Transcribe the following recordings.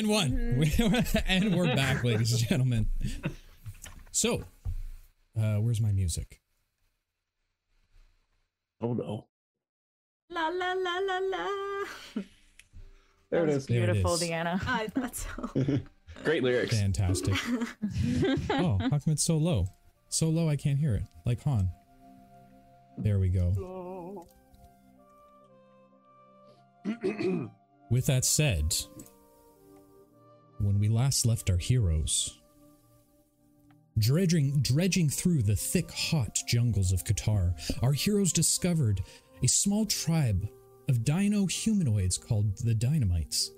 And one. and we're back, ladies and gentlemen. So, uh, where's my music? Oh no. La la la la la. There it That was is. There it Beautiful, is. Deanna. I thought so. Great lyrics. Fantastic. oh, how come it's so low? So low I can't hear it. Like Han. There we go. With that said, when we last left our heroes, dredging dredging through the thick, hot jungles of Qatar, our heroes discovered a small tribe of dino humanoids called the Dinomites.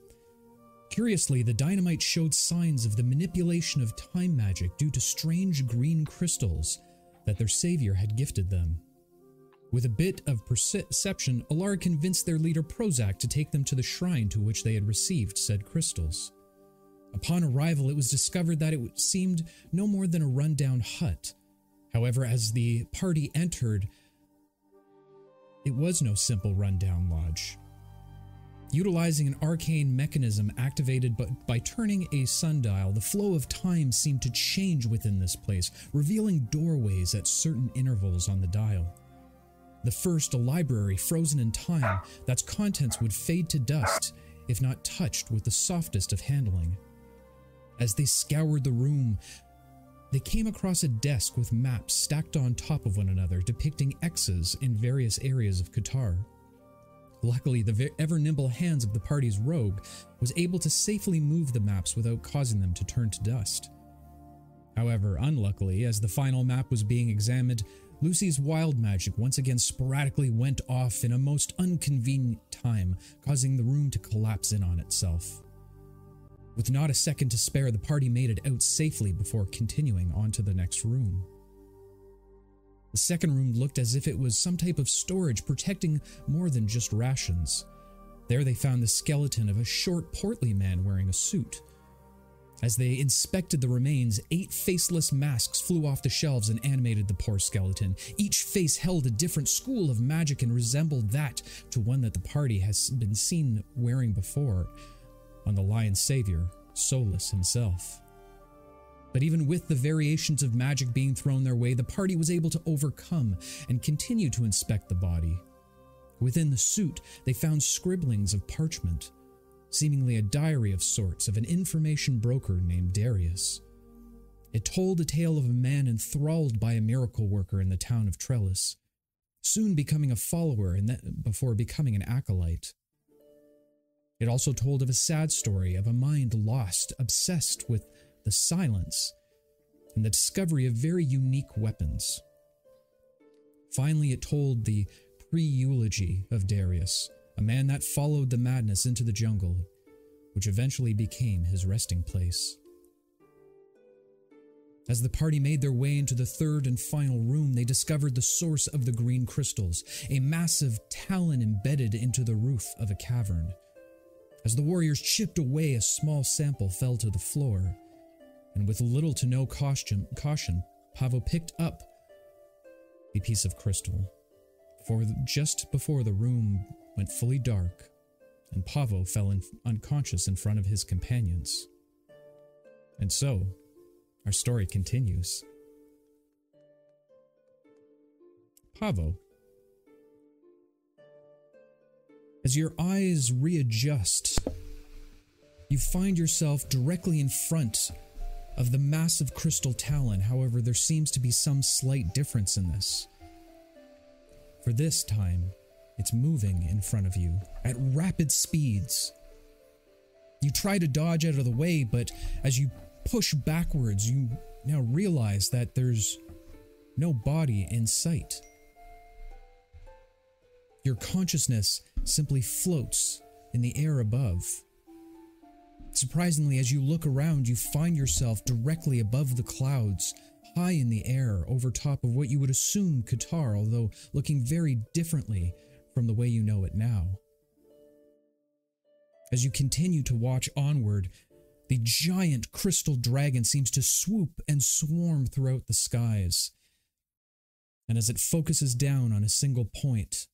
Curiously, the Dinomites showed signs of the manipulation of time magic due to strange green crystals that their savior had gifted them. With a bit of perception, Alara convinced their leader Prozac to take them to the shrine to which they had received said crystals. Upon arrival, it was discovered that it seemed no more than a rundown hut. However, as the party entered, it was no simple rundown lodge. Utilizing an arcane mechanism activated by, turning a sundial, the flow of time seemed to change within this place, revealing doorways at certain intervals on the dial. The first, a library frozen in time, that's contents would fade to dust if not touched with the softest of handling. As they scoured the room, they came across a desk with maps stacked on top of one another depicting X's in various areas of Qatar. Luckily, the ever nimble hands of the party's rogue was able to safely move the maps without causing them to turn to dust. However, unluckily, as the final map was being examined, Lucy's wild magic once again sporadically went off in a most inconvenient time, causing the room to collapse in on itself. With not a second to spare, the party made it out safely before continuing on to the next room. The second room looked as if it was some type of storage protecting more than just rations. There they found the skeleton of a short, portly man wearing a suit. As they inspected the remains, eight faceless masks flew off the shelves and animated the poor skeleton. Each face held a different school of magic and resembled that to one that the party has been seen wearing before on the Lion Savior, Solis himself. But even with the variations of magic being thrown their way, the party was able to overcome and continue to inspect the body. Within the suit, they found scribblings of parchment, seemingly a diary of sorts of an information broker named Darius. It told a tale of a man enthralled by a miracle worker in the town of Trellis, soon becoming a follower and before becoming an acolyte. It also told of a sad story of a mind lost, obsessed with the silence, and the discovery of very unique weapons. Finally, it told the pre eulogy of Darius, a man that followed the madness into the jungle, which eventually became his resting place. As the party made their way into the third and final room, they discovered the source of the green crystals, a massive talon embedded into the roof of a cavern. As the warriors chipped away, a small sample fell to the floor, and with little to no caution, caution Pavo picked up a piece of crystal. For just before the room went fully dark, and Pavo fell in, unconscious in front of his companions. And so, our story continues. Pavo. As your eyes readjust, you find yourself directly in front of the massive crystal talon. However, there seems to be some slight difference in this. For this time, it's moving in front of you at rapid speeds. You try to dodge out of the way, but as you push backwards, you now realize that there's no body in sight. Your consciousness simply floats in the air above. Surprisingly, as you look around, you find yourself directly above the clouds, high in the air, over top of what you would assume Qatar, although looking very differently from the way you know it now. As you continue to watch onward, the giant crystal dragon seems to swoop and swarm throughout the skies. And as it focuses down on a single point,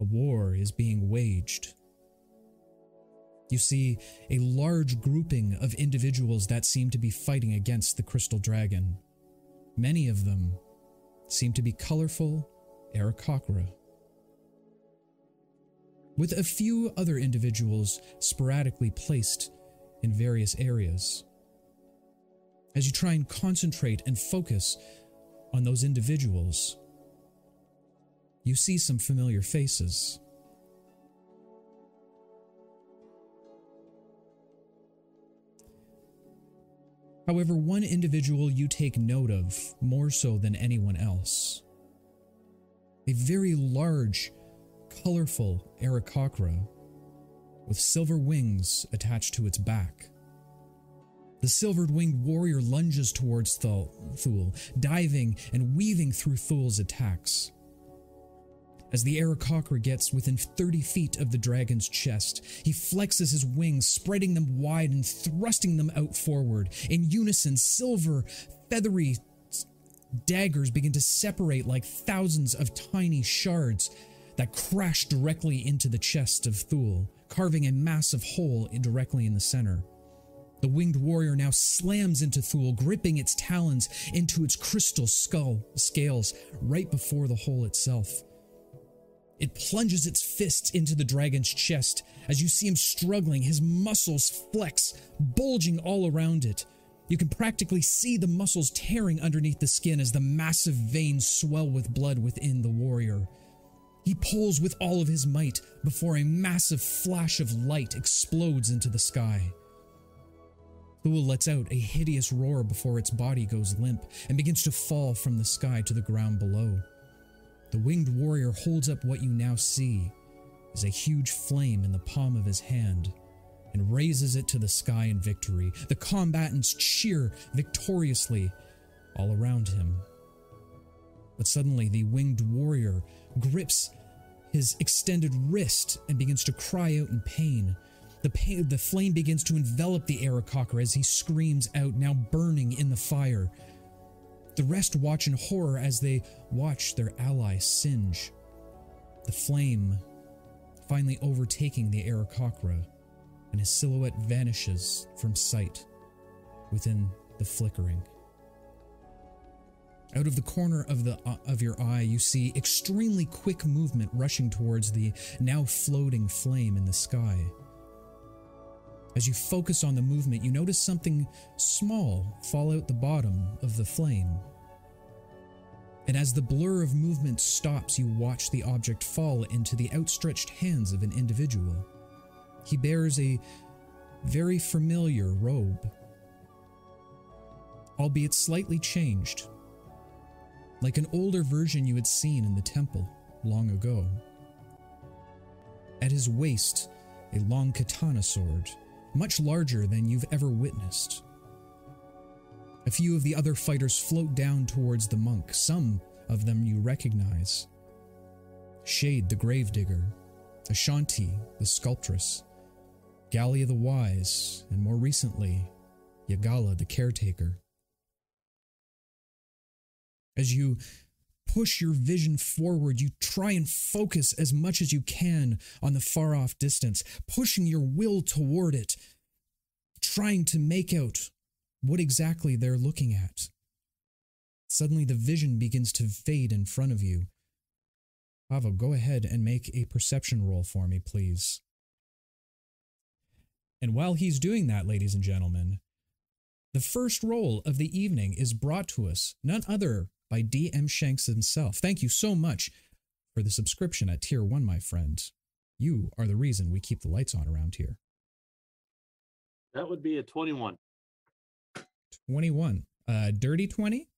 a war is being waged. You see a large grouping of individuals that seem to be fighting against the crystal dragon. Many of them seem to be colorful Aarakocra. With a few other individuals sporadically placed in various areas. As you try and concentrate and focus on those individuals, you see some familiar faces. However, one individual you take note of more so than anyone else. A very large, colorful Aarakocra with silver wings attached to its back. The silvered winged warrior lunges towards Thul, diving and weaving through Thul's attacks. As the Aarakocra gets within 30 feet of the dragon's chest, he flexes his wings, spreading them wide and thrusting them out forward. In unison, silver, feathery daggers begin to separate like thousands of tiny shards that crash directly into the chest of Thul, carving a massive hole directly in the center. The winged warrior now slams into Thul, gripping its talons into its crystal skull scales right before the hole itself. It plunges its fists into the dragon's chest as you see him struggling, his muscles flex, bulging all around it. You can practically see the muscles tearing underneath the skin as the massive veins swell with blood within the warrior. He pulls with all of his might before a massive flash of light explodes into the sky. Thul lets out a hideous roar before its body goes limp and begins to fall from the sky to the ground below. The winged warrior holds up what you now see as a huge flame in the palm of his hand and raises it to the sky in victory. The combatants cheer victoriously all around him. But suddenly, the winged warrior grips his extended wrist and begins to cry out in pain. The, pain, the flame begins to envelop the Aarakocra as he screams out, now burning in the fire. The rest watch in horror as they watch their ally singe. The flame finally overtaking the Aarakocra, and his silhouette vanishes from sight within the flickering. Out of the corner of the uh, of your eye, you see extremely quick movement rushing towards the now floating flame in the sky. As you focus on the movement, you notice something small fall out the bottom of the flame. And as the blur of movement stops, you watch the object fall into the outstretched hands of an individual. He bears a very familiar robe, albeit slightly changed, like an older version you had seen in the temple long ago. At his waist, a long katana sword much larger than you've ever witnessed. A few of the other fighters float down towards the monk, some of them you recognize. Shade the gravedigger, Ashanti the sculptress, Gallia the wise, and more recently, Yagala the caretaker. As you push your vision forward. You try and focus as much as you can on the far off distance, pushing your will toward it, trying to make out what exactly they're looking at. Suddenly, the vision begins to fade in front of you. Pavo, go ahead and make a perception roll for me, please. And while he's doing that, ladies and gentlemen, the first roll of the evening is brought to us, none other by D.M. Shanks himself. Thank you so much for the subscription at Tier 1, my friend. You are the reason we keep the lights on around here. That would be a 21. 21. Uh, dirty 20?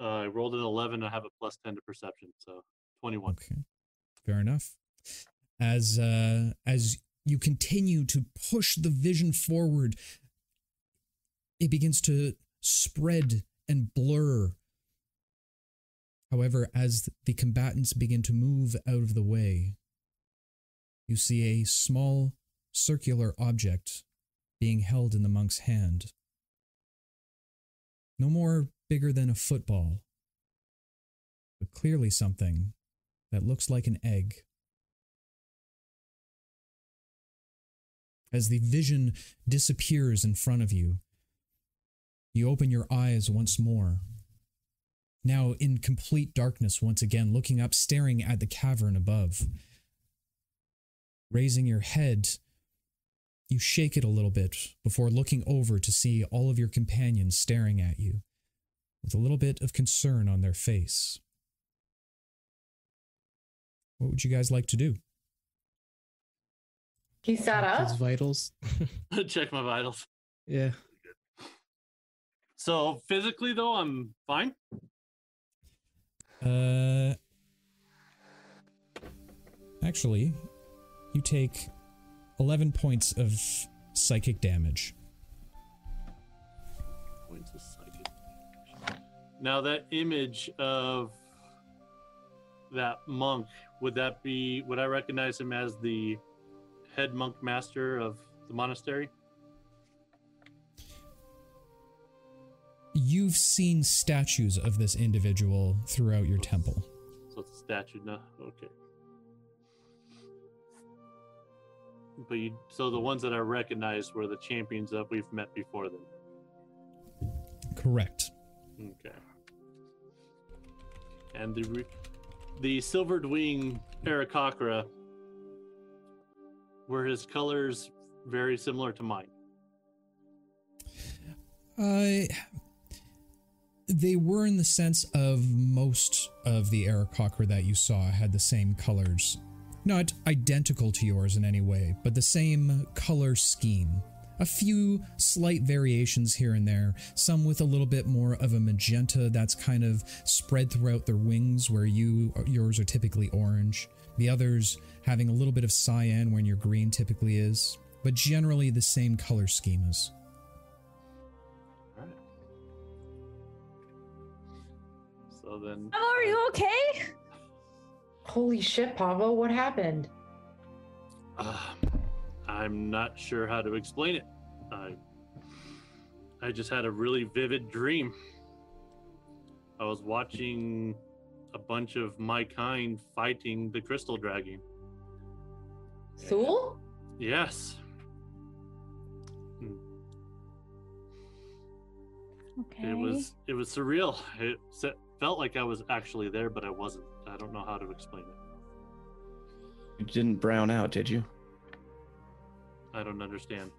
Uh, I rolled an 11. I have a plus 10 to perception, so 21. Okay. Fair enough. As uh, as you continue to push the vision forward, it begins to spread and blur. However, as the combatants begin to move out of the way, you see a small circular object being held in the monk's hand. No more bigger than a football, but clearly something that looks like an egg. as the vision disappears in front of you. You open your eyes once more. Now in complete darkness once again, looking up, staring at the cavern above. Raising your head, you shake it a little bit before looking over to see all of your companions staring at you with a little bit of concern on their face. What would you guys like to do? He sat up. His up. vitals. Check my vitals. yeah. So physically though, I'm fine. Uh, actually, you take 11 points of psychic damage. Points of psychic. Now that image of that monk, would that be would I recognize him as the head monk master of the monastery? You've seen statues of this individual throughout your temple. So it's a statue now. Okay. But you so the ones that I recognized were the champions that we've met before then. Correct. Okay. And the the silvered wing Aarakocra were his colors very similar to mine. Uh, they were in the sense of most of the Aarakocra that you saw had the same colors. Not identical to yours in any way, but the same color scheme. A few slight variations here and there, some with a little bit more of a magenta that's kind of spread throughout their wings where you yours are typically orange. The others having a little bit of cyan when your green typically is, but generally the same color schemas. So then Oh, are you okay? Holy shit, Pavo, what happened? Uh, I'm not sure how to explain it. I I just had a really vivid dream. I was watching a bunch of my kind fighting the crystal dragon. Thule? Yes. Okay. It was it was surreal. It se- felt like I was actually there, but I wasn't. I don't know how to explain it. You didn't brown out, did you? I don't understand.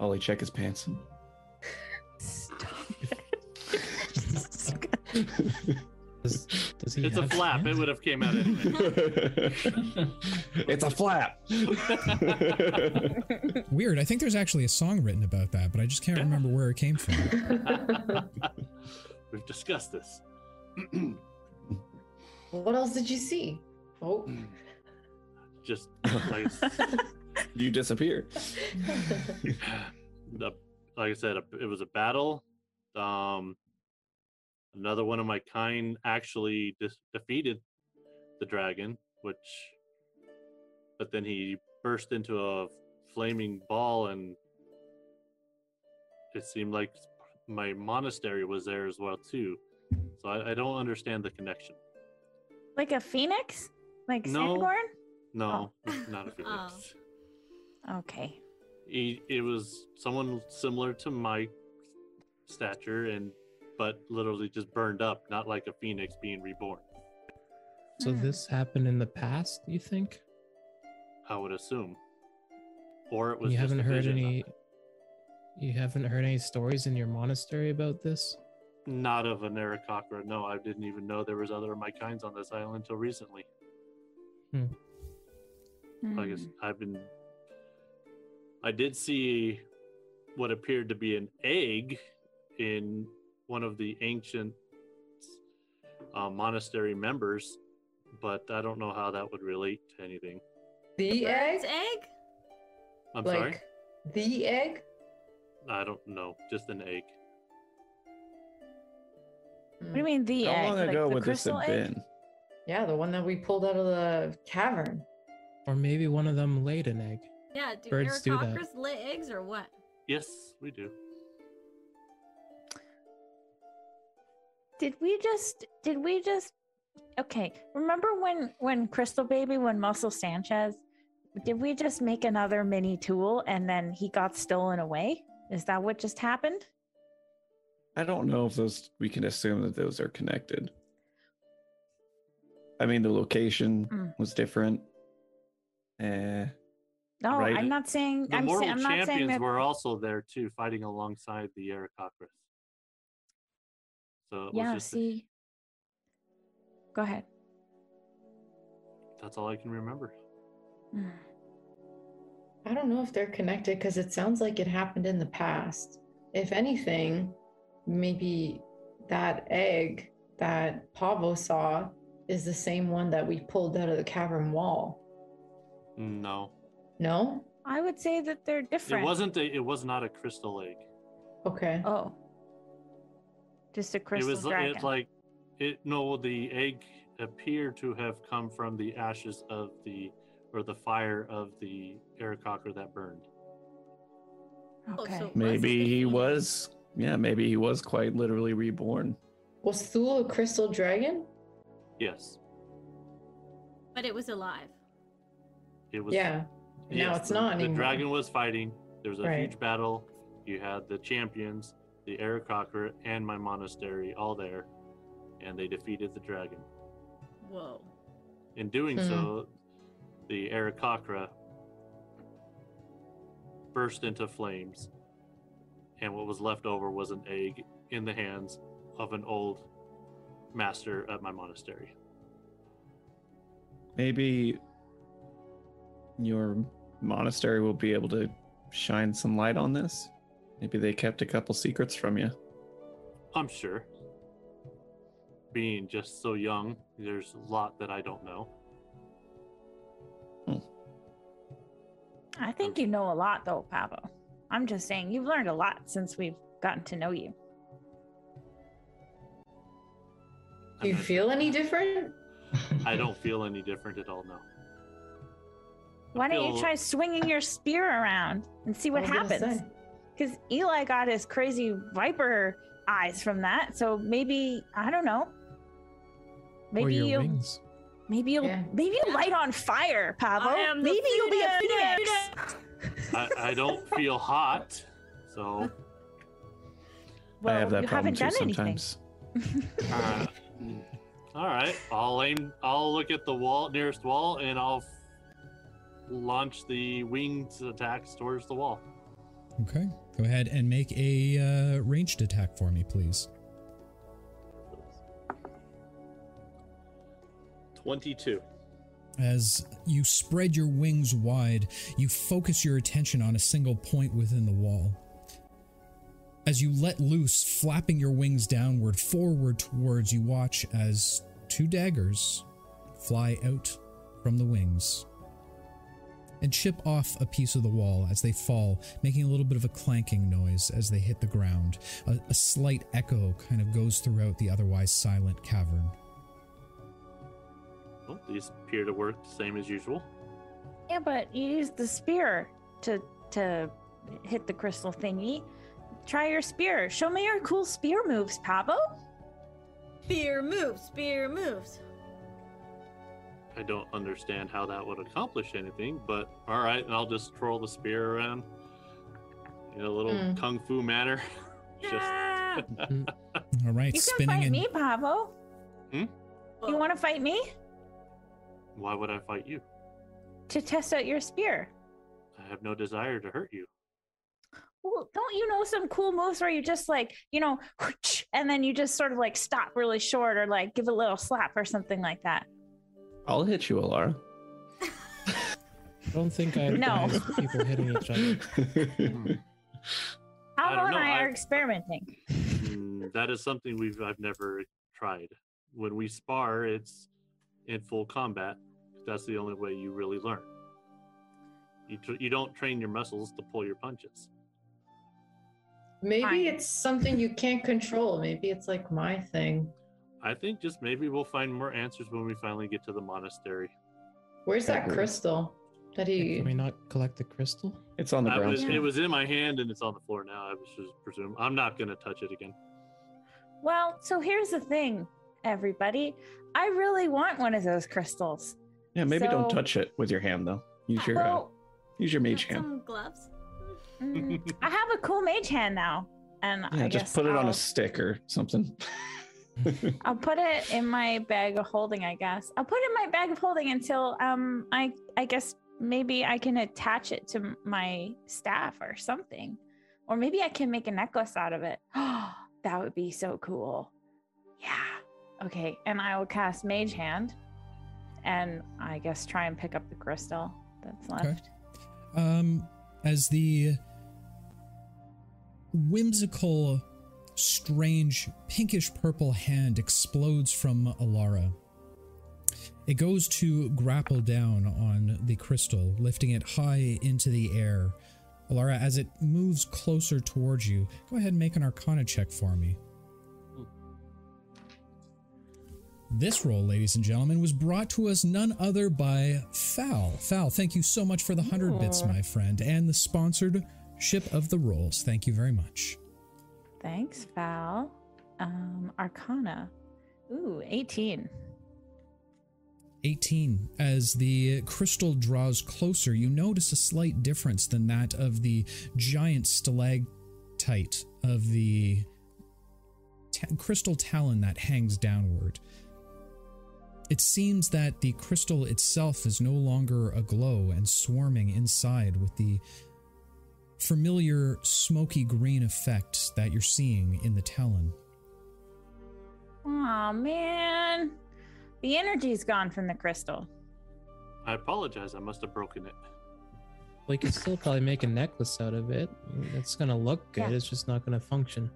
Ollie, check his pants. Does, does he It's a have flap. It would have came out anyway. it's a flap. Weird. I think there's actually a song written about that, but I just can't remember where it came from. We've discussed this. what else did you see? Oh. Just like, you disappear. the, like I said, it was a battle. Um, another one of my kind actually dis- defeated the dragon, which, but then he burst into a flaming ball, and it seemed like my monastery was there as well too. So I, I don't understand the connection. Like a phoenix? Like No. Sandborn? No, not a phoenix. Okay. he, it was someone similar to my stature and but literally just burned up not like a phoenix being reborn So Hmm. this happened in the past, you think? i would assume or it was you just haven't a heard any you haven't heard any stories in your monastery about this? not of an Aarakocra. no i didn't even know there was other of my kinds on this island until recently like I s- Hmm. i've been i did see what appeared to be an egg in one of the ancient uh, monastery members but i don't know how that would relate to anything the egg? Egg? i'm like sorry the egg? I don't know just an egg What do you mean the How egg? long ago the would this have crystal egg? been? Yeah, the one that we pulled out of the cavern. Or maybe one of them laid an egg. Yeah, do Birds do that. Aarakocras lay eggs or what? yes we do Did we just did we just okay, remember when when Crystal Baby when Muscle Sanchez did we just make another mini tool and then he got stolen away? Is that what just happened? I don't know if those we can assume that those are connected. I mean, the location Mm. was different. Eh, No, Right. I'm not saying. The I'm, say, I'm not saying champions that. were also there too, fighting alongside the Aarakocras. So it was yeah. just See. Go ahead. that's all I can remember. Mm. I don't know if they're connected because it sounds like it happened in the past. If anything, maybe that egg that Pavo saw is the same one that we pulled out of the cavern wall. No, No? I would say that they're different. it wasn't. A, it was not a crystal egg. Okay. Oh. Just a crystal egg. it was. dragon. It's like it. No, the egg appeared to have come from the ashes of the or the fire of the Aarakocra that burned. okay. so- maybe Was he was. Yeah, maybe he was quite literally reborn. Was Thule a crystal dragon? Yes, But it was alive. it was. yeah. Now it's the- not The anymore. dragon was fighting. There was a Right. huge battle. You had the champions, the Aarakocra, and my monastery all there, and they defeated the dragon. Whoa. In doing Hmm. so, the Aarakocra burst into flames, and what was left over was an egg in the hands of an old master at my monastery. Maybe your monastery will be able to shine some light on this. Maybe they kept a couple secrets from you. I'm sure. Being just so young, there's a lot that I don't know. I think you know a lot, though, Pavo. I'm just saying you've learned a lot since we've gotten to know you. Do you feel any different? I don't feel any different at all no. Why don't you try swinging your spear around and see what I was gonna happens? Because Eli got his crazy viper eyes from that, so maybe I don't know. or Maybe your you'll wings. Maybe you'll Yeah. maybe you'll light on fire, Pavo. I am Maybe you'll be a phoenix. phoenix. I, I don't feel hot, so Well, I have that you problem haven't too done anything. sometimes. uh, all right. I'll aim. I'll look at the wall nearest wall, and I'll f- launch the winged attacks towards the wall. Okay. Go ahead and make a uh, ranged attack for me, please. Twenty-two. As you spread your wings wide, you focus your attention on a single point within the wall. As you let loose, flapping your wings downward, forward towards, you watch as two daggers fly out from the wings and chip off a piece of the wall as they fall, making a little bit of a clanking noise as they hit the ground. A, a slight echo kind of goes throughout the otherwise silent cavern. Well, these appear to work the same as usual. Yeah, but you used the spear to to hit the crystal thingy. Try your spear. Show me your cool spear moves, Pavo. Spear moves, spear moves. I don't understand how that would accomplish anything, but all right, and I'll just twirl the spear around in a little Mm. kung fu manner. just Yeah. All right, You can spinning fight and me, Pavo. Hmm? You want to fight me why would I fight you? to test out your spear? I have no desire to hurt you. Well, don't you know some cool moves where you just like, you know, and then you just sort of like stop really short or like give a little slap or something like that? I'll hit you, Alara. I don't think I No. advise people hitting each other. I and know, I are I- experimenting. Mm, that is something we've I've never tried. When we spar, it's in full combat. That's the only way you really learn. You tr- you don't train your muscles to pull your punches. Maybe Fine. it's something you can't control. Maybe it's like my thing. I think just maybe we'll find more answers when we finally get to the monastery. Where's that crystal that he? Can we not collect the crystal? it's on the I ground. was, It was in my hand and it's on the floor now. I was just presume. I'm not gonna touch it again. Well, so here's the thing, everybody. I really want one of those crystals. Yeah, maybe don't touch it with your hand though. Use your uh, use your mage Got hand. Some gloves. mm, I have a cool mage hand now, and Yeah, I just put it on I'll- a stick or something. I'll put it in my bag of holding, I guess. I'll put it in my bag of holding until um I I guess maybe I can attach it to my staff or something. Or maybe I can make a necklace out of it. that would be so cool. Yeah. Okay, and I will cast Mage Hand and I guess try and pick up the crystal that's Okay. left. Um, as the whimsical, strange, pinkish purple hand explodes from Alara, it goes to grapple down on the crystal, lifting it high into the air. Alara, as it moves closer towards you, go ahead and make an arcana check for me. This role, ladies and gentlemen, was brought to us none other by Foul. Foul, thank you so much for the 100 bits, my friend, and the sponsored ship of the rolls. Thank you very much. Thanks, Val. Um Arcana. Ooh, 18. 18. As the crystal draws closer, you notice a slight difference than that of the giant stalactite of the ta- crystal talon that hangs downward. It seems that the crystal itself is no longer aglow and swarming inside with the familiar smoky green effect that you're seeing in the talon. Aw, man. The energy's gone from the crystal. I apologize. I must have broken it. We could still probably make a necklace out of it. It's gonna look good. Yeah. It's just not gonna function.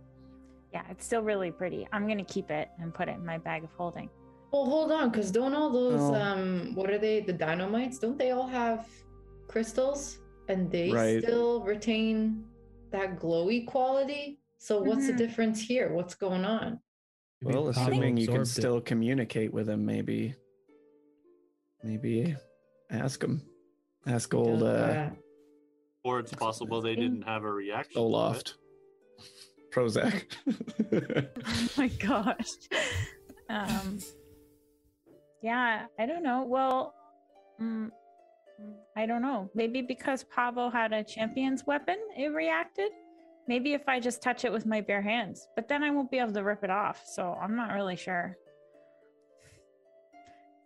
Yeah, it's still really pretty. I'm gonna keep it and put it in my bag of holding. Well, hold on, because don't all those Oh. um what are they? The Dinomites? Don't they all have crystals? And they Right. still retain that glowy quality? So what's the Mhm. difference here? What's going on? Well, assuming you can absorbed it. still communicate with him, maybe, maybe ask him, ask old uh. Or it's possible they didn't have a reaction. to it. Oloft, Prozac. Oh my gosh. Um Yeah, I don't know. Well, mm, I don't know. Maybe because Pavo had a champion's weapon, it reacted. Maybe if I just touch it with my bare hands, but then I won't be able to rip it off. So I'm not really sure.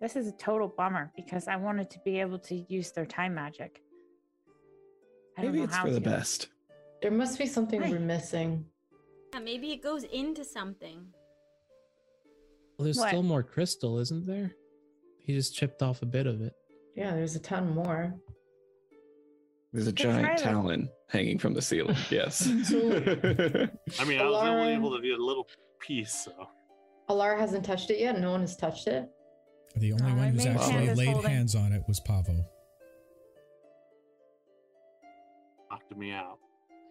This is a total bummer because I wanted to be able to use their time magic. I don't maybe know it's how for the to. best. There must be something Hi. we're missing. Yeah, maybe it goes into something. Well, there's What? still more crystal, isn't there? He just chipped off a bit of it. Yeah, there's a ton more. There's a Can giant to- talon hanging from the ceiling. Yes. I mean, I was only able to get a little piece, so Alara hasn't touched it yet. No one has touched it. The only Uh, one who's Mage hand actually is laid holding. hands on it was Pavo. knocked me out.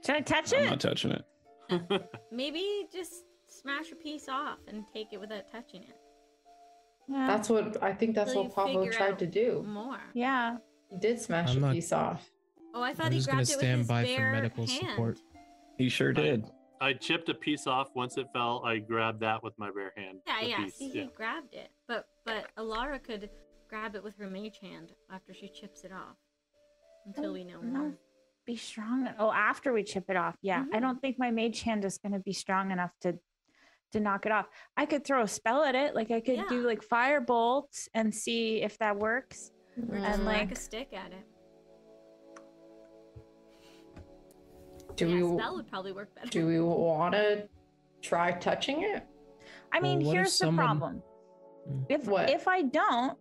Should I touch I'm it? not touching it. Maybe just smash a piece off and take it without touching it. Yeah. That's what I think. That's Till what you Pablo figure tried out to do. More. yeah. He did smash I'm a not- piece off. Oh, I thought I'm he just gonna grabbed it with stand his by for bare medical hand. support. He sure did. I chipped a piece off. Once it fell, I grabbed that with my bare hand. Yeah, the yeah. piece, See, he grabbed it, but but Alara could grab it with her mage hand after she chips it off. Until Oh, we know no. more. Be strong. Oh, after we chip it off. Yeah. I Mhm. don't think my mage hand is going to be strong enough to to knock it off. I could throw a spell at it. Like I could do like fire bolts and see if that works. Mm. just And, like- a stick at it. Do yeah, we spell would probably work better. do we want to try touching it? I mean, Well, what if here's the someone- problem. Mm. If What? if I don't,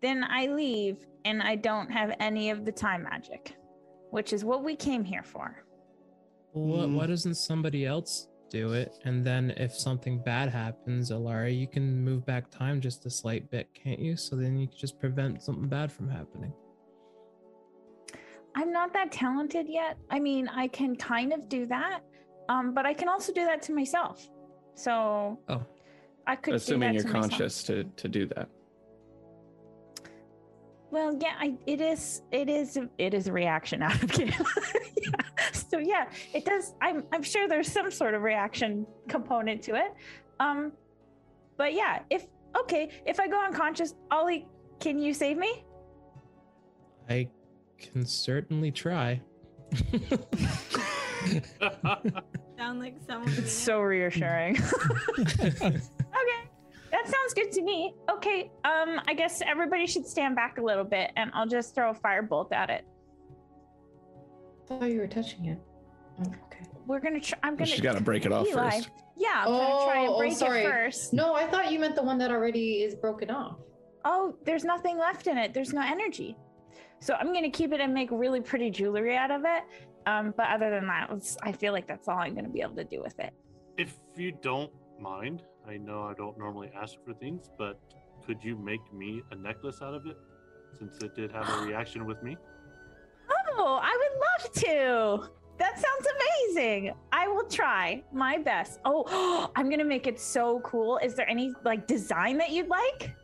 then I leave and I don't have any of the time magic, which is what we came here for. Well, what, why Mm. doesn't somebody else do it? And then if something bad happens, Alara, you can move back time just a slight bit, can't you? So then you can just prevent something bad from happening. I'm not that talented yet. I mean, I can kind of do that, um, but I can also do that to myself. So Oh, I could. Assuming do you're that to myself. conscious to to do that. Well, yeah, I, it is. It is. It is a reaction out of game. yeah. So yeah, it does. I'm. I'm sure there's some sort of reaction component to it. Um, but yeah, if okay, if I go unconscious, Ollie, can you save me? I can certainly try. Sound like someone. It's so reassuring. okay. That sounds good to me. Okay. Um, I guess everybody should stand back a little bit and I'll just throw a firebolt at it. I thought you were touching it. Oh, okay. We're gonna try I'm gonna She's got to break it off Eli. first. Yeah, I'm gonna try Oh, and oh, break sorry. it first. No, I thought you meant the one that already is broken off. Oh, there's nothing left in it. There's no energy. So I'm gonna keep it and make really pretty jewelry out of it. Um, but other than that, I feel like that's all I'm gonna be able to do with it. if you don't mind, I know I don't normally ask for things, but could you make me a necklace out of it? Since it did have a reaction with me. Oh, I would love to. That sounds amazing. I will try my best. Oh, I'm gonna make it so cool. Is there any like design that you'd like?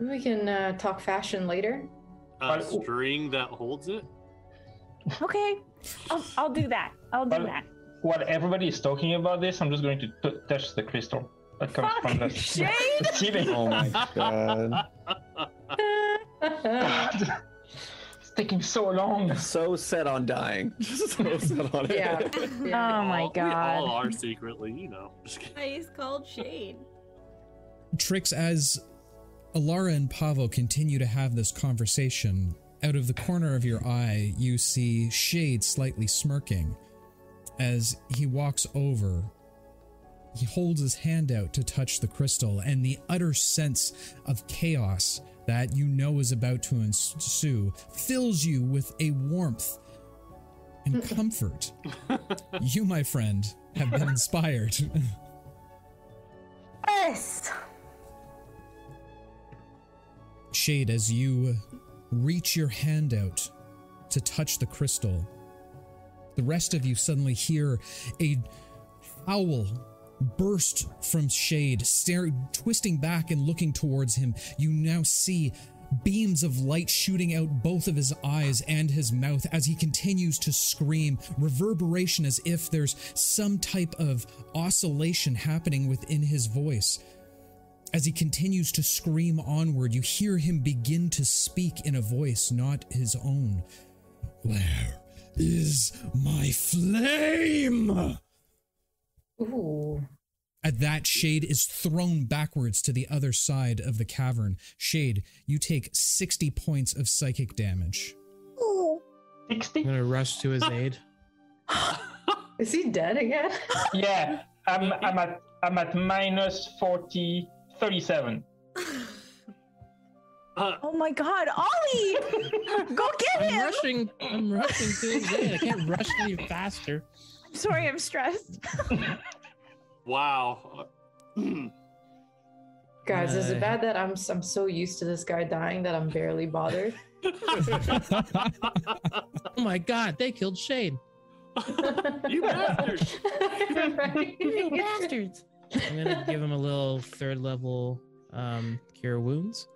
We can uh, talk fashion later. A But- string that holds it. Okay, I'll, I'll do that. I'll do But- that. While everybody is talking about this, I'm just going to t- touch the crystal that comes from the, Fuck, Shane! the ceiling. Oh my god. it's taking so long. so set on dying. Just so set on it. Yeah. Oh my god. We all god. are secretly, you know. He's called shade. Tricks as Alara and Pavo continue to have this conversation, out of the corner of your eye, you see Shade slightly smirking. As he walks over, he holds his hand out to touch the crystal, and the utter sense of chaos that you know is about to ensue fills you with a warmth and comfort. you, my friend, have been inspired. Yes. Shade, as you reach your hand out to touch the crystal, the rest of you suddenly hear a howl burst from Shade, stare, twisting back and looking towards him. You now see beams of light shooting out both of his eyes and his mouth as he continues to scream, reverberation as if there's some type of oscillation happening within his voice. As he continues to scream onward, you hear him begin to speak in a voice not his own. Where is my flame? Ooh. At that, Shade is thrown backwards to the other side of the cavern. Shade, you take 60 points of psychic damage. Ooh. 60? I'm gonna rush to his aid. Is he dead again? Yeah, I'm, I'm at I'm at minus 40, 37. Uh, Oh my god, Ollie! Go get I'm him! rushing. I'm rushing to his aid. I can't rush any faster. I'm sorry, I'm stressed. wow. Guys, is Uh, it bad that I'm I'm so used to this guy dying that I'm barely bothered? Oh my god, they killed Shade. you bastard. You bastards. I'm gonna give him a little third level um, cure wounds.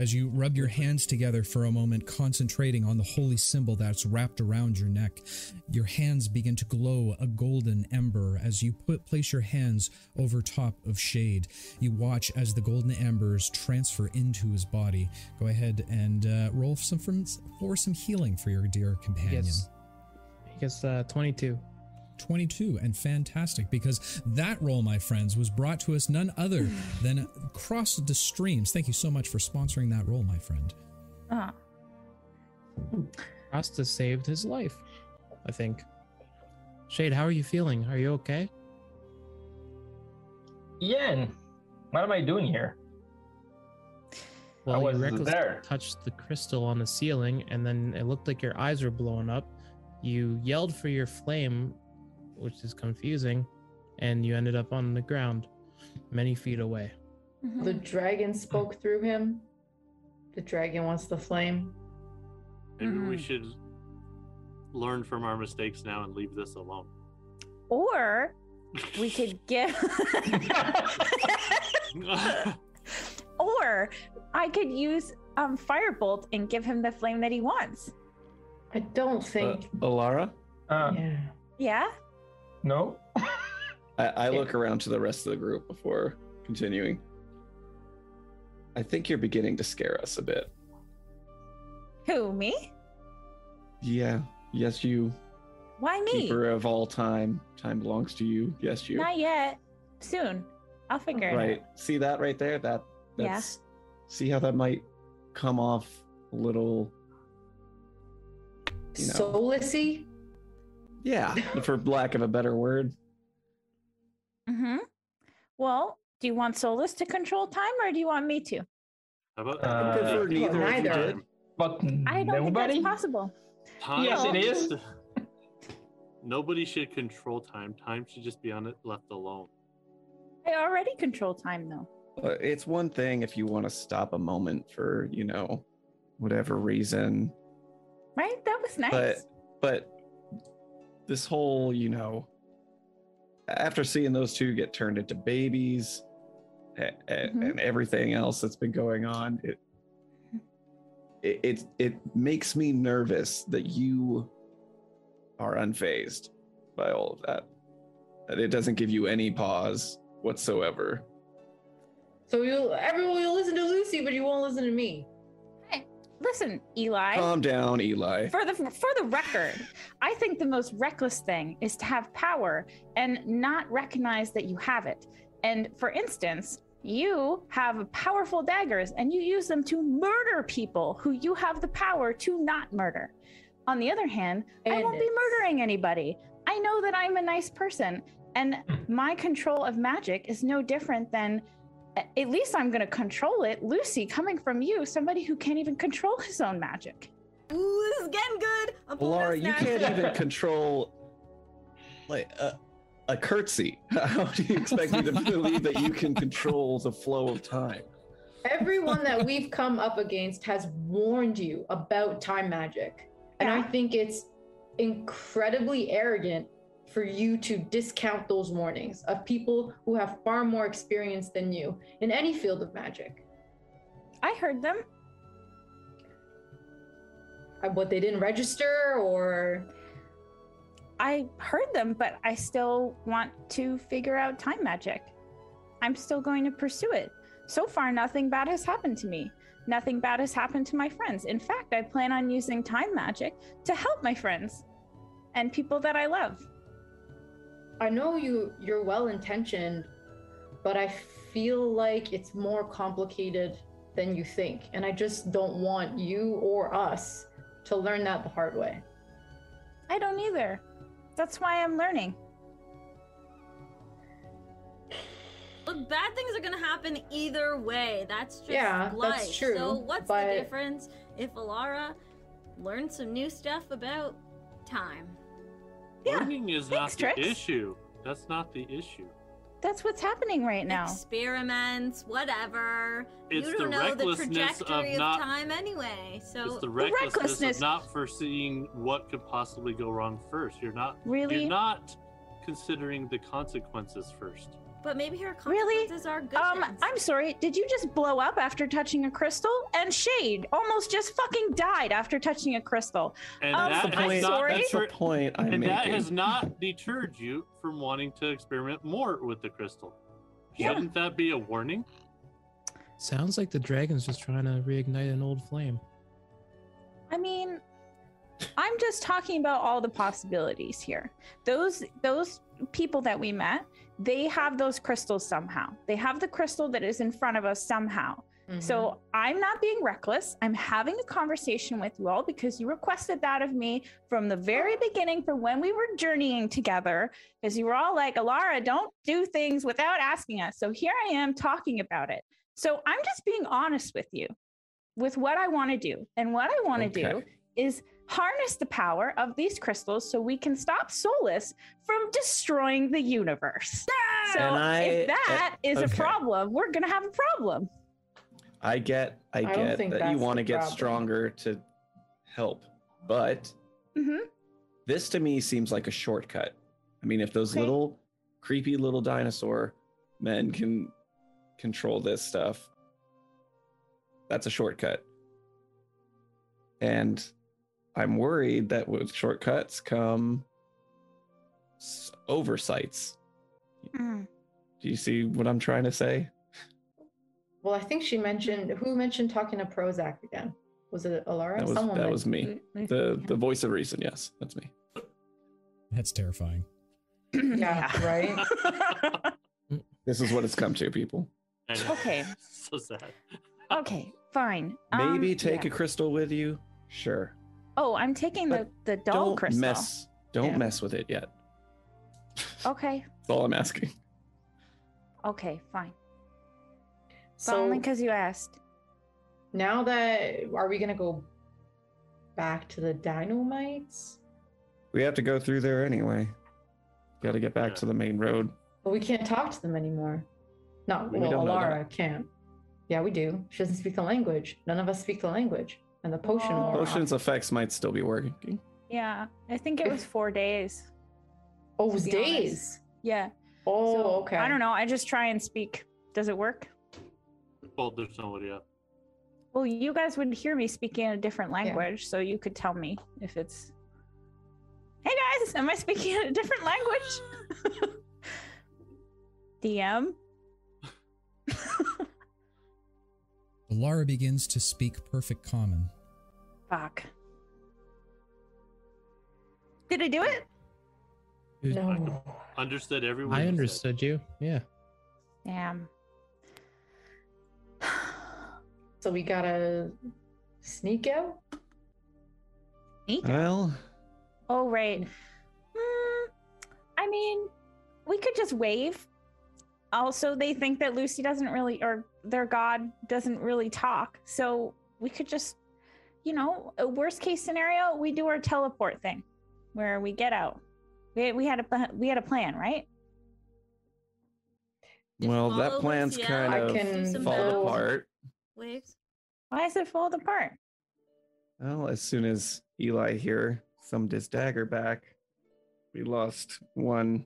As you rub your hands together for a moment, concentrating on the holy symbol that's wrapped around your neck, your hands begin to glow a golden ember as you put place your hands over top of Shade. You watch as the golden embers transfer into his body. Go ahead and uh, roll some for some healing for your dear companion. gets, he gets uh, 22. 22 and fantastic because that role my friends was brought to us none other hmm. than Cross the streams thank you so much for sponsoring that role my friend ah. hmm. Oh, Rasta saved his life, I think. Shade, how are you feeling? Are you okay? Ian, what am I doing here? Well, was you recklessly there. touched the crystal on the ceiling, and then it looked like your eyes were blowing up. You yelled for your flame, which is confusing, and you ended up on the ground, many feet away. mhm. the dragon spoke through him. The dragon wants the flame. Maybe we Mhm. should learn from our mistakes now and leave this alone. Or we could give. or I could use um firebolt and give him the flame that he wants. I don't Uh, think. Alara, Uh, yeah. Yeah. No. I, I look around to the rest of the group before continuing. I think you're beginning to scare us a bit. Who, me? Yeah. Yes, you. Why me? Keeper of all time. Time belongs to you. Yes, you. Not yet. Soon. I'll figure it out. Right. out. See that right there? That Yeah. see how that might come off a little You know. Soullessy? Yeah, for lack of a better word. Mm-hmm. Well, do you want Solis to control time or do you want me to? How about Uh, I prefer well, neither if neither. did. But I don't nobody. think that's possible. time? Yes, it needs is. to- Nobody should control time. Time should just be on it left alone. I already control time though. Uh, It's one thing if you want to stop a moment for, you know, whatever reason, Right? That was nice. but but this whole, you know, after seeing those two get turned into babies a- a- Mhm. and everything else that's been going on, it it it, it makes me nervous that you are unfazed by all of that. That it doesn't give you any pause whatsoever. So you'll everyone will listen to Lucy, but you won't listen to me. Listen, Eli. Calm down, Eli. for the for the record, I think the most reckless thing is to have power and not recognize that you have it. And for instance, you have powerful daggers and you use them to murder people who you have the power to not murder. On the other hand, I won't be murdering anybody. I know that I'm a nice person and my control of magic is no different than a- at least I'm going to control it. Lucy, coming from you, somebody who can't even control his own magic. Ooh, this is getting good. I'm pulling Laura, you can't even control like a, a curtsy. How do you expect me to believe that you can control the flow of time? Everyone that we've come up against has warned you about time magic. And I think it's incredibly arrogant for you to discount those warnings of people who have far more experience than you in any field of magic. I heard them. Uh, What they didn't register or I heard them, but I still want to figure out time magic. I'm still going to pursue it. So far, nothing bad has happened to me. Nothing bad has happened to my friends. In fact, I plan on using time magic to help my friends and people that I love. I know you you're well intentioned, but I feel like it's more complicated than you think. And I just don't want you or us to learn that the hard way. I don't either. That's why I'm learning. Look, bad things are gonna happen either way. That's just Yeah, life. that's true, So what's but- the difference if Alara learns some new stuff about time? Yeah, Learning is thanks, not the Trix. issue. That's not the issue. That's what's happening right now. Experiments, whatever. It's you don't know the recklessness of trajectory of, not- time anyway. So it's the recklessness, recklessness- of not foreseeing what could possibly go wrong first. You're not Really? you're not considering the consequences first. But maybe her Really? consequences are good. Um, ones. I'm sorry. Did you just blow up after touching a crystal? And Shade almost just fucking died after touching a crystal. And Um, that I'm has not sorry? That's the point I'm and making. that has not deterred you from wanting to experiment more with the crystal. Yeah. Shouldn't that be a warning? Sounds like the dragon's just trying to reignite an old flame. I mean, I'm just talking about all the possibilities here. Those those people that we met, they have those crystals somehow. They have the crystal that is in front of us somehow. So mm-hmm. I'm not being reckless. I'm having a conversation with you all because you requested that of me from the very beginning for when we were journeying together. Because you were all like, Alara, don't do things without asking us. So here I am talking about it. So I'm just being honest with you with what I want to do. And what I want to do is harness the power of these crystals so we can stop Solis from destroying the universe. So And I- if that is a okay. problem, we're going to have a problem. I get, I don't get that you want to get problem. stronger to help, but hmm this to me seems like a shortcut. I mean, if those Okay. little creepy little dinosaur men can control this stuff, that's a shortcut. And I'm worried that with shortcuts come oversights. Mm. Do you see what I'm trying to say? Well, I think she mentioned who mentioned talking to Prozac again. Was it Alara? That was Someone that went- was me. The the voice of reason. Yes, that's me. That's terrifying. Yeah, right. This is what it's come to, people. Okay. so sad. Okay, fine. Maybe Um, take yeah. a crystal with you. Sure. Oh, I'm taking the But the doll don't crystal. mess. Don't Yeah. mess with it yet. Okay. That's all I'm asking. Okay. Fine. But So only because you asked. now that are we gonna go back to the Dinomites? We have to go through there anyway. Got to get back to the main road. But we can't talk to them anymore. No, We well, don't know Alara can't. Yeah, we do. She doesn't speak the language. None of us speak the language. And the potion Oh. wore off. Potion's effects might still be working. Yeah, I think it was four days. Oh, it was to be honest. days. Yeah. Oh, so, okay. I don't know. I just try and speak. Does it work? Well, there's nobody up. Well, you guys would hear me speaking in a different language, so you could tell me if it's. Hey guys, am I speaking in a different language? DM. Lara begins to speak perfect common. Fuck. Did I do it? No. Understood everyone. I understood you. Yeah. Damn. So we gotta sneak out? Neat. Well, Oh, right. Hmm, I mean, we could just wave. Also, they think that Lucy doesn't really, or their god doesn't really talk. So we could just, you know, a worst case scenario, we do our teleport thing, where we get out. We, we had a we had a plan, right? Just well, that follow plan's Lucy kind of can do some fallen apart. waves. Why is it falling apart? Well, as soon as Eli here summed his dagger back, we lost one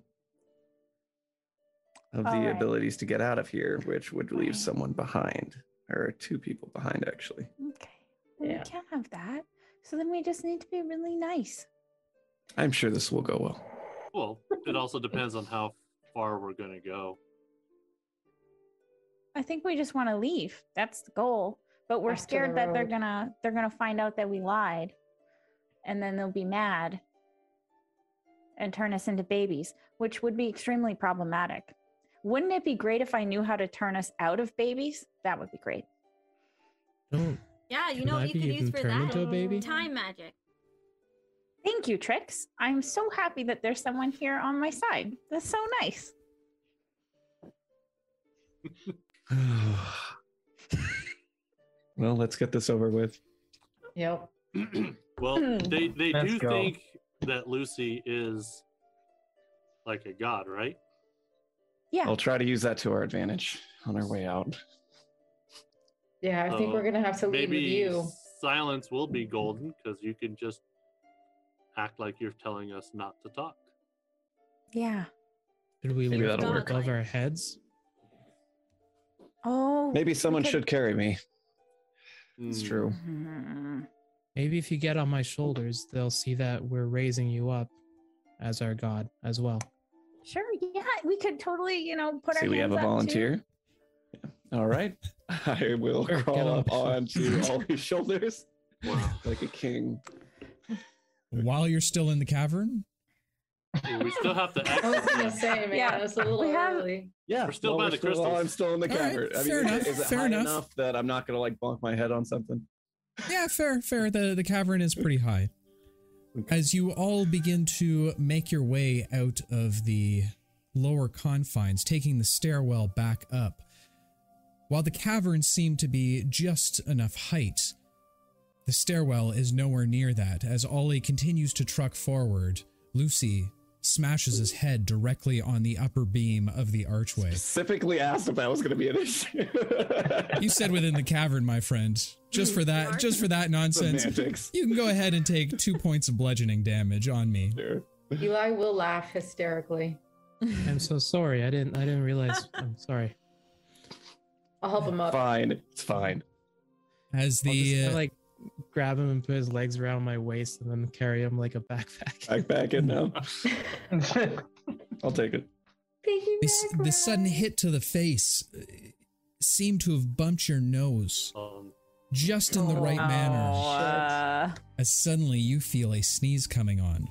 of the Alright. abilities to get out of here, which would leave Right. someone behind, or two people behind, actually. Okay. Well, Yeah. We can't have that. So then we just need to be really nice. I'm sure this will go well. Well, it also depends on how far we're gonna go. I think we just want to leave. That's the goal. But we're Back to the scared that they're road. gonna they're gonna find out that we lied, and then they'll be mad and turn us into babies, which would be extremely problematic. Wouldn't it be great if I knew how to turn us out of babies? That would be great. Don't Yeah, you Can know what you be could use for turned that? into a baby? Time magic. Thank you, Trix. I'm so happy that there's someone here on my side. That's so nice. well, let's get this over with. Yep. well, hmm. they they Let's do go. think that Lucy is like a god, right? Yeah. I'll try to use that to our advantage on our way out. Yeah, I think So we're gonna have to lead with Maybe you. silence will be golden because you can just act like you're telling us not to talk. Yeah. Should we Maybe lift that'll work. above our heads? Oh. Maybe someone could- should carry me. It's Hmm. true. Mhm. Maybe if you get on my shoulders, they'll see that we're raising you up as our god as well. Sure. Yeah, we could totally, you know, put See, our See, we have a up, too. volunteer. Yeah. All right. I will get crawl up onto shoulders. Ollie's shoulders Wow. like a king. While you're still in the cavern, we still have to act. I was gonna say, man, Yeah, it's a little we have- early. Yeah, We're still while by the still- while crystals. I'm still in the All right, cavern. I mean, fair is it- enough, is it fair high enough. enough that I'm not gonna like bonk my head on something? yeah, fair, fair. The the cavern is pretty high. As you all begin to make your way out of the lower confines, taking the stairwell back up, while the cavern seemed to be just enough height, the stairwell is nowhere near that. As Ollie continues to truck forward, Lucy smashes his head directly on the upper beam of the archway. Specifically asked if that was gonna be an issue. You said within the cavern, my friend. Just for that, just for that nonsense, Semantics. you can go ahead and take two points of bludgeoning damage on me. Sure. Eli will laugh hysterically. I'm so sorry. I didn't I didn't realize. I'm sorry. I'll help him up. Fine. It's fine. As I'll just the kinda, uh, like grab him and put his legs around my waist and then carry him like a backpack. Backpack back in now. I'll take it. Thank you, this, the sudden hit to the face uh, seemed to have bumped your nose, Um, just in the right manner Uh, as suddenly you feel a sneeze coming on.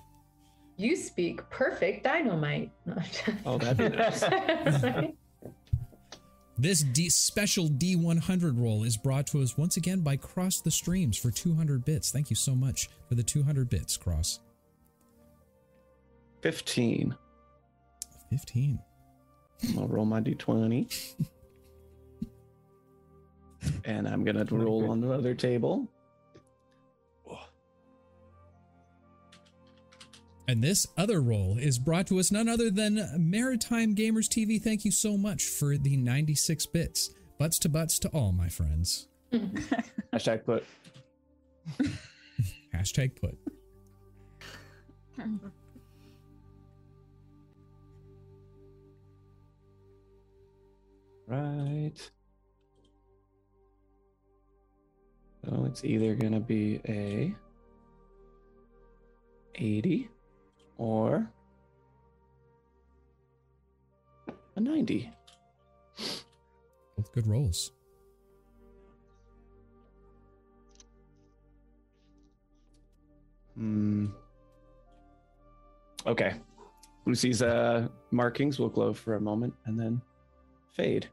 You speak perfect Dinomite. Oh, that'd be nice. This D- special D100 roll is brought to us once again by Cross the Streams for 200 bits. Thank you so much for the 200 bits, Cross. 15. 15. I'm gonna roll my d20. and I'm gonna roll on the other table. And this other role is brought to us none other than Maritime Gamers TV. Thank you so much for the 96 bits. Butts to butts to all, my friends. Hashtag put. Hashtag put. Right. So it's either gonna be a 80 or a 90. Both good rolls. Hmm. Okay. Lucy's uh, markings will glow for a moment and then fade.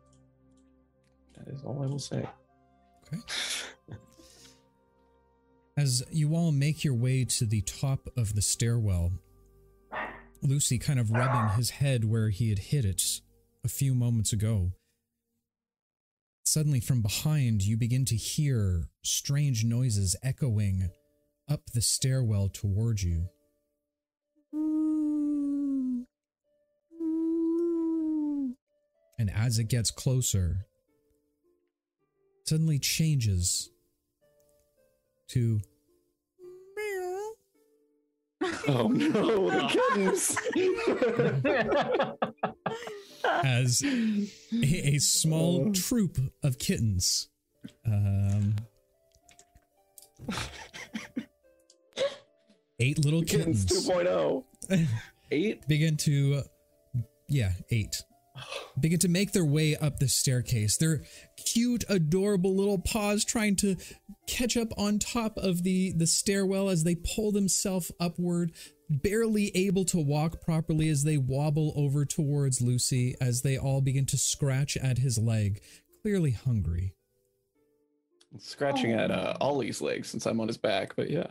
That is all I will say. Okay. As you all make your way to the top of the stairwell, Lucy kind of rubbing his head where he had hit it a few moments ago. Suddenly, from behind, you begin to hear strange noises echoing up the stairwell toward you. And as it gets closer, suddenly changes to Oh no, the kittens! as a, a small troop of kittens um, eight little kittens kittens 2.0. Eight? begin to yeah eight begin to make their way up the staircase. Their cute adorable little paws trying to catch up on top of the the stairwell as they pull themselves upward barely able to walk properly as they wobble over towards lucy as they all begin to scratch at his leg clearly hungry. Scratching at uh, Ollie's legs since I'm on his back, but yeah.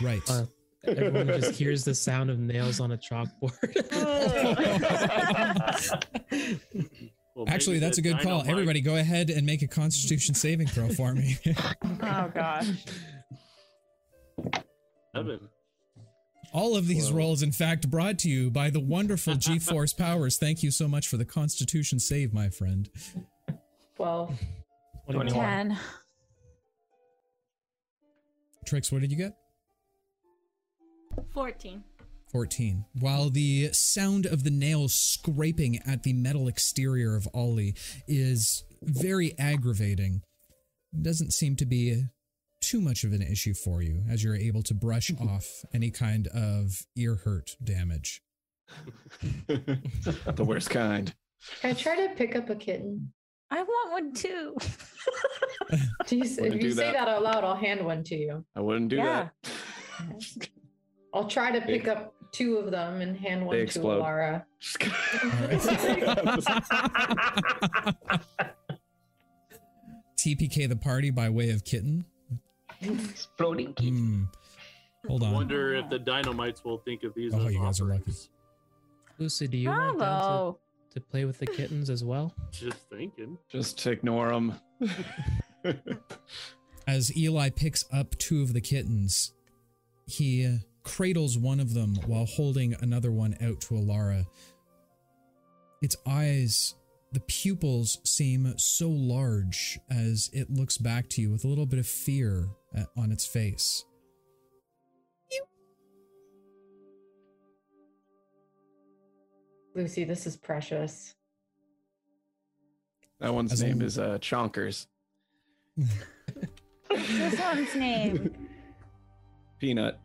right. Uh, everyone just hears the sound of nails on a chalkboard. Well, actually that's a the good call dynamite- everybody go ahead and make a constitution saving throw for me oh gosh. Seven. All of these Whoa. rolls, in fact, brought to you by the wonderful G Force powers. Thank you so much for the Constitution save, my friend. 12. 21. Ten. Trix, what did you get? 14. 14. While the sound of the nails scraping at the metal exterior of Ollie is very aggravating, doesn't seem to be too much of an issue for you as you're able to brush off any kind of ear hurt damage. the worst kind. Can I try to pick up a kitten? I want one too. Do you, if Wouldn't you do say that. that out loud, I'll hand one to you. I wouldn't do Yeah. that. I'll try to pick up two of them and hand one to explode. Lara. TPK the party by way of kitten. Exploding kid. Hmm. Hold I on. wonder if the Dinomites will think of these Oh, as you guys are lucky. offers. Lucy, do you want them Bravo. to, to play with the kittens as well? Just thinking. Just ignore them. As Eli picks up two of the kittens, he uh, cradles one of them while holding another one out to Alara. Its eyes, the pupils seem so large as it looks back to you with a little bit of fear at, on its face. Lucy, this is precious. That one's As name long- is uh, Chonkers. this one's name. Peanut.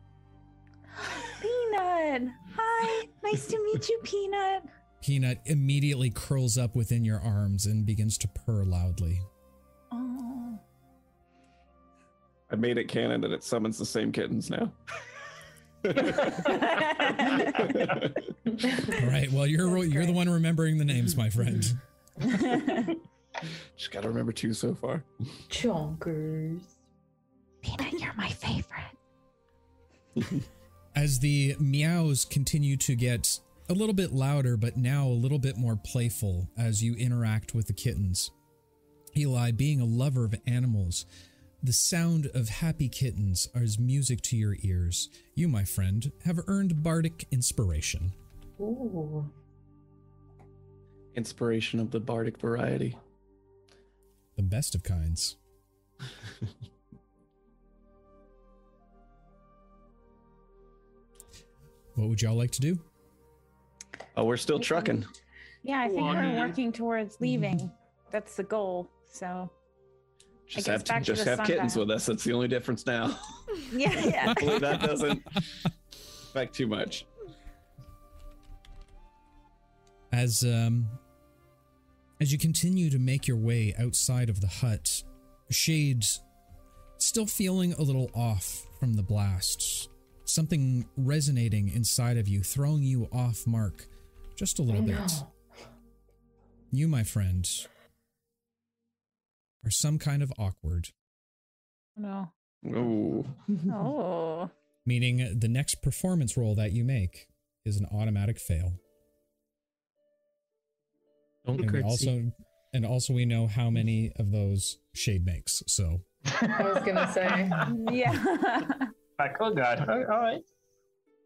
Peanut. Hi. Nice to meet you, Peanut. Peanut immediately curls up within your arms and begins to purr loudly. Oh. I made it canon that it summons the same kittens now. All right. Well, you're That's you're the one remembering the names, my friend. Just gotta remember two so far. Chonkers. Peanut, you're my favorite. As the meows continue to get a little bit louder, but now a little bit more playful as you interact with the kittens. Eli, being a lover of animals, the sound of happy kittens is music to your ears. You, my friend, have earned bardic inspiration. Ooh. Inspiration of the bardic variety. The best of kinds. what would y'all like to do? Oh, we're still trucking. Yeah, I think Well, I we're mean- working towards leaving. That's the goal. So Just guess have back to just the have kittens sundial. with us. That's the only difference now. yeah, yeah. Hopefully that doesn't affect too much. As um as you continue to make your way outside of the hut, Shades still feeling a little off from the blast. Something resonating inside of you, throwing you off mark just a little bit. You, my friend, are some kind of awkward, No. Ooh. Oh. meaning the next performance roll that you make is an automatic fail. Don't And also and also we know how many of those Shade makes. So I was gonna say. Yeah. Like, oh god. All right.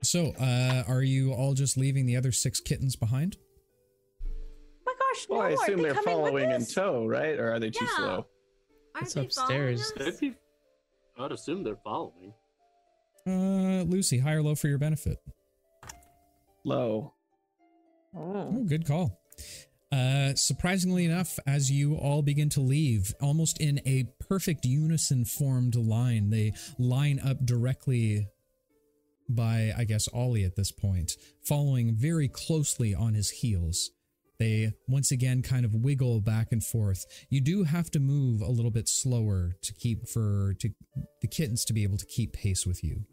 So, uh, are you all just leaving the other six kittens behind? my gosh, no, Well, I assume they they're coming following in tow, right? Or are they too Yeah. slow? Aren't It's they upstairs. following They'd us? be, I'd assume they're following. Uh, Lucy, high or low for your benefit? Low. Oh. Oh, good call. Uh, surprisingly enough, as you all begin to leave, almost in a perfect unison formed line, they line up directly by, I guess, Ollie at this point, following very closely on his heels. They once again kind of wiggle back and forth. You do have to move a little bit slower to keep for to the kittens to be able to keep pace with you.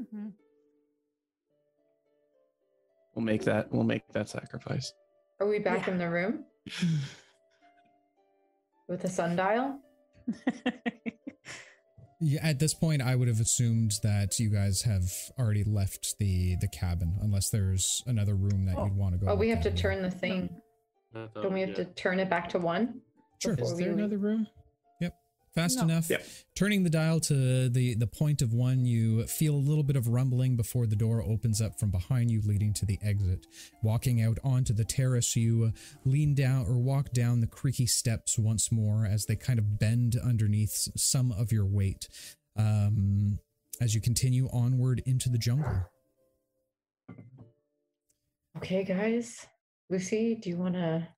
Mhm. We'll make that. We'll make that sacrifice. Are we back Yeah. in the room with a sundial? Yeah, at this point, I would have assumed that you guys have already left the the cabin, unless there's another room that you'd oh. want to go. Oh, we have to at. turn the thing. I thought, Don't we have yeah. to turn it back to one? Sure. before Is we there leave? another room? Fast No. enough. Yep. Turning the dial to the the point of one, you feel a little bit of rumbling before the door opens up from behind you, leading to the exit. Walking out onto the terrace, you lean down or walk down the creaky steps once more as they kind of bend underneath some of your weight. Um, as you continue onward into the jungle. Okay, guys. Lucy, do you want to?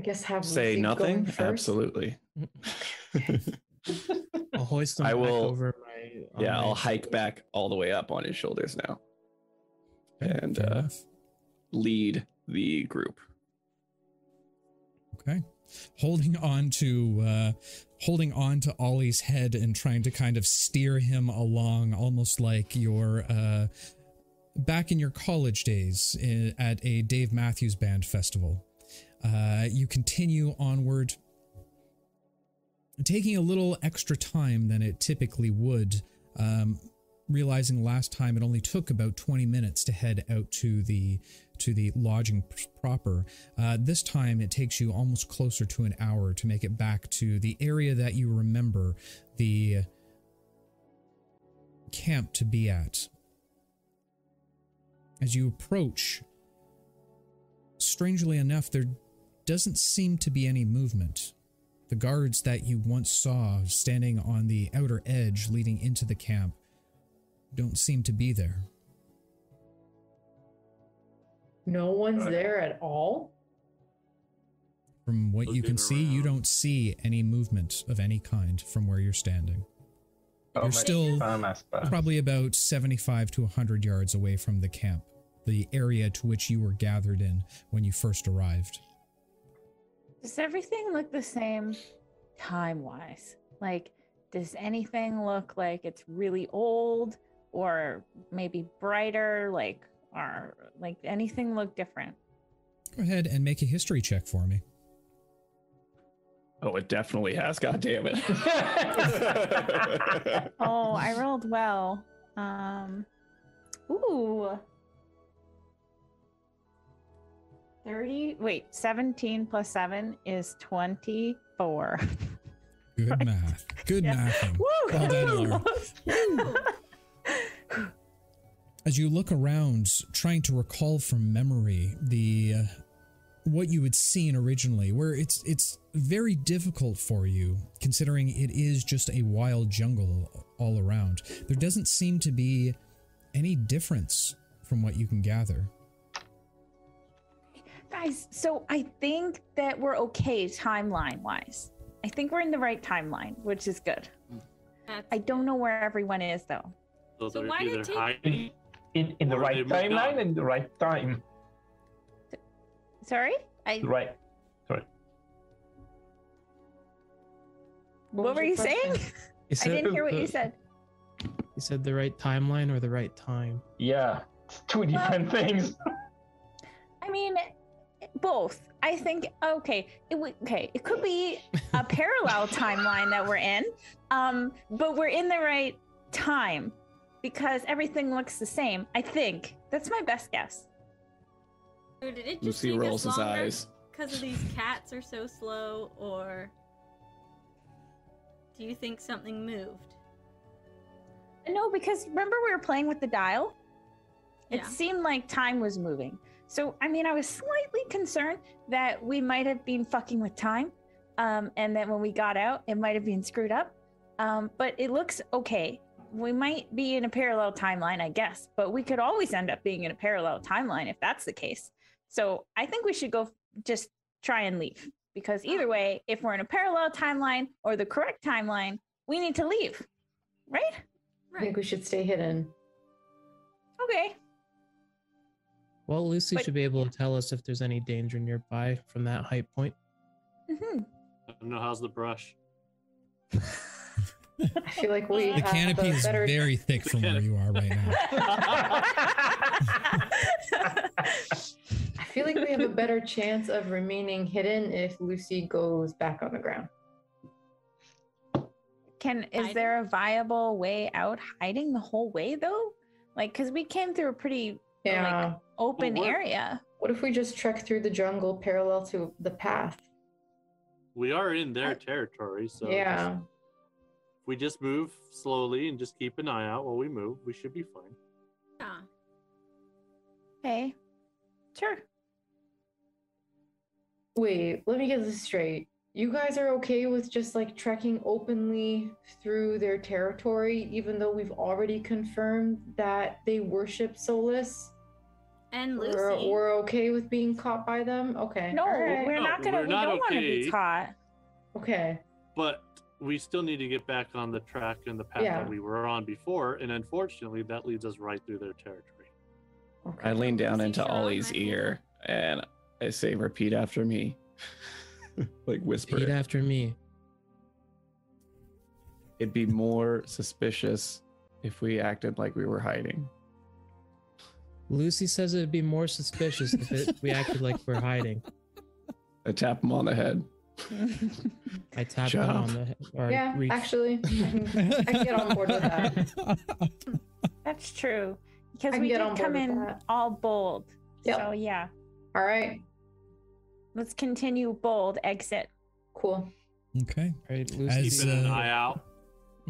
I guess have Say Lucy nothing. going first? Absolutely. I'll hoist them I back will- over my. yeah, my I'll hike shoulders. back all the way up on his shoulders now and uh, lead the group. Okay. Holding on to uh holding on to Ollie's head and trying to kind of steer him along almost like your uh back in your college days i- at a Dave Matthews Band festival. Uh you continue onward taking a little extra time than it typically would um realizing last time it only took about 20 minutes to head out to the to the lodging proper uh, this time it takes you almost closer to an hour to make it back to the area that you remember the camp to be at. As you approach, strangely enough, there doesn't seem to be any movement. The guards that you once saw standing on the outer edge leading into the camp don't seem to be there. No one's there at all. From what you can see, you don't see any movement of any kind from where you're standing. Oh, You're still spam, my spam. Probably about 75 to 100 yards away from the camp, the area to which you were gathered in when you first arrived. Does everything look the same time wise? Like, does anything look like it's really old or maybe brighter? Like, or like anything look different? Go ahead and make a history check for me. Oh, it definitely has. God damn it. Oh, I rolled well. Um, ooh. 30, wait, 17 plus 7 is 24. Good math. Good Yeah. mathing. Woo! Well done, As you look around, trying to recall from memory the uh, what you had seen originally, where it's it's very difficult for you, considering it is just a wild jungle all around. There doesn't seem to be any difference from what you can gather. Guys, so I think that we're okay timeline wise. I think we're in the right timeline, which is good. That's I don't know where everyone is though. So, So why did either take- hiding. in in the Or right timeline on. and the right time. Sorry? I Right. Sorry. what, was were your you saying? question? He I didn't hear what you said. He said the right timeline or the right time. Yeah. It's two different things. I mean, both. I think okay. It would okay. It could be a parallel timeline that we're in, um, but we're in the right time because everything looks the same. I think that's my best guess. Or did it just Lucy take rolls us his eyes. because of these cats are so slow, or do you think something moved? No, because remember we were playing with the dial. It Yeah. seemed like time was moving. So I mean, I was slightly concerned that we might have been fucking with time, um, and then when we got out, it might have been screwed up. Um, but it looks okay. We might be in a parallel timeline, I guess, but we could always end up being in a parallel timeline if that's the case. So I think we should go just try and leave because either way, if we're in a parallel timeline or the correct timeline, we need to leave, right? I think we should stay hidden. Okay. Well, Lucy But- should be able to tell us if there's any danger nearby from that height point. hmm I don't know how's the brush. I feel like we The canopy is better. very thick from where you are right now. I feel like we have a better chance of remaining hidden if Lucy goes back on the ground. Can is there a viable way out hiding the whole way though? Like cuz we came through a pretty Yeah. Open what- area. what if we just trek through the jungle parallel to the path? We are in their I- territory, so yeah. just- if we just move slowly and just keep an eye out while we move, we should be fine. Yeah. Okay. Sure. Wait, let me get this straight. You guys are okay with just like trekking openly through their territory, even though we've already confirmed that they worship Solis? And Lucy. We're, we're okay with being caught by them? Okay. No, alright, we're No, not going to we're we not don't want to be caught. Okay. But we still need to get back on the track and the path Yeah. that we were on before, and unfortunately, that leads us right through their territory. Okay. I lean down Lucy, into Ollie's ear and I say, repeat after me. like whisper. Repeat after me. It'd be more suspicious if we acted like we were hiding. Lucy says it'd be more suspicious if it, we acted like we're hiding. I tap him on the head. I tap Shut him up. on the head. Or Yeah, reach. actually, I can, I can get on board with that. That's true. Because I can we get did come in that. all bold. Yep. So yeah. All right. Let's continue bold exit. Cool. Okay. All right, As, Lucy. Keeping an uh, eye out.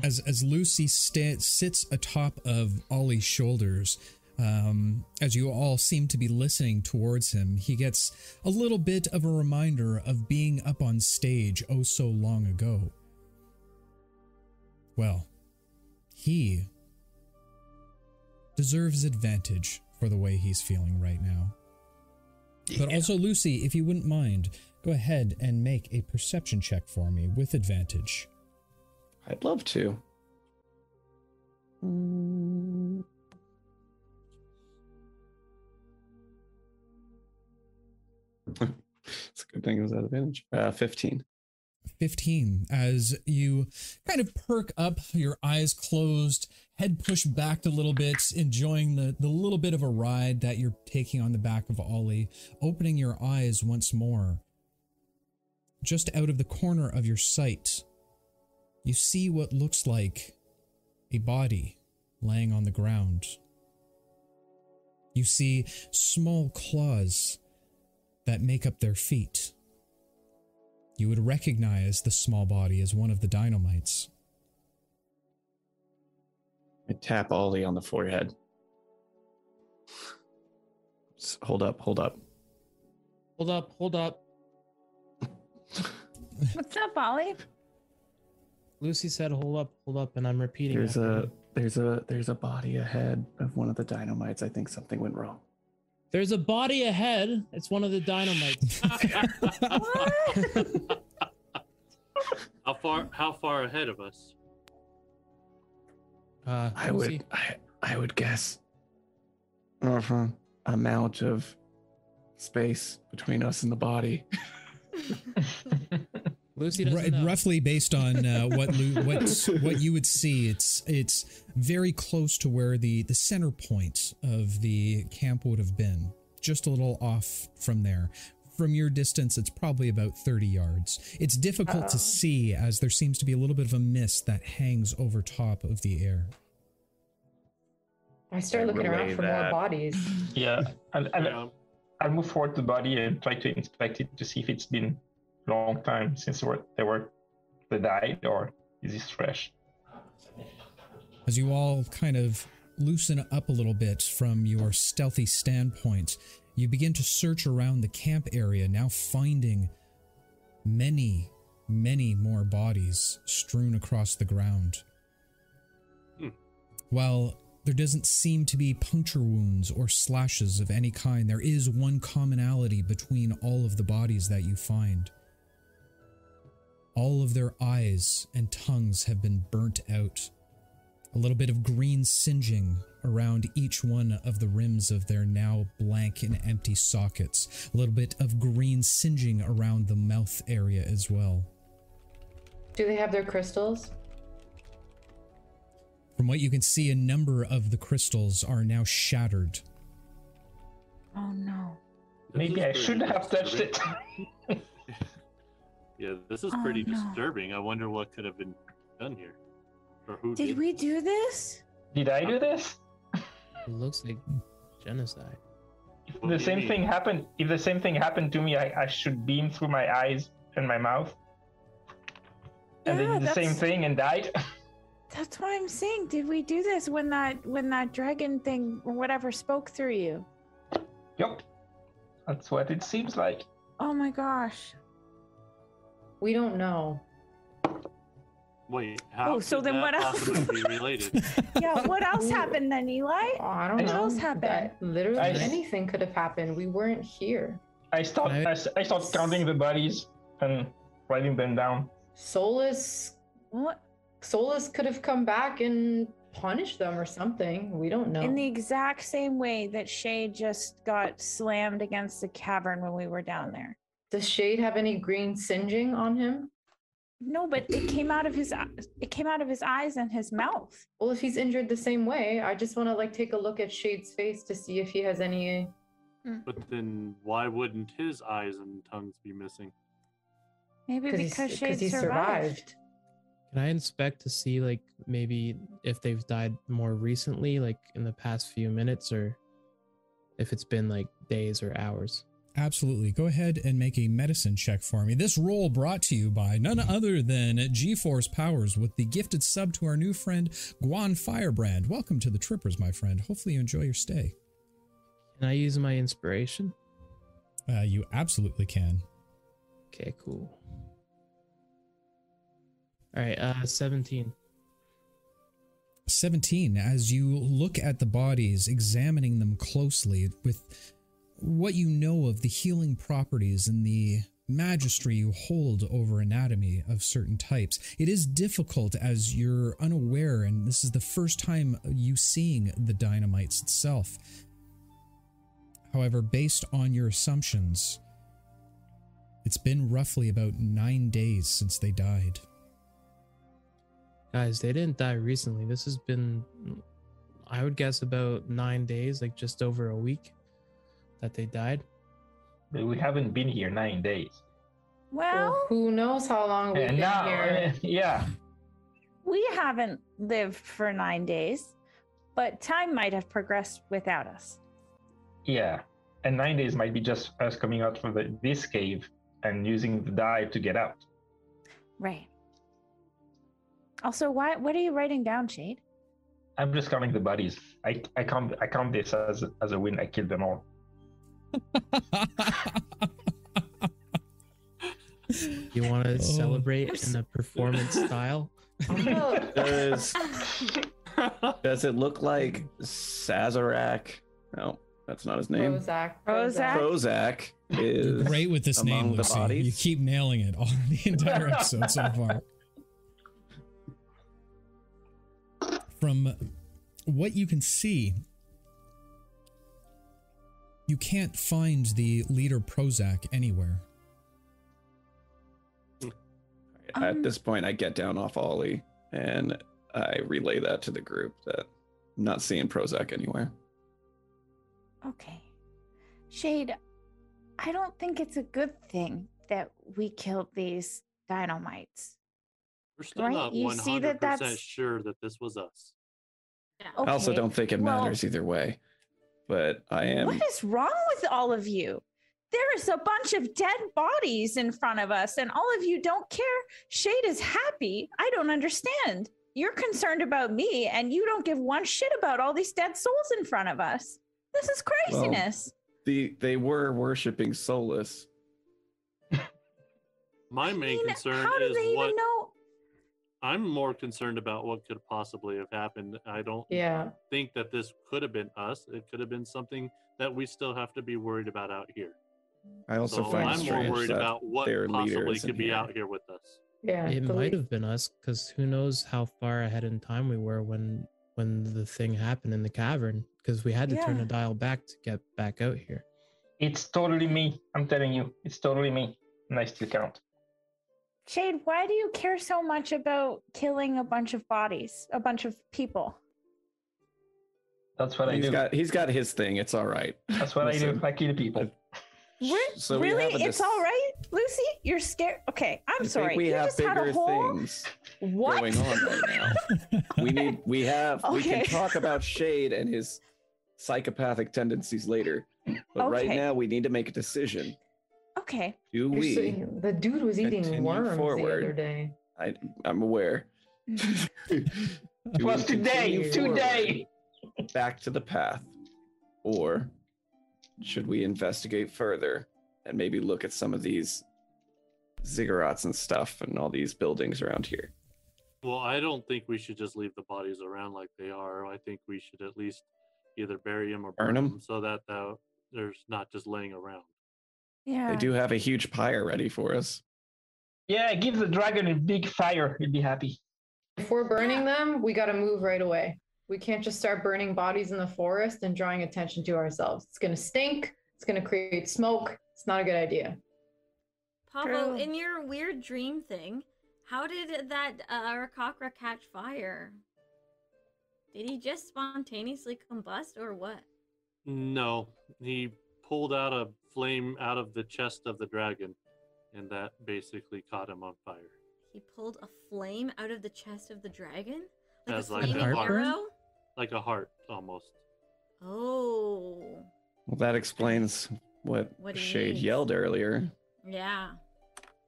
as as Lucy sta- sits atop of Ollie's shoulders, um, as you all seem to be listening towards him, he gets a little bit of a reminder of being up on stage oh so long ago. Well, he deserves advantage for the way he's feeling right now. But also, Lucy, if you wouldn't mind, go ahead and make a perception check for me with advantage. I'd love to. It's a good thing it was at advantage. Uh, 15. 15 as you kind of perk up, your eyes closed, head pushed back a little bit, enjoying the, the little bit of a ride that you're taking on the back of Ollie, opening your eyes once more. Just out of the corner of your sight, you see what looks like a body laying on the ground. You see small claws that make up their feet. You would recognize the small body as one of the Dinomites. I tap Ollie on the forehead. S- Hold up, hold up. Hold up, hold up. What's up, Ollie? Lucy said, "Hold up, hold up," and I'm repeating. There's a her. there's a there's a body ahead of one of the Dinomites. I think something went wrong. There's a body ahead. It's one of the Dinomites. How far? How far ahead of us? Uh, I Lucy, would I I would guess uh-huh, amount of space between us and the body. Lucy doesn't Ru- know. roughly based on uh, what Lu- what what you would see, it's it's very close to where the the center point of the camp would have been, just a little off from there. From your distance, it's probably about 30 yards. It's difficult to Oh. see as there seems to be a little bit of a mist that hangs over top of the air. I start looking around for that. more bodies. Yeah, I'll, I'll, Yeah, I'll move forward to the body and try to inspect it to see if it's been a long time since they were they died or is this fresh? As you all kind of loosen up a little bit from your stealthy standpoint, you begin to search around the camp area, now finding many, many more bodies strewn across the ground. Hmm. While there doesn't seem to be puncture wounds or slashes of any kind, there is one commonality between all of the bodies that you find. All of their eyes and tongues have been burnt out. A little bit of green singeing around each one of the rims of their now blank and empty sockets. A little bit of green singeing around the mouth area as well. Do they have their crystals? From what you can see, a number of the crystals are now shattered. oh no. Maybe I pretty should have touched it. disturbing. Yeah, this is Oh, pretty no. disturbing. I wonder what could have been done here, or who Did we do this? Did I do this? It looks like genocide. If the do same thing happened, if the same thing happened to me, I, I should beam through my eyes and my mouth. And they did the same thing and died. That's what I'm saying. Did we do this when that when that dragon thing or whatever spoke through you? yup. That's what it seems like. Oh my gosh. We don't know. Wait, oh, how? Oh, so then that what else? be related? Yeah, what else happened then, Eli? Oh, I don't What know. else happened? That- literally I- anything could have happened. We weren't here. I start I- I, s- I start counting the bodies and writing them down. Solis What? Solis could have come back and punished them or something. We don't know. In the exact same way that Shay just got slammed against the cavern when we were down there. Does Shade have any green singeing on him? No, but it came out of his it came out of his eyes and his mouth. Well, if he's injured the same way, I just want to like take a look at Shade's face to see if he has any. Hmm. But then, why wouldn't his eyes and tongues be missing? Maybe because Shade he survived. Can I inspect to see like maybe if they've died more recently, like in the past few minutes, or if it's been like days or hours? Absolutely. Go ahead and make a medicine check for me. This roll brought to you by none other than G-Force Powers with the gifted sub to our new friend Guan Firebrand. Welcome to the Trippers, my friend. Hopefully you enjoy your stay. Can I use my inspiration? Uh, you absolutely can. Okay, cool. All right, uh, seventeen. 17 as you look at the bodies examining them closely with what you know of the healing properties and the magistry you hold over anatomy of certain types it is difficult as you're unaware and this is the first time you seeing the Dinomites itself however based on your assumptions It's been roughly about nine days since they died. Guys, they didn't die recently. This has been, I would guess, about nine days, like just over a week that they died. But we haven't been here nine days. Well, Well, who knows how long we've And been now, here? yeah, we haven't lived for nine days, but time might have progressed without us. yeah. And nine days might be just us coming out from the, this cave and using the dive to get out. Right. Also, why? What are you writing down, Shade? I'm just counting the bodies. I I count I count this as as a win. I killed them all. You want to Oh. celebrate in a performance style? Does does it look like Sazerac? No, that's not his name. Prozac. Prozac? Prozac You're is great with this name, Lucy. You keep nailing it all the entire episode so far. From what you can see, you can't find the leader Prozac anywhere. Um, At this point, I get down off Ollie and I relay that to the group that I'm not seeing Prozac anywhere. Okay. Shade, I don't think it's a good thing that we killed these Dinomites. We're still Right, not you one see hundred that percent that's- sure that this was us. Yeah. Okay. I also don't think it well- matters either way. But I am What is wrong with all of you? There is a bunch of dead bodies in front of us, and all of you don't care. Shade is happy. I don't understand. You're concerned about me, and you don't give one shit about all these dead souls in front of us. This is Well, craziness. the they were worshiping Solis. My I main mean, concern how do is they what even know? I'm more concerned about what could possibly have happened. I don't Yeah. think that this could have been us. It could have been something that we still have to be worried about out here. I also so find I'm more strange worried that about what their leader possibly isn't could be here. out here with us. Yeah. It might le- have been us, because who knows how far ahead in time we were when when the thing happened in the cavern. Because we had to turn the dial back to get back out here. It's totally me. I'm telling you, it's totally me. Nice to count. Shade, why do you care so much about killing a bunch of bodies, a bunch of people? That's what I do. got he's got his thing. It's all right. That's what I do. Listen. I kill people. Re- So really? It's dis- all right, Lucy? You're scared? Okay, I'm I sorry. we you have just had a bigger whole things what? going on right now. we need we have Okay. we can talk about Shade and his psychopathic tendencies later. But right now we need to make a decision. Okay. Do You're we saying- the dude was eating continue worms the other day. I I'm aware. Do It was today. continue Today. forward Back to the path. Or should we investigate further and maybe look at some of these ziggurats and stuff and all these buildings around here? Well, I don't think we should just leave the bodies around like they are. I think we should at least either bury them or Burn burn 'em? them so that uh, there's not just laying around. Yeah. They do have a huge pyre ready for us. Yeah, give the dragon a big fire. He'd be happy. If we're burning them, we got to move right away. We can't just start burning bodies in the forest and drawing attention to ourselves. It's going to stink. It's going to create smoke. It's not a good idea. Pavo, True. in your weird dream thing, how did that uh, Rakakra catch fire? Did he just spontaneously combust or what? No, he pulled out a flame out of the chest of the dragon, and that basically caught him on fire. He pulled a flame out of the chest of the dragon? Like As a like a flaming heartburn? arrow? Like a heart, almost. Oh, Well, that explains what, What Shade needs. yelled earlier, yeah.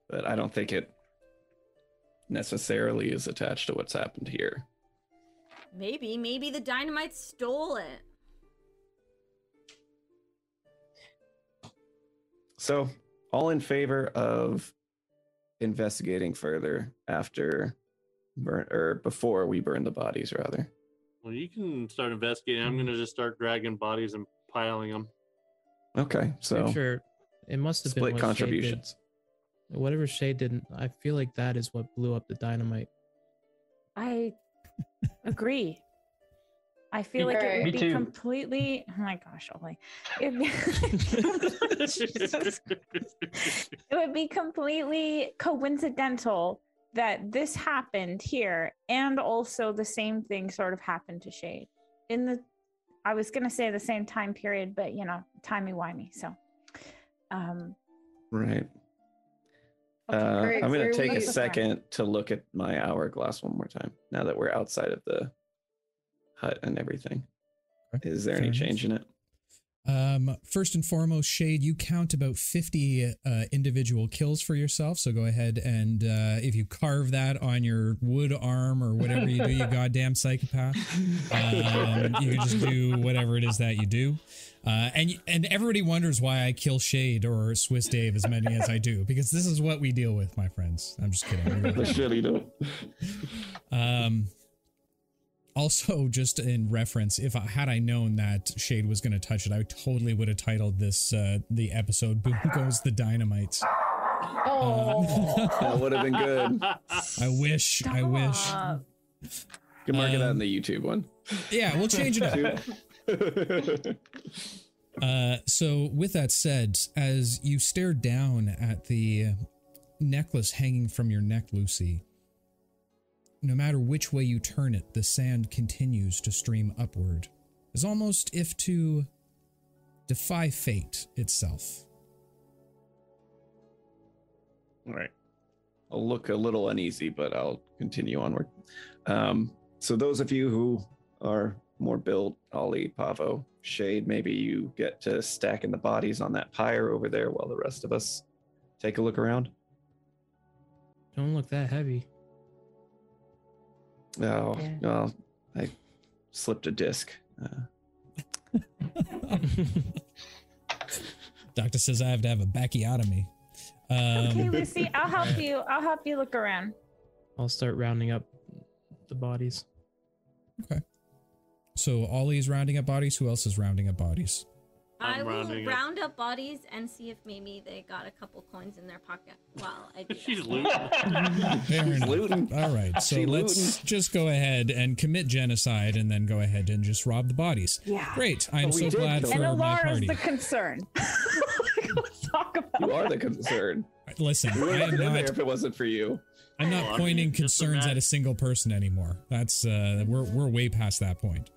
but I don't think it necessarily is attached to what's happened here. Maybe, maybe the Dinomite stole it. So, all in favor of investigating further after burn or before we burn the bodies, rather. Well, you can start investigating. I'm gonna just start dragging bodies and piling them. Okay, so I'm sure it must have been split what Shay did. contributions. Whatever Shay didn't, I feel like that is what blew up the Dinomite. I agree. I feel like it would be too. completely. Oh my gosh, Ollie. It'd be, it would be completely coincidental that this happened here, and also the same thing sort of happened to Shade in the. I was gonna say the same time period, but you know, timey wimey. So, um, Right. okay, Uh, great. I'm gonna take a second to look at my hourglass one more time now that we're outside of the hut and everything. Okay, Is there fair any enough. change in it? Um, first and foremost, Shade, you count about 50 uh, individual kills for yourself. So go ahead and uh, if you carve that on your wood arm or whatever you do, you goddamn psychopath, um, you can just do whatever it is that you do. Uh, and and everybody wonders why I kill Shade or Swiss Dave as many as I do because this is what we deal with, my friends. I'm just kidding. We really The shit you do. um, also, just in reference, if I had I known that Shade was going to touch it, I totally would have titled this uh, the episode "Boom Goes the Dynamites." Oh, That would have been good. I wish, I wish. You can mark it out in Um, the YouTube one. Yeah, we'll change it up. Uh, so, with that said, as you stare down at the necklace hanging from your neck, Lucy, no matter which way you turn it, the sand continues to stream upward, as almost if to defy fate itself. All right. I'll look a little uneasy, but I'll continue onward. Um, so those of you who are more built, Ollie, Pavo, Shade, maybe you get to stacking the bodies on that pyre over there while the rest of us take a look around. Don't look that heavy. Oh, Yeah. well, I slipped a disc. Uh, Doctor says I have to have a backiotomy. okay, Um, Lucy, I'll help you. I'll help you look around. I'll start rounding up the bodies. Okay. So Ollie's rounding up bodies. Who else is rounding up bodies? I I'm will rounding up. round up bodies and see if maybe they got a couple coins in their pocket while I do She's that. looting. She's looting. All right, so She let's looting. just go ahead and commit genocide, and then go ahead and just rob the bodies. Yeah. Great! I'm Oh, so did glad kill for And my Alara's party. the concern. Let's talk about you are the concern. Listen, We I wouldn't am have been there not. if it wasn't for you. I'm not I pointing concerns at a single person anymore. That's uh, we're we're way past that point.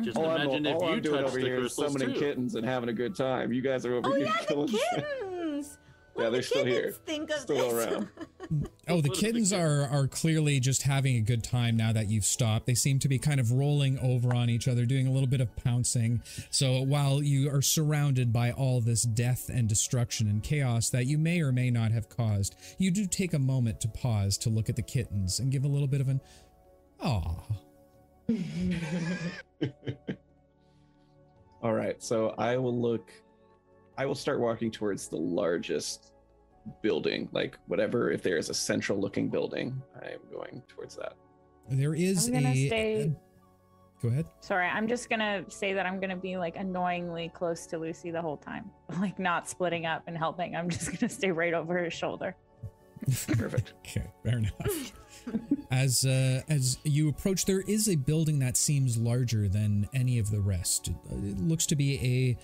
Just All I'm, if you I'm doing over the here is crystals summoning too. kittens and having a good time. You guys are over Oh here yeah, the killing shit. kittens. Yeah, they're the still here. Think of Still this? around. Oh, the kittens are are clearly just having a good time now that you've stopped. They seem to be kind of rolling over on each other, doing a little bit of pouncing. So while you are surrounded by all this death and destruction and chaos that you may or may not have caused, you do take a moment to pause to look at the kittens and give a little bit of an ah. All right, so I will look. I will start walking towards the largest building, like whatever. If there is a central-looking building, I am going towards that. There is I'm gonna a. stay- Go ahead. Sorry, I'm just gonna say that I'm gonna be like annoyingly close to Lucy the whole time, like not splitting up and helping. I'm just gonna stay right over her shoulder. Perfect. Okay, fair enough. as uh, as you approach, there is a building that seems larger than any of the rest. It, looks to be a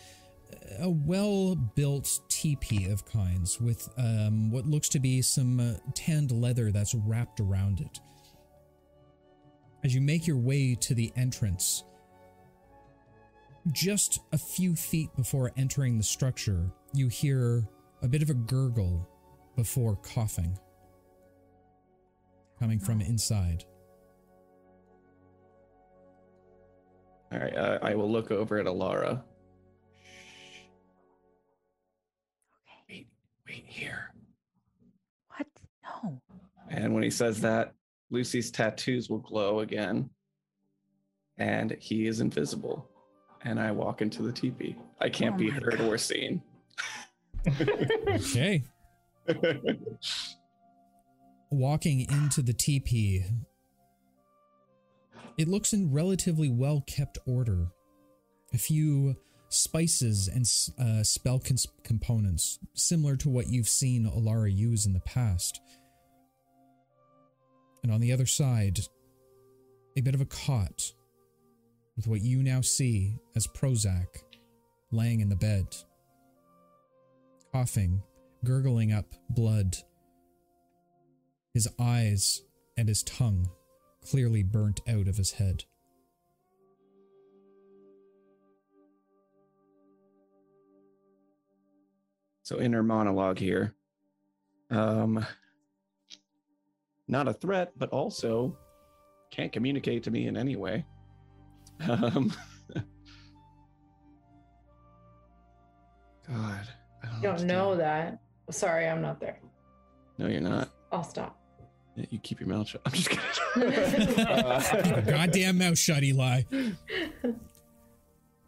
a well-built teepee of kinds with um, what looks to be some uh, tanned leather that's wrapped around it. As you make your way to the entrance, just a few feet before entering the structure, you hear a bit of a gurgle before coughing coming from inside. All right, uh, I will look over at Alara. Shh. Okay. Wait, wait here. What? No. And when he says that, Lucy's tattoos will glow again, and he is invisible. And I walk into the teepee. I can't Oh be my heard or seen. Okay. Walking into the teepee, it looks in relatively well kept order. A few spices and uh, spell cons- components, similar to what you've seen Alara use in the past. And on the other side, a bit of a cot with what you now see as Prozac laying in the bed, coughing, gurgling up blood, his eyes and his tongue clearly burnt out of his head. So inner monologue here. Um not a threat, but also can't communicate to me in any way. Um God. I You don't know that. Sorry, I'm not there. No, you're not. I'll stop. Yeah, You keep your mouth shut. I'm just kidding. Keep your Uh, goddamn mouth shut, Eli.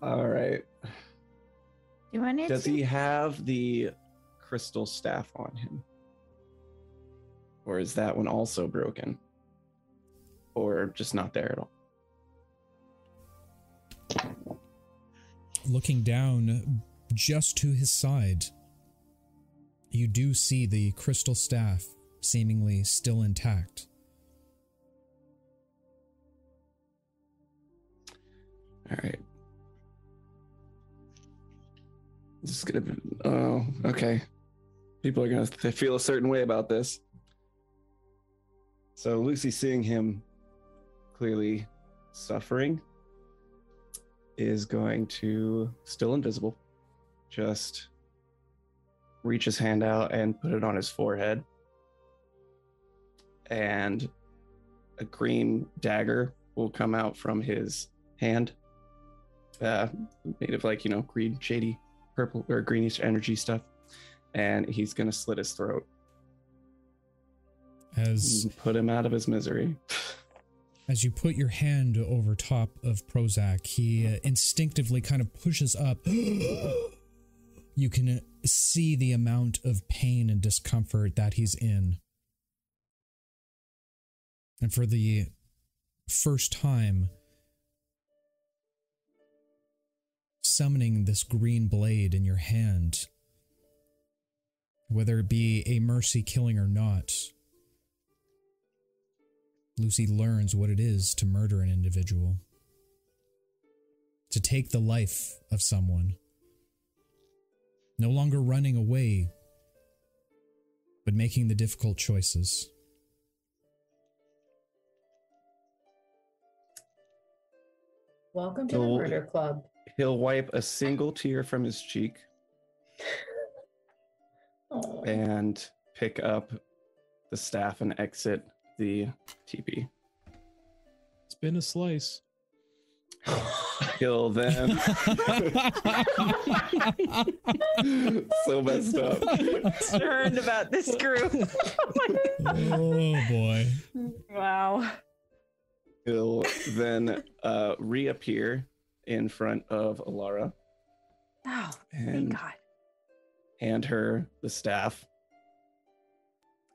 all right. Do I need Does to? he have the crystal staff on him? Or is that one also broken? Or just not there at all? Looking down just to his side, you do see the crystal staff seemingly still intact. All right. This is gonna be. Oh, okay. People are gonna th- feel a certain way about this. So Lucy, seeing him clearly suffering, is going to still invisible, just reach his hand out and put it on his forehead, and a green dagger will come out from his hand uh, made of like you know green shady purple or greenish energy stuff and he's gonna slit his throat As put him out of his misery As you put your hand over top of Prozac, he uh, instinctively kind of pushes up. you can see the amount of pain and discomfort that he's in. And for the first time, summoning this green blade in your hand, whether it be a mercy killing or not, Lucy learns what it is to murder an individual, to take the life of someone. No longer running away, but making the difficult choices. Welcome to the Oh. murder club. he'll wipe a single tear from his cheek Oh, and pick up the staff and exit the teepee It's been a slice. he'll then so messed up concerned about this group. oh boy. wow. He'll then uh, reappear in front of alara Oh, thank and God. hand her the staff.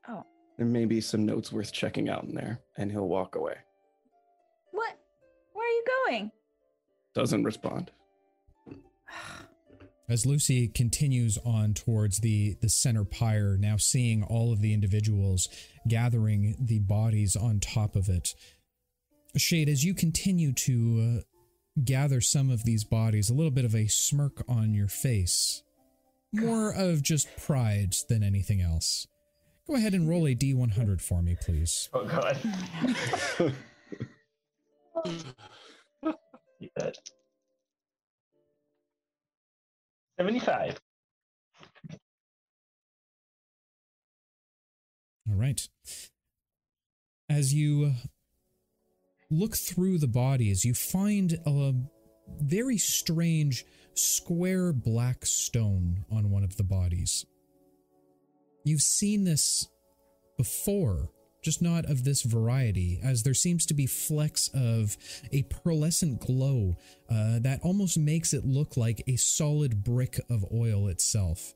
Oh. There may be some notes worth checking out in there, and he'll walk away. What? Where are you going? Doesn't respond. As Lucy continues on towards the, the center pyre, now seeing all of the individuals gathering the bodies on top of it. Shade, as you continue to uh, gather some of these bodies, a little bit of a smirk on your face. More of just pride than anything else. Go ahead and roll a d100 for me, please. Oh god. Yeah. 75. All right. As you look through the bodies, you find a very strange square black stone on one of the bodies. You've seen this before, just not of this variety, as there seems to be flecks of a pearlescent glow uh, that almost makes it look like a solid brick of oil itself.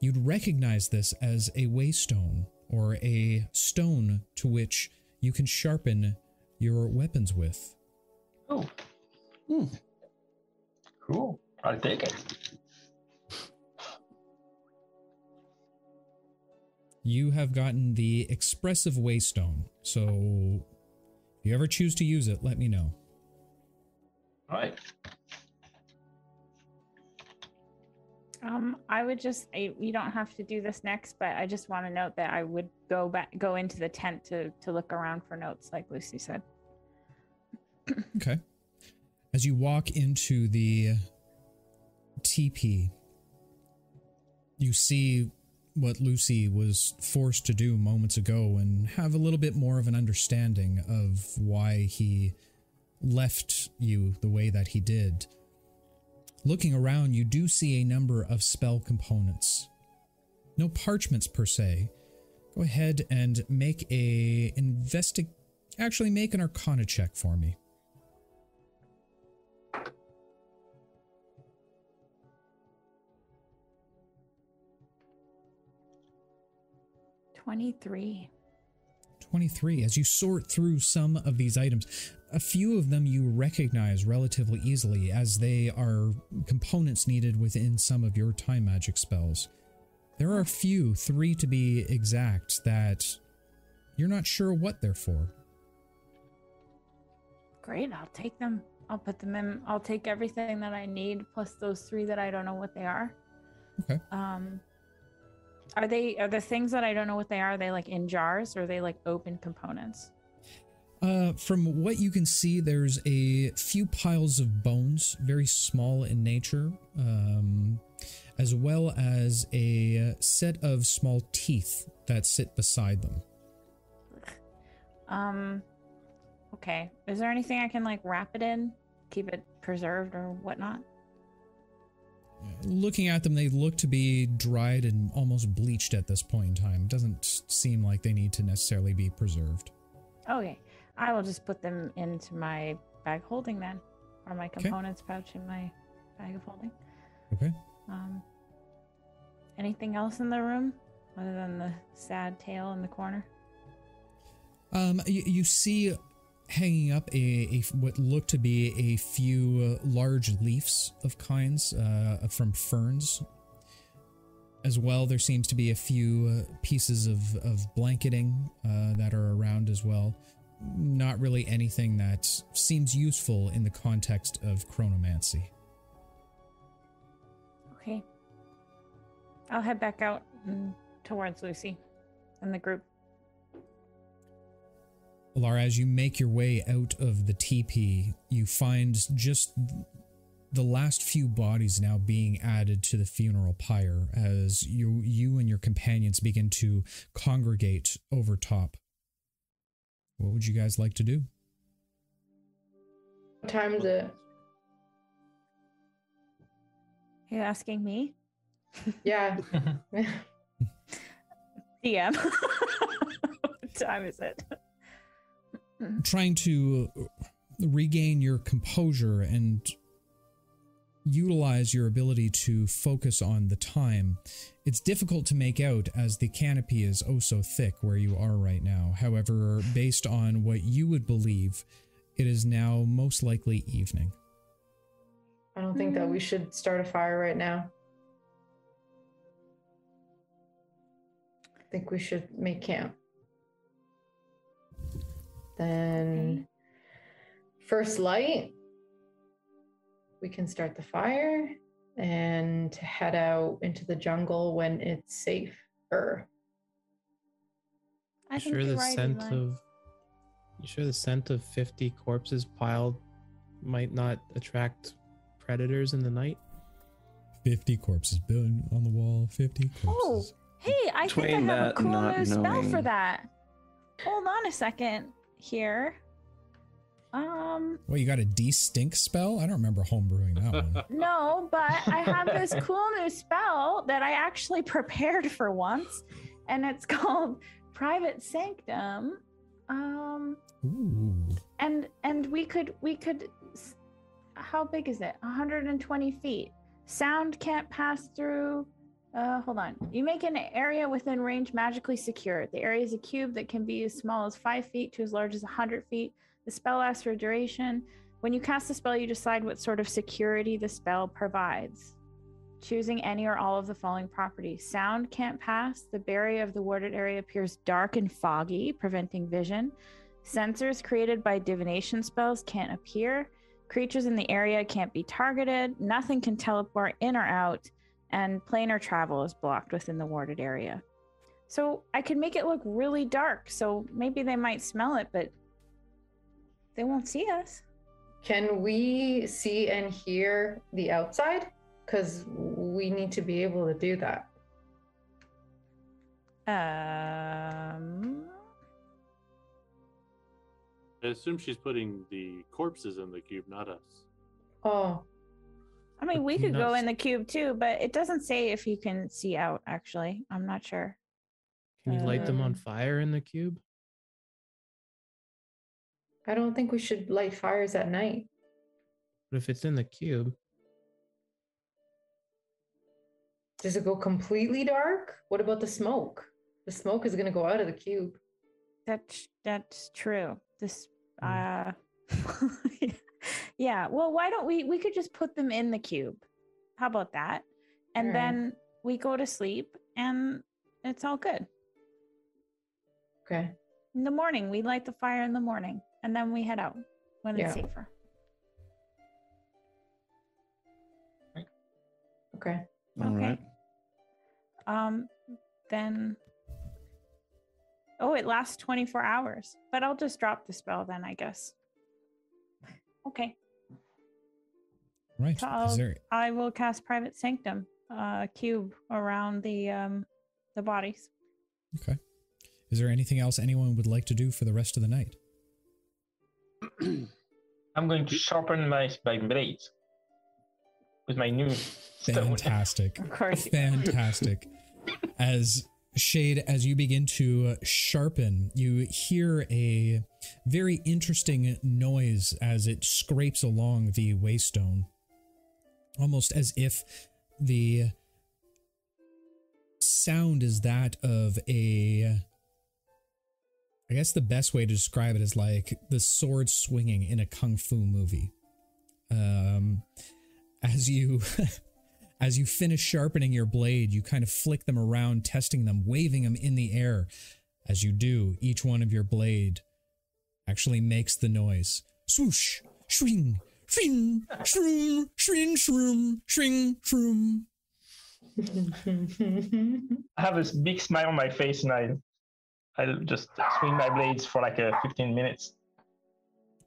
You'd recognize this as a whetstone or a stone to which you can sharpen your weapons with. Oh. Hmm. Cool. I'll take it. You have gotten the expressive whetstone, so if you ever choose to use it, let me know. All right. Um, I would just I, you don't have to do this next, but I just want to note that I would go back go into the tent to to look around for notes, like Lucy said. Okay. As you walk into the teepee, you see what Lucy was forced to do moments ago and have a little bit more of an understanding of why he left you the way that he did. Looking around, you do see a number of spell components. No parchments per se. Go ahead and make a investi- actually make an arcana check for me. Twenty-three. 23. As you sort through some of these items, a few of them you recognize relatively easily as they are components needed within some of your time magic spells. There are a few, three to be exact, that you're not sure what they're for. Great, I'll take them. I'll put them in. I'll take everything that I need plus those three that I don't know what they are. Okay. Um, are they are the things that I don't know what they are? Are they like in jars or are they like open components? Uh, from what you can see, there's a few piles of bones, very small in nature, um, as well as a set of small teeth that sit beside them. Um, okay. Is there anything I can like wrap it in, keep it preserved or whatnot? Looking at them, they look to be dried and almost bleached at this point in time. It doesn't seem like they need to necessarily be preserved. Okay. I will just put them into my bag holding then, or my components pouch in my bag of holding. Okay. Um, anything else in the room other than the sad tail in the corner? Um, you, you see hanging up a, a what look to be a few uh, large leaves of kinds uh, from ferns. As well, there seems to be a few uh, pieces of, of blanketing uh, that are around as well. Not really anything that seems useful in the context of chronomancy. Okay. I'll head back out towards Lucy and the group. Alara, as you make your way out of the teepee, you find just the last few bodies now being added to the funeral pyre as you you and your companions begin to congregate over top. What would you guys like to do? What time is it? Are you asking me? Yeah. DM. what time is it? Trying to regain your composure and utilize your ability to focus on the time. It's difficult to make out as the canopy is oh so thick where you are right now. However, based on what you would believe, it is now most likely evening. I don't think that we should start a fire right now. I think we should make camp. Then, first light, we can start the fire and head out into the jungle when it's safer. Er. I You think sure the right, scent Eli. of you sure the scent of 50 corpses piled might not attract predators in the night? 50 corpses been on the wall, 50 corpses. Oh, corpses. hey, I think I have a cool new spell for that. Hold on a second here. Um, What, you got a de-stink spell? I don't remember homebrewing that one. no, but I have this cool new spell that I actually prepared for once, and it's called Private Sanctum. Um, Ooh. and and we could we could how big is it 120 feet sound can't pass through uh hold on you make an area within range magically secure the area is a cube that can be as small as 5 feet to as large as 100 feet the spell lasts for duration. When you cast the spell you decide what sort of security the spell provides. Choosing any or all of the following properties. Sound can't pass. The barrier of the warded area appears dark and foggy preventing vision. Sensors created by divination spells can't appear. Creatures in the area can't be targeted, nothing can teleport in or out, and planar travel is blocked within the warded area. So I could make it look really dark, so maybe they might smell it, but they won't see us. Can we see and hear the outside? Because we need to be able to do that. Um, I assume she's putting the corpses in the cube, not us. Oh, I mean, we could not go in the cube too, but it doesn't say if you can see out. Actually, I'm not sure. Can you light them on Um, fire in the cube? I don't think we should light fires at night. But if it's in the cube, Does it go completely dark? What about the smoke? The smoke is going to go out of the cube. That's that's true. This, Mm. uh, yeah. Well, why don't we? We could just put them in the cube. How about that? And Alright. then we go to sleep, and it's all good. Okay. In the morning, we light the fire in the morning, and then we head out when it's safer. Okay. All Okay. right. Um, then. Oh, it lasts 24 hours, but I'll just drop the spell then, I guess. Okay. Right. So I'll- there I will cast Private Sanctum, uh, cube around the um the bodies. okay? Is there anything else anyone would like to do for the rest of the night? I'm going to sharpen my, my blades with my new stone. Fantastic. Of course. Fantastic. As Shade, as you begin to sharpen, you hear a very interesting noise as it scrapes along the whetstone. Almost as if the sound is that of a. I guess the best way to describe it is like the sword swinging in a kung fu movie. Um, as you as you finish sharpening your blade, you kind of flick them around, testing them, waving them in the air. As you do, each one of your blade actually makes the noise. Swoosh, swing, swing, shroom, shrin, shroom, shring, shroom. I have this big smile on my face and I I'll just swing my blades for like uh, 15 minutes.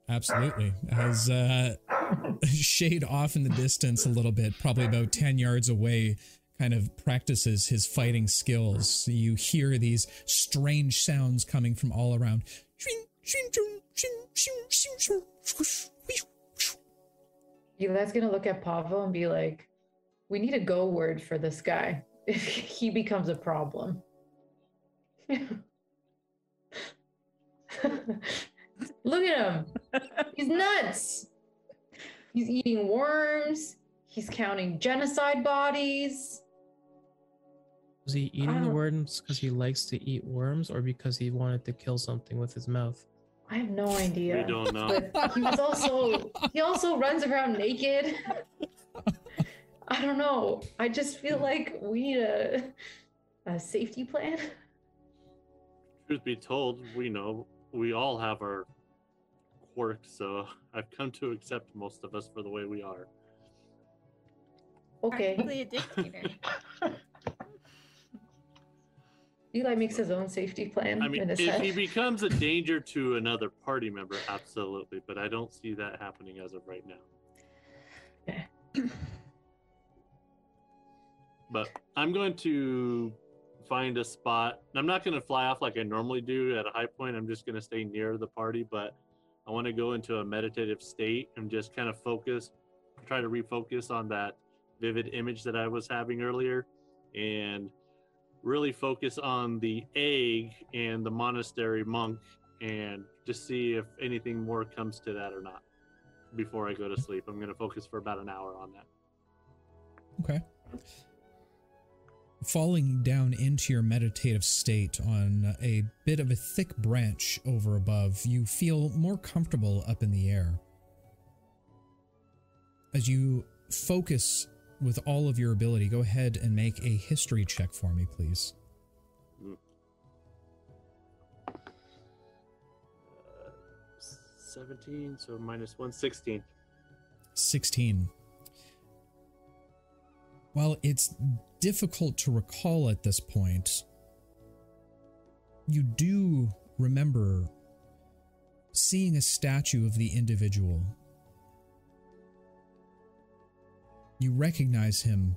Absolutely. As uh, Shade off in the distance a little bit, probably about 10 yards away, kind of practices his fighting skills. You hear these strange sounds coming from all around. Going to look at Pavo and be like, we need a go word for this guy if he becomes a problem. Look at him. He's nuts. He's eating worms. He's counting genocide bodies. was he eating the worms because he likes to eat worms or because he wanted to kill something with his mouth? I have no idea. We don't know. But he was also he also runs around naked. I don't know. I just feel like we need a a safety plan. Truth be told, we know we all have our quirks, so I've come to accept most of us for the way we are. Okay. Practically a dictator. Eli makes his own safety plan I mean, in if head. he becomes a danger to another party member, absolutely, but I don't see that happening as of right now. But I'm going to find a spot. I'm not going to fly off like I normally do at a high point. I'm just going to stay near the party, but I want to go into a meditative state and just kind of focus, try to refocus on that vivid image that I was having earlier and really focus on the egg and the monastery monk and just see if anything more comes to that or not before I go to sleep. I'm going to focus for about an hour on that. Okay. Falling down into your meditative state on a bit of a thick branch over above, you feel more comfortable up in the air. As you focus with all of your ability, go ahead and make a history check for me, please. Uh, 17, so minus 1, 16. 16. While it's difficult to recall at this point, you do remember seeing a statue of the individual. You recognize him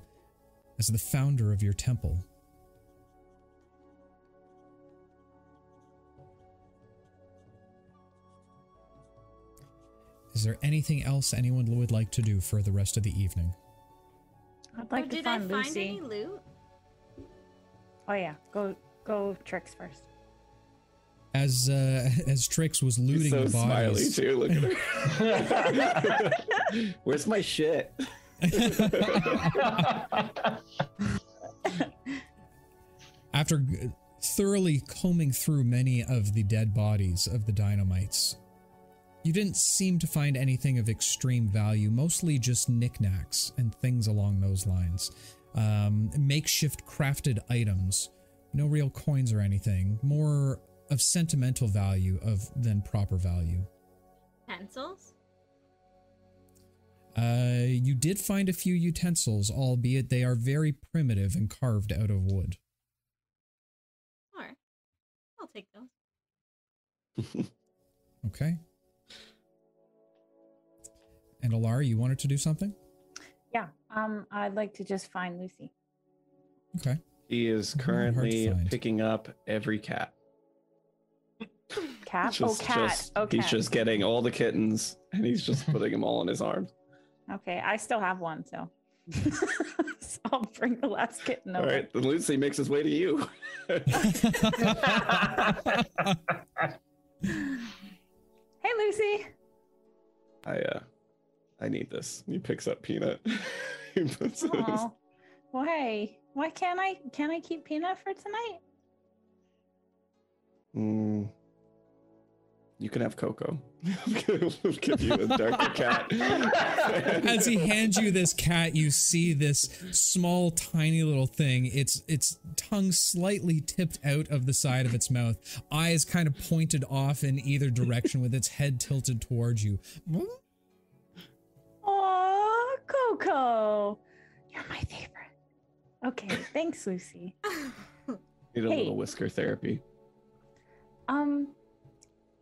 as the founder of your temple. Is there anything else anyone would like to do for the rest of the evening? I'd like oh, to did find I find Lucy. any loot? Oh yeah, go go tricks first. As uh, as Trix was He's looting so the smiley too. Look at her. Where's my shit? After g- thoroughly combing through many of the dead bodies of the Dinomites, you didn't seem to find anything of extreme value, mostly just knickknacks and things along those lines. Um, makeshift crafted items, no real coins or anything, more of sentimental value of than proper value. Pencils? Uh, you did find a few utensils, albeit they are very primitive and carved out of wood. Alright. I'll take those. Okay. And Alara, you wanted to do something? Yeah. Um, I'd like to just find Lucy. Okay. He is Very hard to currently picking up every cat. Cat. Just- oh, cat. just- oh, cat. He's just getting all the kittens and he's just putting them all in his arms. Okay, I still have one, so. so I'll bring the last kitten over. right, then Lucy makes his way to you. Hey, Lucy. I uh, I need this. He picks up Peanut. he puts it in his- Oh, well, hey, why can't I? Can I keep Peanut for tonight? Mm. You can have Coco. we'll give you a darker cat. As he hands you this cat, you see this small, tiny little thing. Its its tongue slightly tipped out of the side of its mouth, eyes kind of pointed off in either direction, with its head tilted towards you. Coco, you're my favorite. Okay, thanks, Lucy. Need a Hey. little whisker therapy. Um,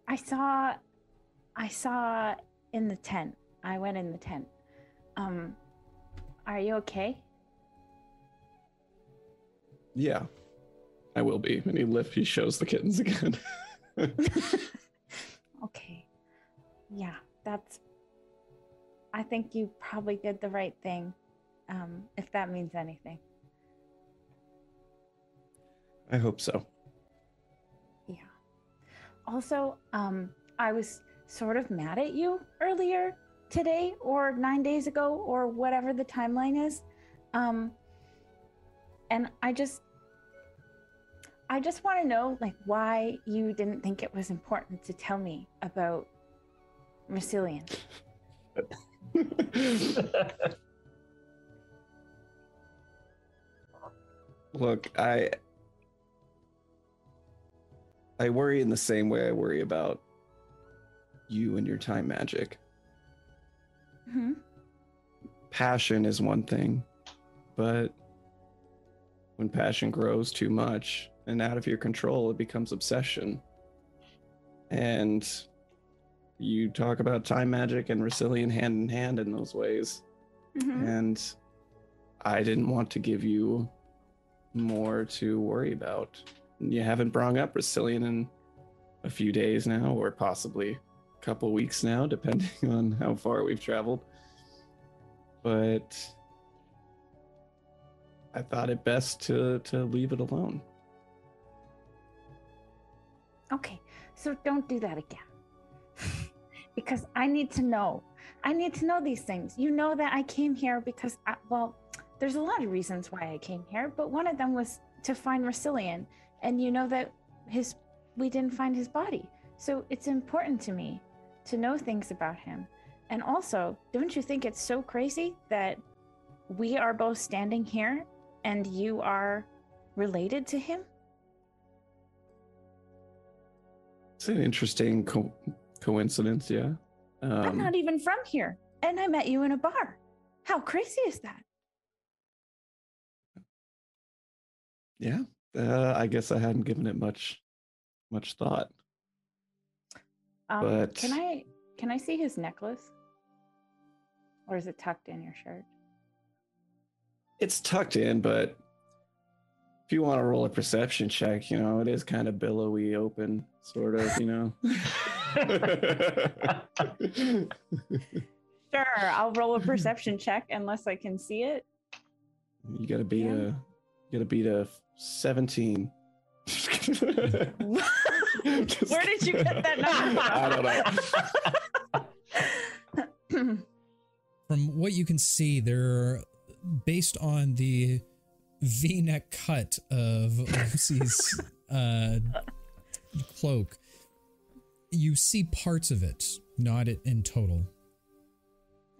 I saw, I saw in the tent. I went in the tent. Um, are you okay? Yeah, I will be. And he lift. He shows the kittens again. okay. Yeah, that's. I think you probably did the right thing, um, if that means anything. I hope so. Yeah. Also, um, I was sort of mad at you earlier today or nine days ago or whatever the timeline is. Um, and I just, I just want to know like why you didn't think it was important to tell me about Massilian. Look, I I worry in the same way I worry about you and your time magic. hmm Passion is one thing, but when passion grows too much and out of your control, it becomes obsession. And you talk about time magic and Resilian hand in hand in those ways. hmm and I didn't want to give you more to worry about. You haven't brought up Brasilian in a few days now, or possibly a couple weeks now, depending on how far we've traveled. But I thought it best to to leave it alone. Okay, so don't do that again. Because I need to know. I need to know these things. You know that I came here because, I, well, there's a lot of reasons why I came here, but one of them was to find Massilian. And you know that his we didn't find his body. So it's important to me to know things about him. And also, don't you think it's so crazy that we are both standing here and you are related to him? It's an interesting co- coincidence, yeah. I'm Um, not even from here. and I met you in a bar. How crazy is that? Yeah. Uh, I guess I hadn't given it much much thought. Um, But- can I can I see his necklace? Or is it tucked in your shirt? It's tucked in, but if you want to roll a perception check, you know, it is kind of billowy open, sort of, you know. Sure, I'll roll a perception check unless I can see it. you gotta beat Yeah. a you gotta beat a 17. Where did you get that number? I don't know. From what you can see, there, based on the V-neck cut of Lucy's uh, cloak, you see parts of it, not it in total.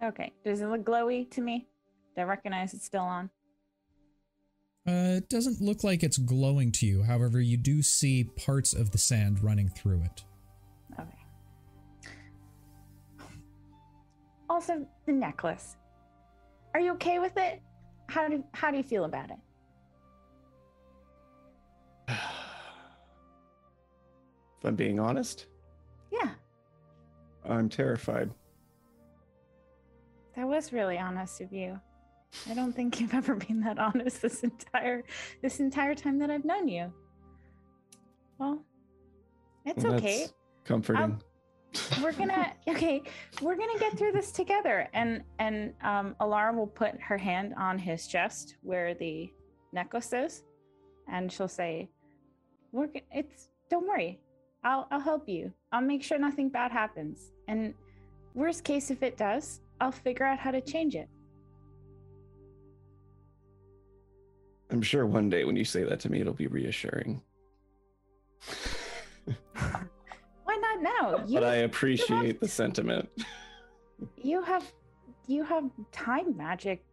okay, does it look glowy to me? Do I recognize it's still on? Uh, it doesn't look like it's glowing to you. However, you do see parts of the sand running through it. Okay. Also, the necklace. Are you okay with it? How do how do you feel about it? if I'm being honest, Yeah, I'm terrified. that was really honest of you. I don't think you've ever been that honest this entire this entire time that I've known you. Well, it's Well, okay. Comforting. we're gonna okay we're gonna get through this together and and um alara will put her hand on his chest where the necklace is and she'll say we're it's don't worry i'll i'll help you. I'll make sure nothing bad happens. And worst case if it does i'll figure out how to change it. I'm sure one day when you say that to me, it'll be reassuring. why not now? You but I appreciate the sentiment. you have you have time magic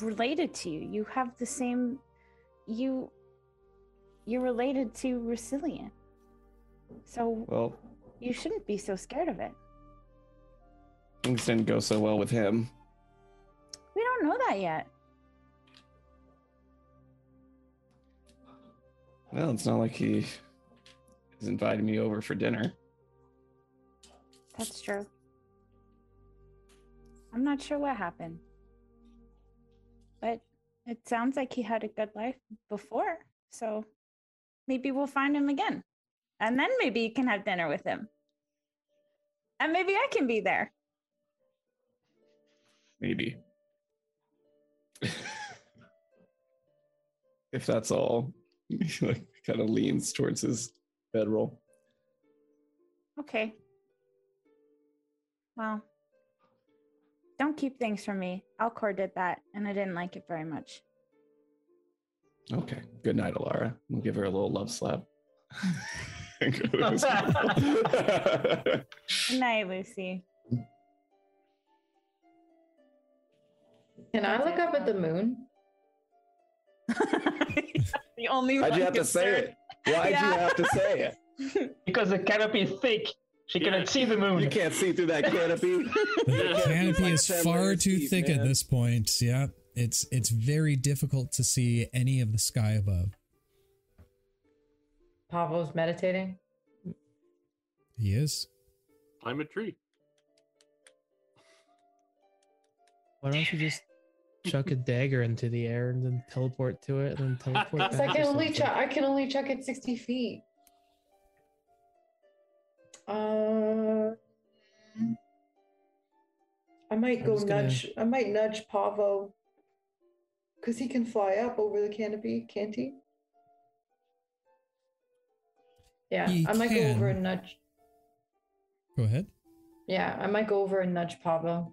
related to you. You have the same you you're related to resilient so Well, you shouldn't be so scared of it. things didn't go so well with him. we don't know that yet. Well, it's not like he is inviting me over for dinner. that's true. I'm not sure what happened. But it sounds like he had a good life before so maybe we'll find him again and then maybe you can have dinner with him and maybe i can be there Maybe. if that's all. He like kind of leans towards his bedroll. Okay. Well, don't keep things from me. Alcor did that, and I didn't like it very much. Okay. Good night, Alara. We'll give her a little love slap. And go to his- Good night, Lucy. Can I look up at the moon? the only Why'd one you have to say it? Why'd Yeah. you have to say it? because the canopy is thick. She Yeah. cannot see the moon. You can't see through that canopy. The canopy Like is ten far too deep, thick at this point. Yeah, it's it's very difficult to see any of the sky above. Pavo's meditating. He is. Climb a tree. Why don't you just chuck a dagger into the air and then teleport to it and then teleport back I can only chuck. I can only chuck it sixty feet. Uh, I might I'm go gonna- nudge. I might nudge Pavo, cause he can fly up over the canopy, can't he? Yeah, He I might go over and nudge. Go ahead. Yeah, I might go over and nudge Pavo.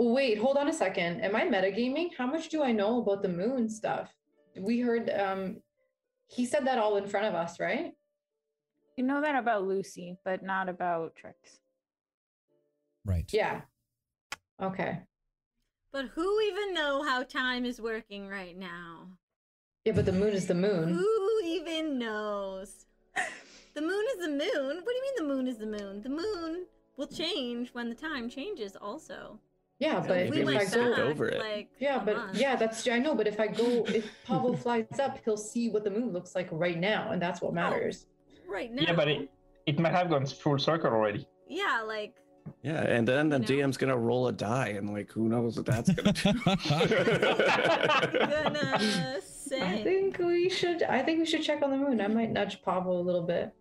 Oh, wait, hold on a second. Am I metagaming? How much do I know about the moon stuff? We heard um he said that all in front of us, right? You know that about Lucy, but not about Trix. Right. Yeah. Okay. But who even know how time is working right now? Yeah, but the moon is the moon. Who even knows? The moon is the moon. What do you mean the moon is the moon? The moon will change when the time changes. Also, Yeah, but if we if I go, over it. like yeah, but month- yeah, that's I know. But if I go, if Pavo flies up, he'll see what the moon looks like right now, and that's what oh, matters. right now. Yeah, but it, it might have gone full circle already. yeah, like Yeah, and then the You know? DM's gonna roll a die, and like, who knows what that's gonna do? gonna I think we should. I think we should check on the moon. I might nudge Pavo a little bit.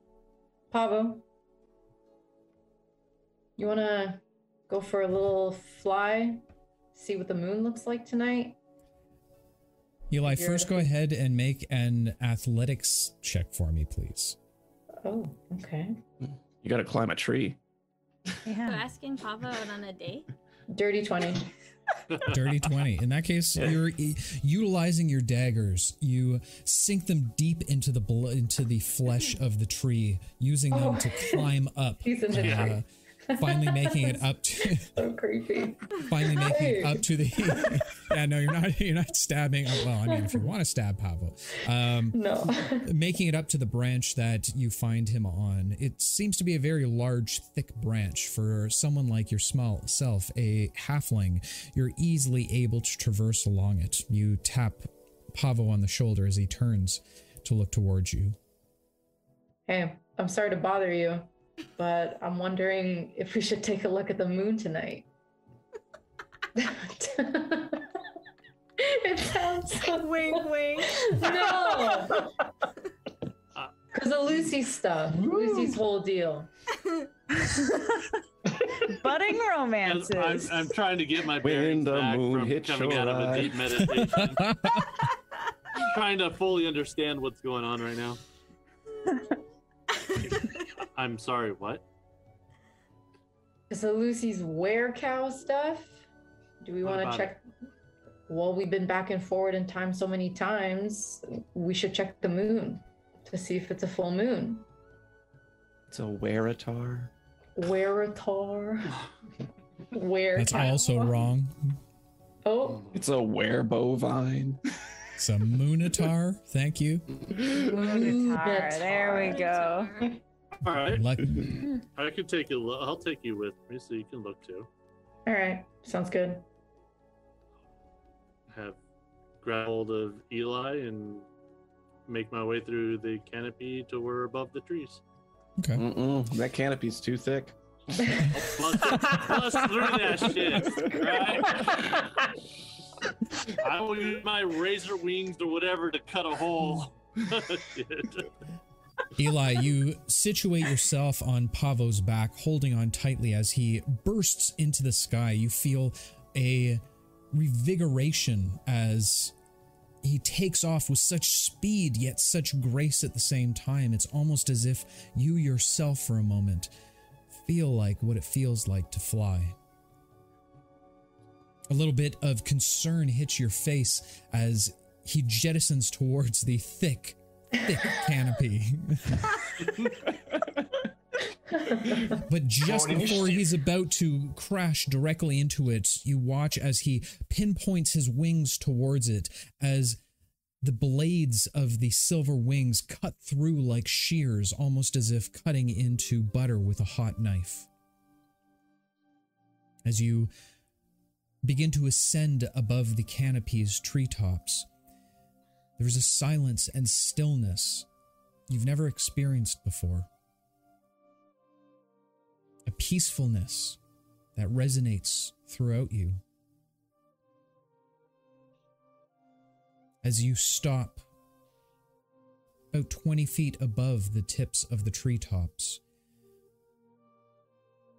Pavo, you wanna go for a little fly? See what the moon looks like tonight. Eli, You're first go ahead and make an athletics check for me, please. Oh, okay. you gotta climb a tree. So Yeah. asking Pavo out on a date. Dirty twenty. Dirty 20. In that case, you're e- utilizing your daggers. You sink them deep into the blo- into the flesh of the tree, using them Oh. to climb up. He's in the uh, tree. Finally making it up to So creepy. finally making it up to the yeah no you're not you're not stabbing well i mean if you want to stab Pavo um No. making it up to the branch that you find him on. It seems to be a very large, thick branch for someone like your small self, a halfling. You're easily able to traverse along it. You tap Pavo on the shoulder as he turns to look towards you. hey, I'm sorry to bother you, but I'm wondering if we should take a look at the moon tonight. it sounds so wink, wink. No. Because of Lucy's stuff, Lucy's whole deal. Budding I'm, romances. I'm trying to get my When bearings the back moon from hits coming out of a deep meditation. trying to fully understand what's going on right now. I'm sorry, what? Because of Lucy's were cow stuff. Do we want to about check? Well, we've been back and forward in time so many times. We should check the moon to see if it's a full moon. It's a Weratar. Weratar. Where That's also wrong. Oh, It's a werebovine. It's a Moonatar. Thank you. Moonatar, There we go. All right, Luck- hmm. I can take you. I'll take you with me so you can look too. All right, sounds good. Have grab hold of Eli and make my way through the canopy to where above the trees. Okay. Mm-mm, that canopy's too thick. Plus, plus through that shit, right? I will use my razor wings or whatever to cut a hole. Eli, you situate yourself on Pavo's back, holding on tightly as he bursts into the sky. You feel a revigoration as he takes off with such speed, yet such grace at the same time. It's almost as if you yourself, for a moment, feel like what it feels like to fly. A little bit of concern hits your face as he jettisons towards the thick, thick canopy. But just before he's about to crash directly into it, you watch as he pinpoints his wings towards it as the blades of the silver wings cut through like shears, almost as if cutting into butter with a hot knife. As you begin to ascend above the canopy's treetops, there's a silence and stillness you've never experienced before a peacefulness that resonates throughout you. As you stop about 20 feet above the tips of the treetops,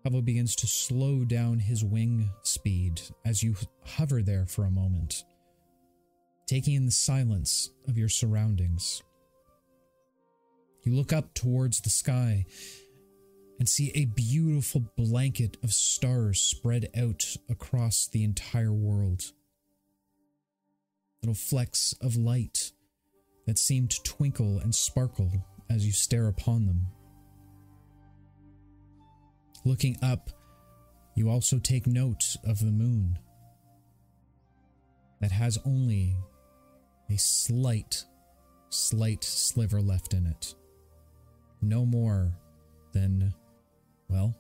Pavo begins to slow down his wing speed as you hover there for a moment, taking in the silence of your surroundings. You look up towards the sky and see a beautiful blanket of stars spread out across the entire world. Little flecks of light that seem to twinkle and sparkle as you stare upon them. Looking up, you also take note of the moon that has only a slight, slight sliver left in it. No more than well,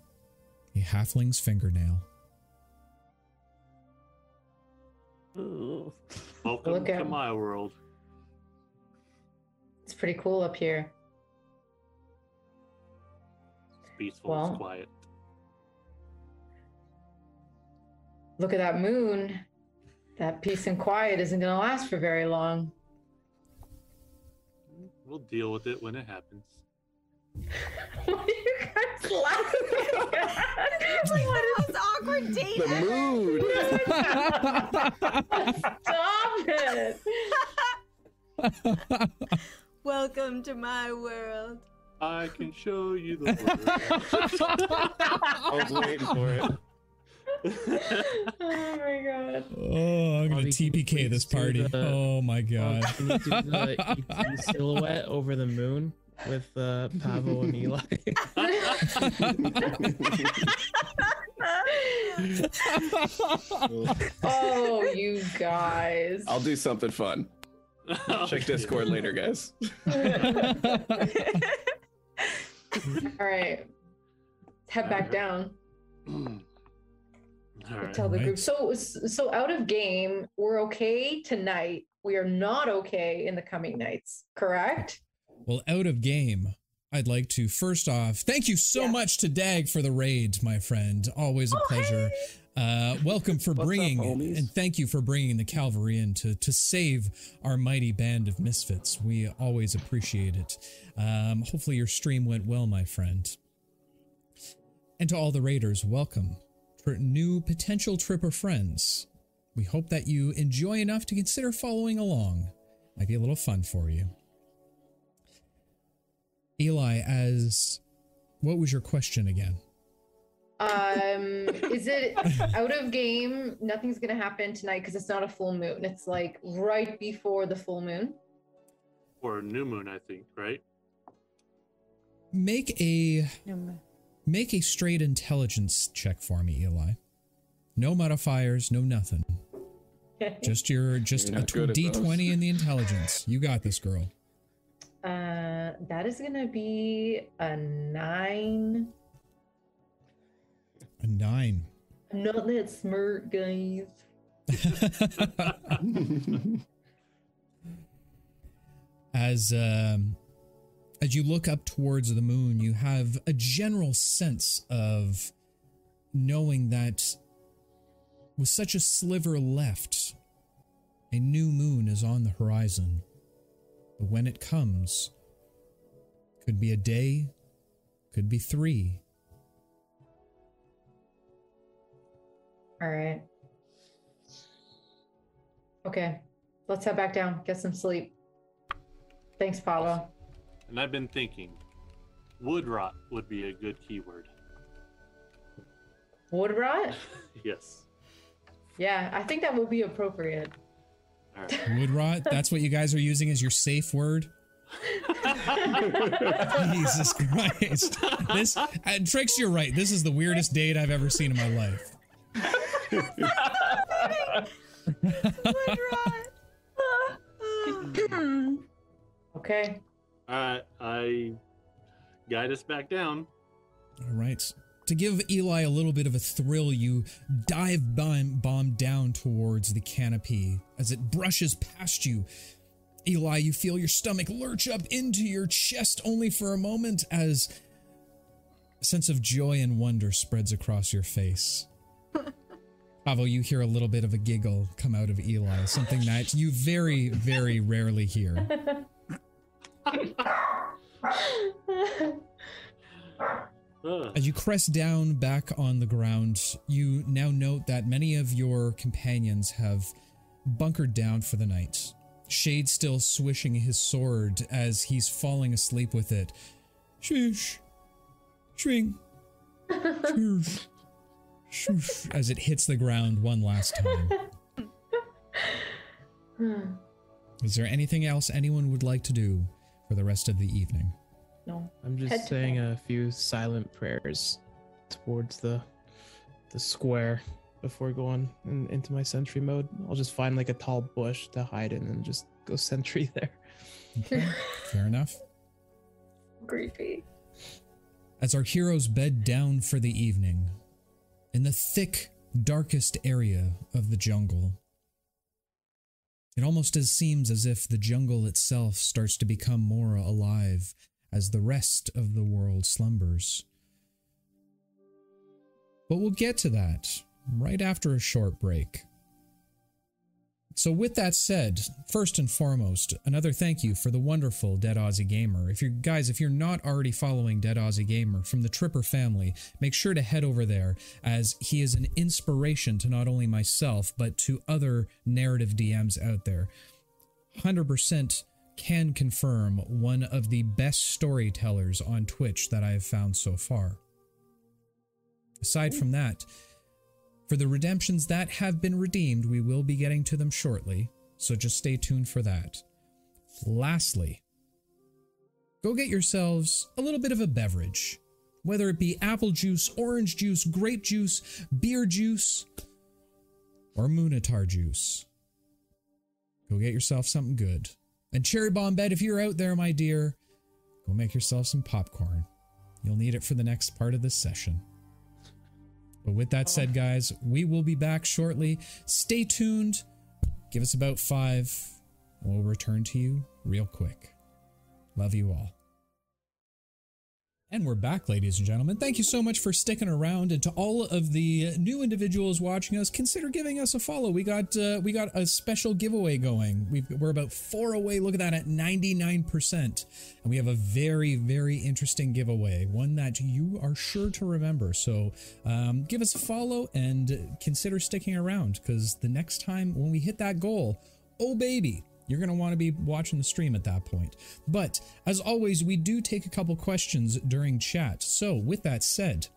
a halfling's fingernail. Welcome Look to my world. It's pretty cool up here. It's peaceful. Well- it's quiet. Look at that moon. That peace and quiet isn't going to last for very long. We'll deal with it when it happens. what are you guys laughing at? It's like one of those awkward dates. The mood. Stop it. Welcome to my world. I can show you the world. I was waiting for it. Oh my god. Oh, I'm gonna Bobby, TPK this party. the- oh my god. Well, can you do the ET silhouette over the moon with uh, Pavo and Eli? Oh, you guys. I'll do something fun. Check Discord later, guys. All right. Head back down. All right. Tell the group. So, so out of game, we're okay tonight. We are not okay in the coming nights. Correct? Well, out of game, I'd like to first off thank you so Yeah. much to Dag for the raid, my friend. Always a Oh, pleasure. Uh, welcome for What's up, bringing and thank you for bringing the cavalry in to to save our mighty band of misfits. We always appreciate it. Um, hopefully your stream went well, my friend. And to all the raiders, welcome. For new potential tripper friends, we hope that you enjoy enough to consider following along. Might be a little fun for you. Eli, as what was your question again? Um, is it out of game? Nothing's gonna happen tonight because it's not a full moon. It's like right before the full moon. Or new moon, I think, right? Make a make a straight intelligence check for me, Eli. No modifiers, no nothing. Just your just You're a not good at D those. twenty in the intelligence. You got this, girl. Uh, that is gonna be a nine. A nine. I'm not that smart, guys. as um, as you look up towards the moon, you have a general sense of knowing that with such a sliver left, a new moon is on the horizon. But when it comes, could be a day, could be three. All right. Okay, let's head back down. Get some sleep. Thanks, Pavo. And I've been thinking, wood rot would be a good keyword. Wood rot? yes. Yeah, I think that would be appropriate. All right. Wood rot, that's what you guys are using as your safe word? Jesus Christ. This and Trix, you're right. This is the weirdest date I've ever seen in my life. Okay. All right. I guide us back down. All right. To give Eli a little bit of a thrill, you dive bomb, bomb down towards the canopy as it brushes past you. Eli, you feel your stomach lurch up into your chest only for a moment as a sense of joy and wonder spreads across your face. Pavo, you hear a little bit of a giggle come out of Eli, something that you very, very rarely hear. Ugh. As you crest down back on the ground, you now note that many of your companions have bunkered down for the night. Shade still swishing his sword as he's falling asleep with it. Shoosh. Shring. Shoosh. Shoosh. As it hits the ground one last time. Is there anything else anyone would like to do for the rest of the evening? no. I'm just to saying a few silent prayers towards the the square before going in, into my sentry mode. I'll just find like a tall bush to hide in and just go sentry there. Okay, fair enough. Creepy. As our heroes bed down for the evening, in the thick, darkest area of the jungle. It almost as seems as if the jungle itself starts to become more alive as the rest of the world slumbers. But we'll get to that right after a short break. So, with that said, first and foremost, another thank you for the wonderful Dead Aussie Gamer. If you're guys, if you're not already following Dead Aussie Gamer from the Tripper family, make sure to head over there as he is an inspiration to not only myself but to other narrative DMs out there. 100% can confirm one of the best storytellers on Twitch that I have found so far. Aside from that, for the redemptions that have been redeemed, we will be getting to them shortly, so just stay tuned for that. Lastly, go get yourselves a little bit of a beverage, whether it be apple juice, orange juice, grape juice, beer juice, or Moonatar juice. Go get yourself something good. And Cherry Bomb Bed, if you're out there, my dear, go make yourself some popcorn. You'll need it for the next part of this session. But with that said, guys, we will be back shortly. Stay tuned. Give us about five. We'll return to you real quick. Love you all. And we're back, ladies and gentlemen. Thank you so much for sticking around, and to all of the new individuals watching us, consider giving us a follow. We got uh, we got a special giveaway going. We've, we're about four away. Look at that, at ninety nine percent, and we have a very very interesting giveaway, one that you are sure to remember. So um, give us a follow and consider sticking around because the next time when we hit that goal, oh baby, you're going to want to be watching the stream at that point. But as always, we do take a couple questions during chat. So, with that said,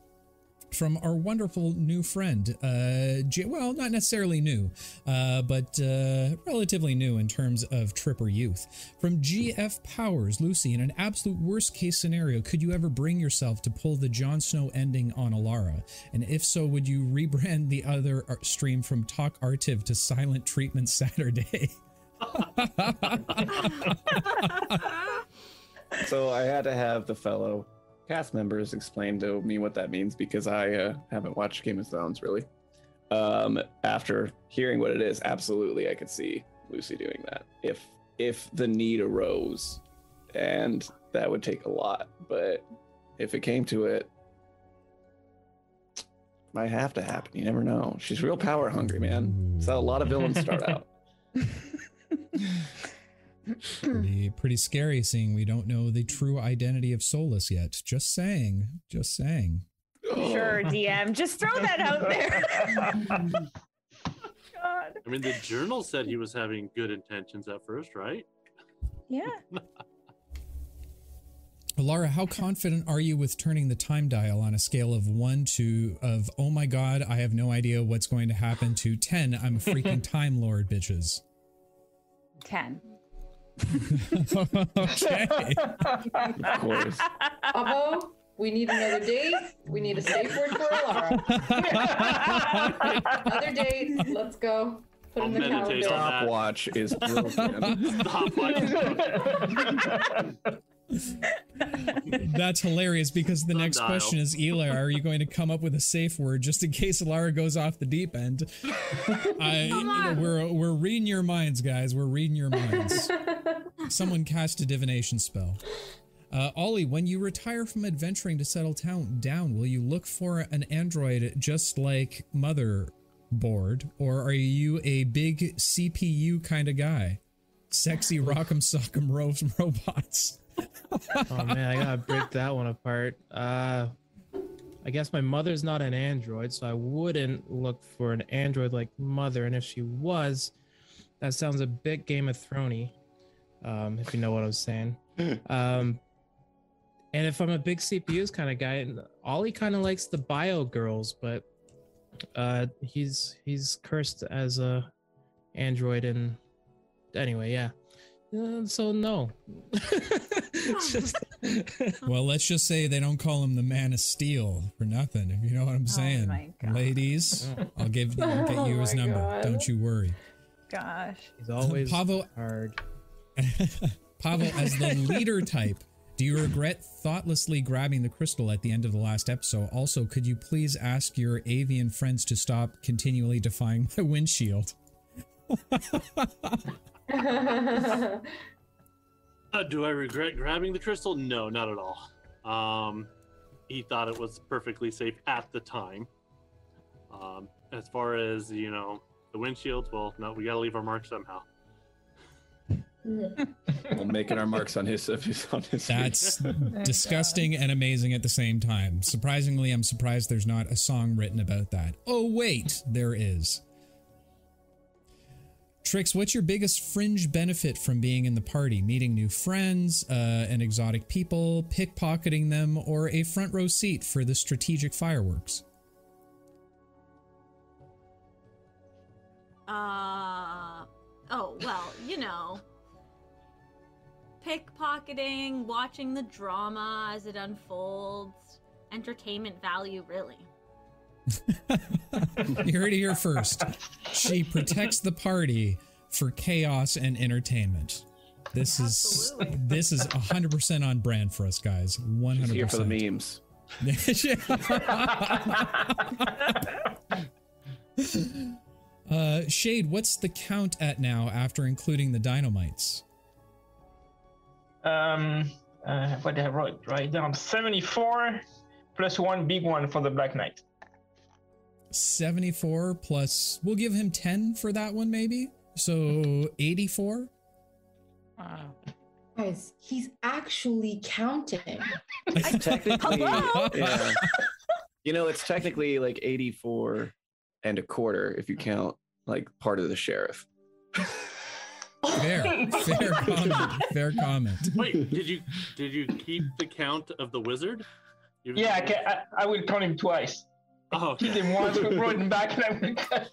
from our wonderful new friend, uh, J- well, not necessarily new, uh, but uh, relatively new in terms of Tripper Youth. From GF Powers, Lucy, in an absolute worst case scenario, could you ever bring yourself to pull the Jon Snow ending on Alara? And if so, would you rebrand the other stream from Talk Artiv to Silent Treatment Saturday? so I had to have the fellow cast members explain to me what that means because I uh, haven't watched Game of Thrones really. Um, after hearing what it is, absolutely, I could see Lucy doing that if if the need arose, and that would take a lot. But if it came to it, might have to happen. You never know. She's real power hungry, man. That's how a lot of villains start out. pretty, pretty scary seeing we don't know the true identity of Solis yet. Just saying. Just saying. Sure, oh. DM. Just throw that out there. God. I mean, the journal said he was having good intentions at first, right? Yeah. Laura, how confident are you with turning the time dial on a scale of one to of oh my god, I have no idea what's going to happen to ten? I'm a freaking time lord, bitches. 10. okay. Of course. Abo, we need another date. We need a safe word for Alara. another date. Let's go. Put I'll in the meditate calendar. on that. Stopwatch is broken. Stop watching. That's hilarious because the next question is Eli, are you going to come up with a safe word just in case Lara goes off the deep end? I, Come on. we're we're reading your minds, guys. We're reading your minds. Someone cast a divination spell. Uh, Ollie, when you retire from adventuring to settle town down, will you look for an android just like Motherboard, or are you a big CPU kind of guy? Sexy rock'em sock'em ro- robots. Oh man, I gotta break that one apart. Uh, I guess my mother's not an android, so I wouldn't look for an android like mother. And if she was, that sounds a bit Game of Throney, um, if you know what I'm saying. um, and if I'm a big CPUs kind of guy, and Ollie kind of likes the bio girls, but uh, he's he's cursed as a android. And anyway, yeah. Uh, so no. Just- Well, let's just say they don't call him the Man of Steel for nothing, if you know what I'm saying. my God. Ladies, I'll give I'll get you Oh his number. God. Don't you worry. Gosh. He's always Pavo- hard. Pavo, as the leader type, Do you regret thoughtlessly grabbing the crystal at the end of the last episode? Also, could you please ask your avian friends to stop continually defying my windshield? Uh, do I regret grabbing the crystal? No, not at all. Um, he thought it was perfectly safe at the time. Um, as far as you know, the windshields. Well, no, we got to leave our mark somehow. We're making our marks on his on his. That's disgusting and amazing at the same time. Surprisingly, I'm surprised there's not a song written about that. Oh, wait, there is. Trix, what's your biggest fringe benefit from being in the party? Meeting new friends, uh, and exotic people, pickpocketing them, or a front row seat for the strategic fireworks? Uh oh, well, you know. Pickpocketing, watching the drama as it unfolds, entertainment value, really. You heard it here first. She protects the party for chaos and entertainment. This is Absolutely. this is 100% on brand for us guys. 100%. She's here for the memes. uh, Shade, what's the count at now after including the Dinomites? Um, uh, what did I write? Write down 74 plus one big one for the Black Knight. 74 plus, we'll give him 10 for that one, maybe. So 84. Wow. Guys, he's actually counting. Technically, Hello? yeah. You know, it's technically like 84 and a quarter if you count like part of the sheriff. Fair, fair comment. Fair comment. Wait, did you did you keep the count of the wizard? You- Yeah, I, can, I, I will count him twice. Oh, Keep okay. him once, brought him back, and I will count.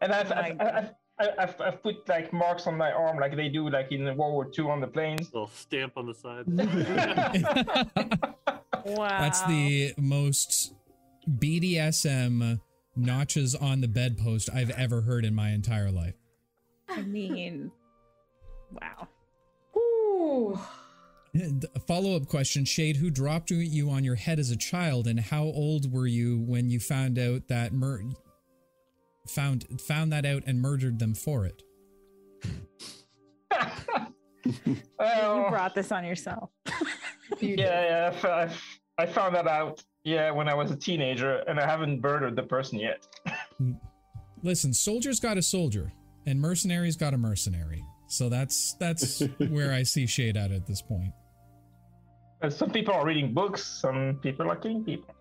And I've, oh My I've, I've, I've, I've, I've put like marks on my arm, like they do, like in World War II on the planes. little stamp on the side. Wow. That's the most BDSM notches on the bedpost I've ever heard in my entire life. I mean, wow. Ooh. A follow up question Shade, who dropped you on your head as a child, and how old were you when you found out that mur- found found that out and murdered them for it? You oh. brought this on yourself. You yeah, yeah, I f- I, f- I found that out. Yeah, when I was a teenager, and I haven't murdered the person yet. Hmm. Listen, soldiers got a soldier, and mercenaries got a mercenary. So that's that's where I see Shade at at this point. Uh, Some people are reading books. Some people are killing people.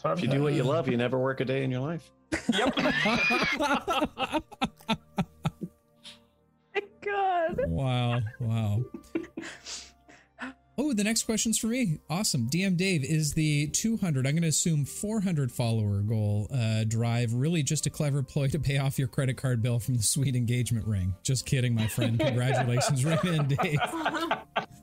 So If you do what you love, you never work a day in your life. Yep. My God. Wow, wow. Oh, the next question's for me. Awesome. DM Dave is the 200, I'm going to assume 400 follower goal uh, drive really just a clever ploy to pay off your credit card bill from the sweet engagement ring. Just kidding, my friend. Congratulations, Rena and Dave.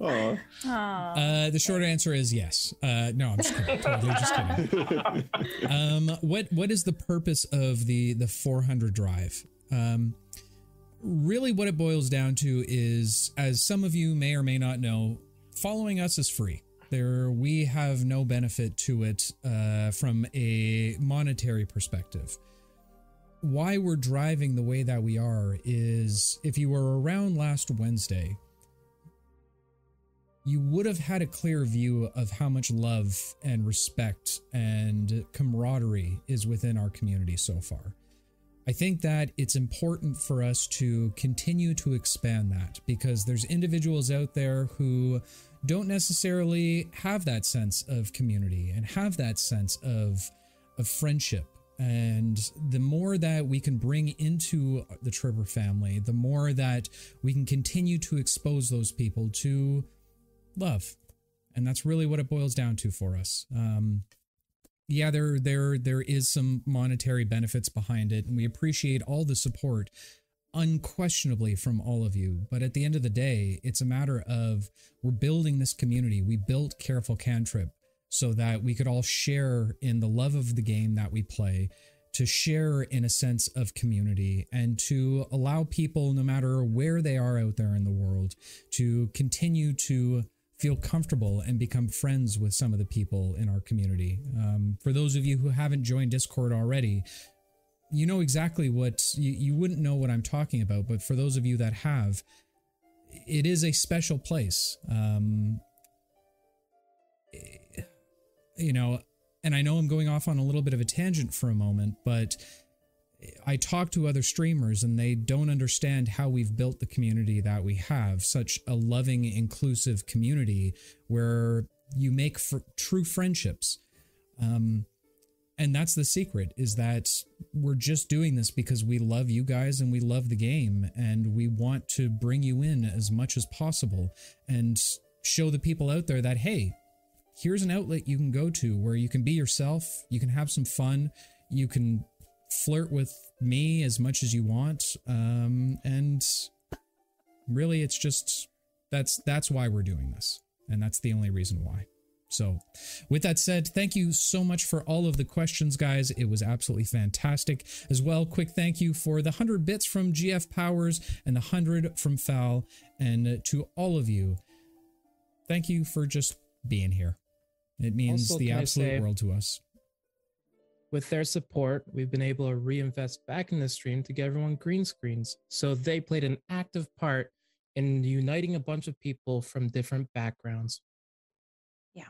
Oh, Aw. Uh, the short answer is yes. Uh, no, I'm just kidding. Totally just kidding. um, what what is the purpose of the the 400 drive? Um, really, what it boils down to is, as some of you may or may not know, following us is free. There, we have no benefit to it uh, from a monetary perspective. Why we're driving the way that we are is, if you were around last Wednesday, you would have had a clear view of how much love and respect and camaraderie is within our community so far. I think that it's important for us to continue to expand that because there's individuals out there who don't necessarily have that sense of community and have that sense of of friendship and the more that we can bring into the Tripper family, the more that we can continue to expose those people to love. And that's really what it boils down to for us. Um yeah there there there is some monetary benefits behind it and we appreciate all the support unquestionably from all of you. But at the end of the day it's a matter of we're building this community. We built careful cantrip so that we could all share in the love of the game that we play to share in a sense of community and to allow people no matter where they are out there in the world to continue to feel comfortable and become friends with some of the people in our community. Um, for those of you who haven't joined Discord already, you know exactly what you, you wouldn't know what I'm talking about, but for those of you that have, it is a special place. Um, you know, and I know I'm going off on a little bit of a tangent for a moment, but I talk to other streamers and they don't understand how we've built the community that we have. Such a loving, inclusive community where you make fr- true friendships. Um, and that's the secret is that we're just doing this because we love you guys and we love the game and we want to bring you in as much as possible and show the people out there that hey here's an outlet you can go to where you can be yourself you can have some fun you can flirt with me as much as you want um, and really it's just that's that's why we're doing this and that's the only reason why. So with that said thank you so much for all of the questions guys. It was absolutely fantastic. As well quick thank you for the 100 bits from gf powers and the 100 from fal and to all of you thank you for just being here. It means Also, the absolute say- world to us With their support, we've been able to reinvest back in the stream to get everyone green screens. So they played an active part in uniting a bunch of people from different backgrounds. Yeah.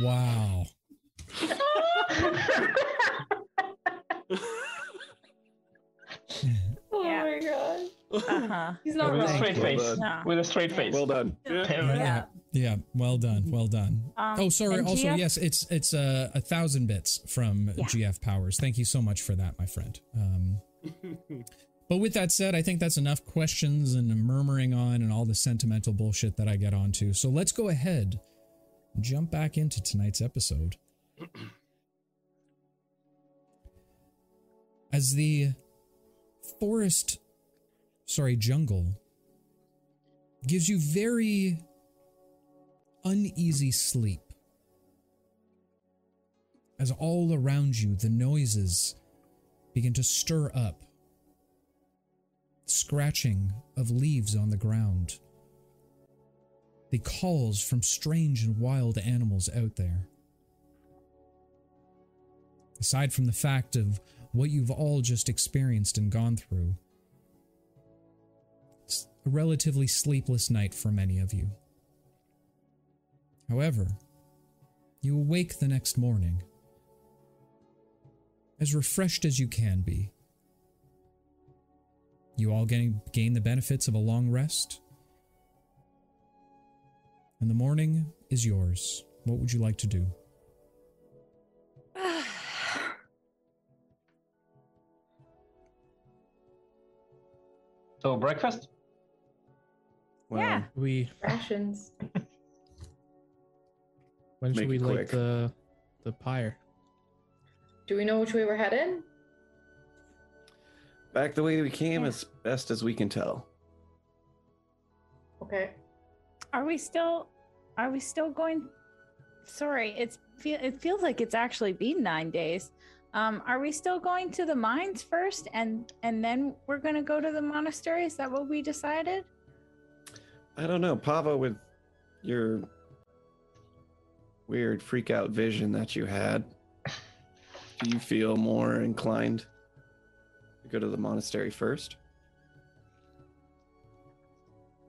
Wow Oh Yeah. my god. Uh-huh. He's not With a straight Well face. done. No. With a straight face. Well done. Yeah. Yeah, well done, well done. Um, oh, sorry. Also, GF yes, it's it's uh, a thousand bits from Yeah. GF Powers. Thank you so much for that, my friend. Um, but with that said, I think that's enough questions and murmuring on and all the sentimental bullshit that I get onto. So let's go ahead, and jump back into tonight's episode. As the forest, sorry, jungle gives you very uneasy sleep. As all around you, the noises begin to stir up. Scratching of leaves on the ground. The calls from strange and wild animals out there. Aside from the fact of what you've all just experienced and gone through, it's a relatively sleepless night for many of you. However, you awake the next morning, as refreshed as you can be. You all gain, gain the benefits of a long rest, and the morning is yours. What would you like to do? So breakfast? Well, Yeah. We Rations. when should Make we it light the the pyre? Do we know which way we're headed? Back the way we came Yeah. as best as we can tell. Okay. Are we still? Are we still going? Sorry, it's feel. It feels like it's actually been nine days. Um, are we still going to the mines first, and and then we're gonna go to the monastery? Is that what we decided? I don't know, Pavo, with your weird freak out vision that you had, do you feel more inclined to go to the monastery first?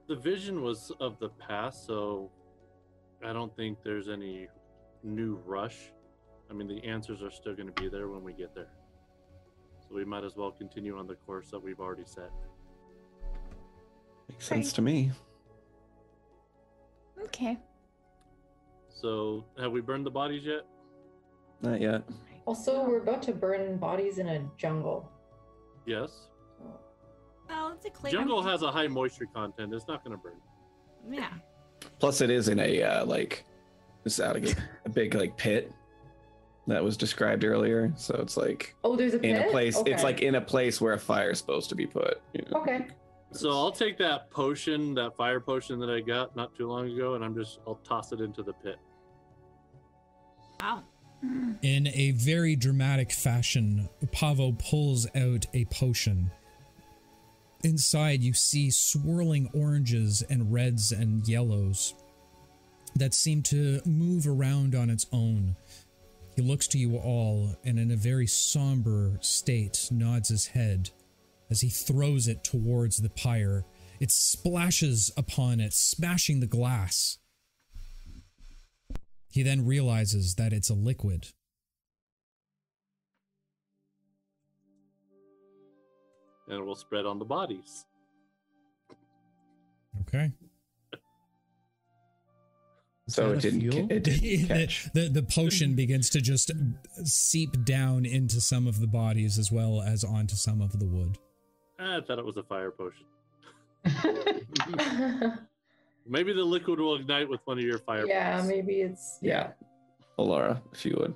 the vision was of the past, so I don't think there's any new rush. I mean, the answers are still going to be there when we get there. So we might as well continue on the course that we've already set. Makes sense to me. Okay. So, have we burned the bodies yet? Not yet. Also, we're about to burn bodies in a jungle. Yes. Well, it's a clay. Jungle has a high moisture content. It's not going to burn. Yeah. Plus, it is in a uh, like this out of a big like pit that was described earlier. So it's like Oh, there's a pit. in a place. It's like in a place where a fire is supposed to be put. you know? Okay. So I'll take that potion, that fire potion that I got not too long ago, and I'm just I'll toss it into the pit. Wow. In a very dramatic fashion, Pavo pulls out a potion. Inside, you see swirling oranges and reds and yellows. that seem to move around on its own. He looks to you all and, in a very somber state, nods his head as he throws it towards the pyre. It splashes upon it, smashing the glass. He then realizes that it's a liquid. And it will spread on the bodies. Okay. So it didn't. ca- It didn't the, catch. the, the potion begins to just seep down into some of the bodies as well as onto some of the wood. I thought it was a fire potion. Maybe the liquid will ignite with one of your fire. yeah, bolts. maybe it's Yeah, Alara, if you would.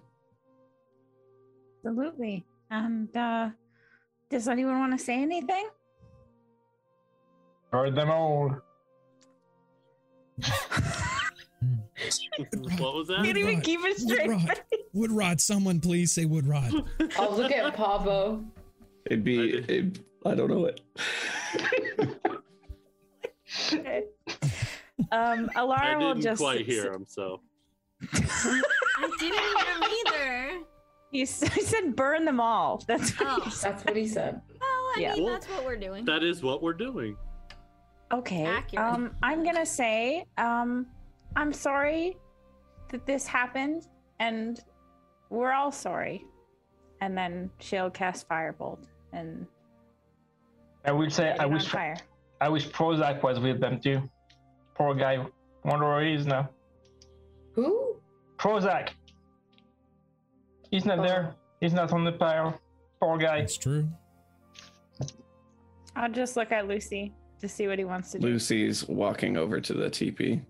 Absolutely. And uh, does anyone want to say anything? Heard them all. what was that? Can't even keep it straight. Woodrot. Woodrot, someone please say Woodrot. I'll look at Pavo. It'd be. I It, I don't know it. Okay. Um, I Alara will didn't just. quite hear him, so I didn't hear him either. You s- I said burn them all. That's what Oh. you said. That's what he said. Well, I Yeah. mean, Well, that's what we're doing. that is what we're doing. Okay. Accurate. Um, I'm gonna say, um, I'm sorry that this happened, and we're all sorry. And then she'll cast firebolt and I will say I wish fire. I wish Prozac was with them too. Poor guy. Wonder where he is now. Who? Prozac. He's not oh. there. He's not on the pile. Poor guy. It's true. I'll just look at Lucy to see what he wants to do. Lucy's walking over to the teepee.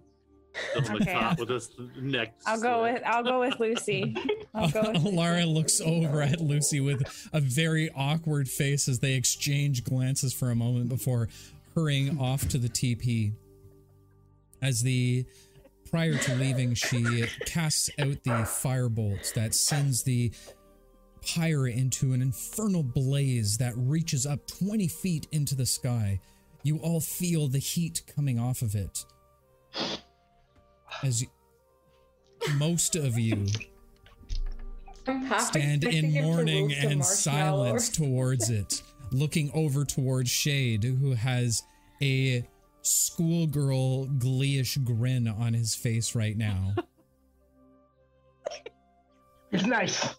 On the Okay. with his neck. I'll go with I'll go with Lucy. I'll go with Lucy. Looks over at Lucy with a very awkward face as they exchange glances for a moment before hurrying off to the TP. As the prior to leaving, she casts out the firebolt that sends the pyre into an infernal blaze that reaches up 20 feet into the sky. You all feel the heat coming off of it. As you, most of you stand in mourning and silence towards it, looking over towards Shade, who has a schoolgirl glee-ish grin on his face right now. It's nice.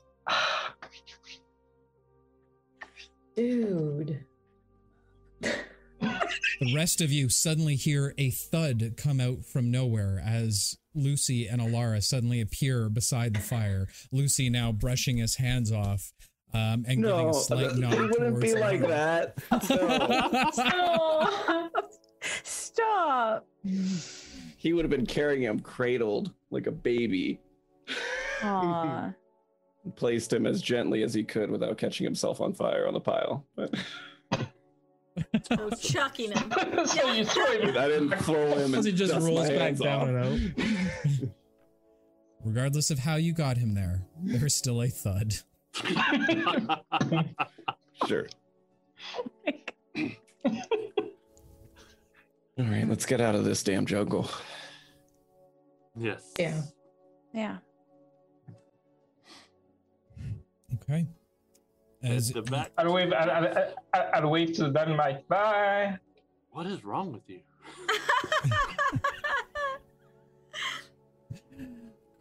Dude. The rest of you suddenly hear a thud come out from nowhere as Lucy and Alara suddenly appear beside the fire. Lucy now brushing his hands off um, and giving a slight nod. it wouldn't be towards like Alara. that. No. Oh, stop. he would have been carrying him cradled like a baby. Aw. Placed him as gently as he could without catching himself on fire on the pile. But Oh, chucking him. so you throw him. I didn't throw him As and he just rolls back hands down off. and out. Regardless of how you got him there, there's still a thud. Sure. All right, let's get out of this damn jungle. yes. Yeah. Yeah. Okay. As the back. I'll wave. I'll, I'll, I'll, I'll wave to the Dinomite. Bye. What is wrong with you?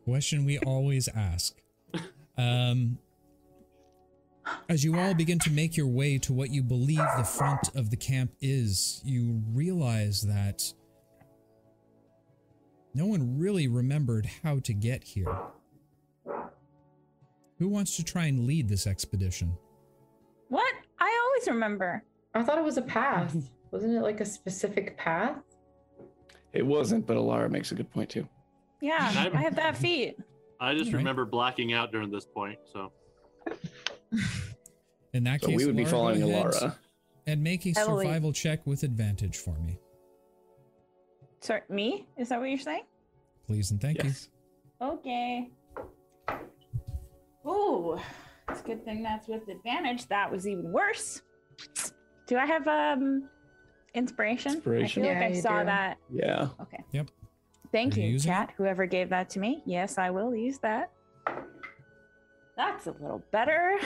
question we always ask. Um, as you all begin to make your way to what you believe the front of the camp is, you realize that no one really remembered how to get here. Who wants to try and lead this expedition? What? I always remember. I thought it was a path. Mm-hmm. Wasn't it like a specific path? It wasn't, but Alara makes a good point too. Yeah, I'm- I have that feat. I just Right. remember blacking out during this point. So In that So case, we would be Lara, following go ahead Alara. and make a Heavily. survival check with advantage for me, Sorry, me? Is that what you're saying? please and thank Yes. Okay. Ooh, it's a good thing that's with advantage. That was even worse. Do I have um inspiration? Inspiration. I feel Yeah, like I saw do. that. Yeah. Okay. Yep. Thank Are you you, using chat. Whoever gave that to me. Yes, I will use that. That's a little better.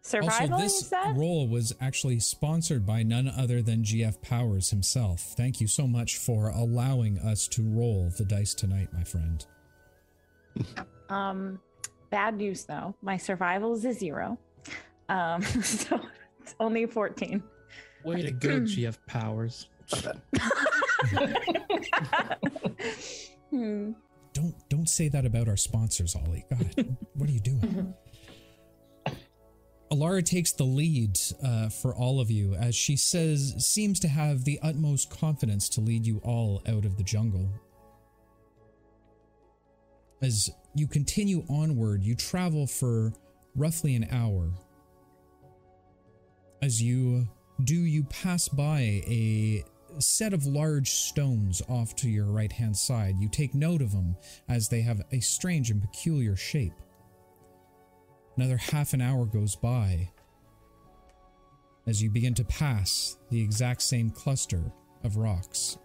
Survival, also, this said? roll was actually sponsored by none other than GF Powers himself. Thank you so much for allowing us to roll the dice tonight, my friend. Um, bad news though. My survival is a zero. Um, so it's only 14. Way to go, GF Powers. Hmm. Don't don't say that about our sponsors, Ollie. God, what are you doing? Alara takes the lead uh, for all of you as she says seems to have the utmost confidence to lead you all out of the jungle. As you continue onward, you travel for roughly an hour. As you do, you pass by a set of large stones off to your right hand side. You take note of them as they have a strange and peculiar shape. Another half an hour goes by as you begin to pass the exact same cluster of rocks.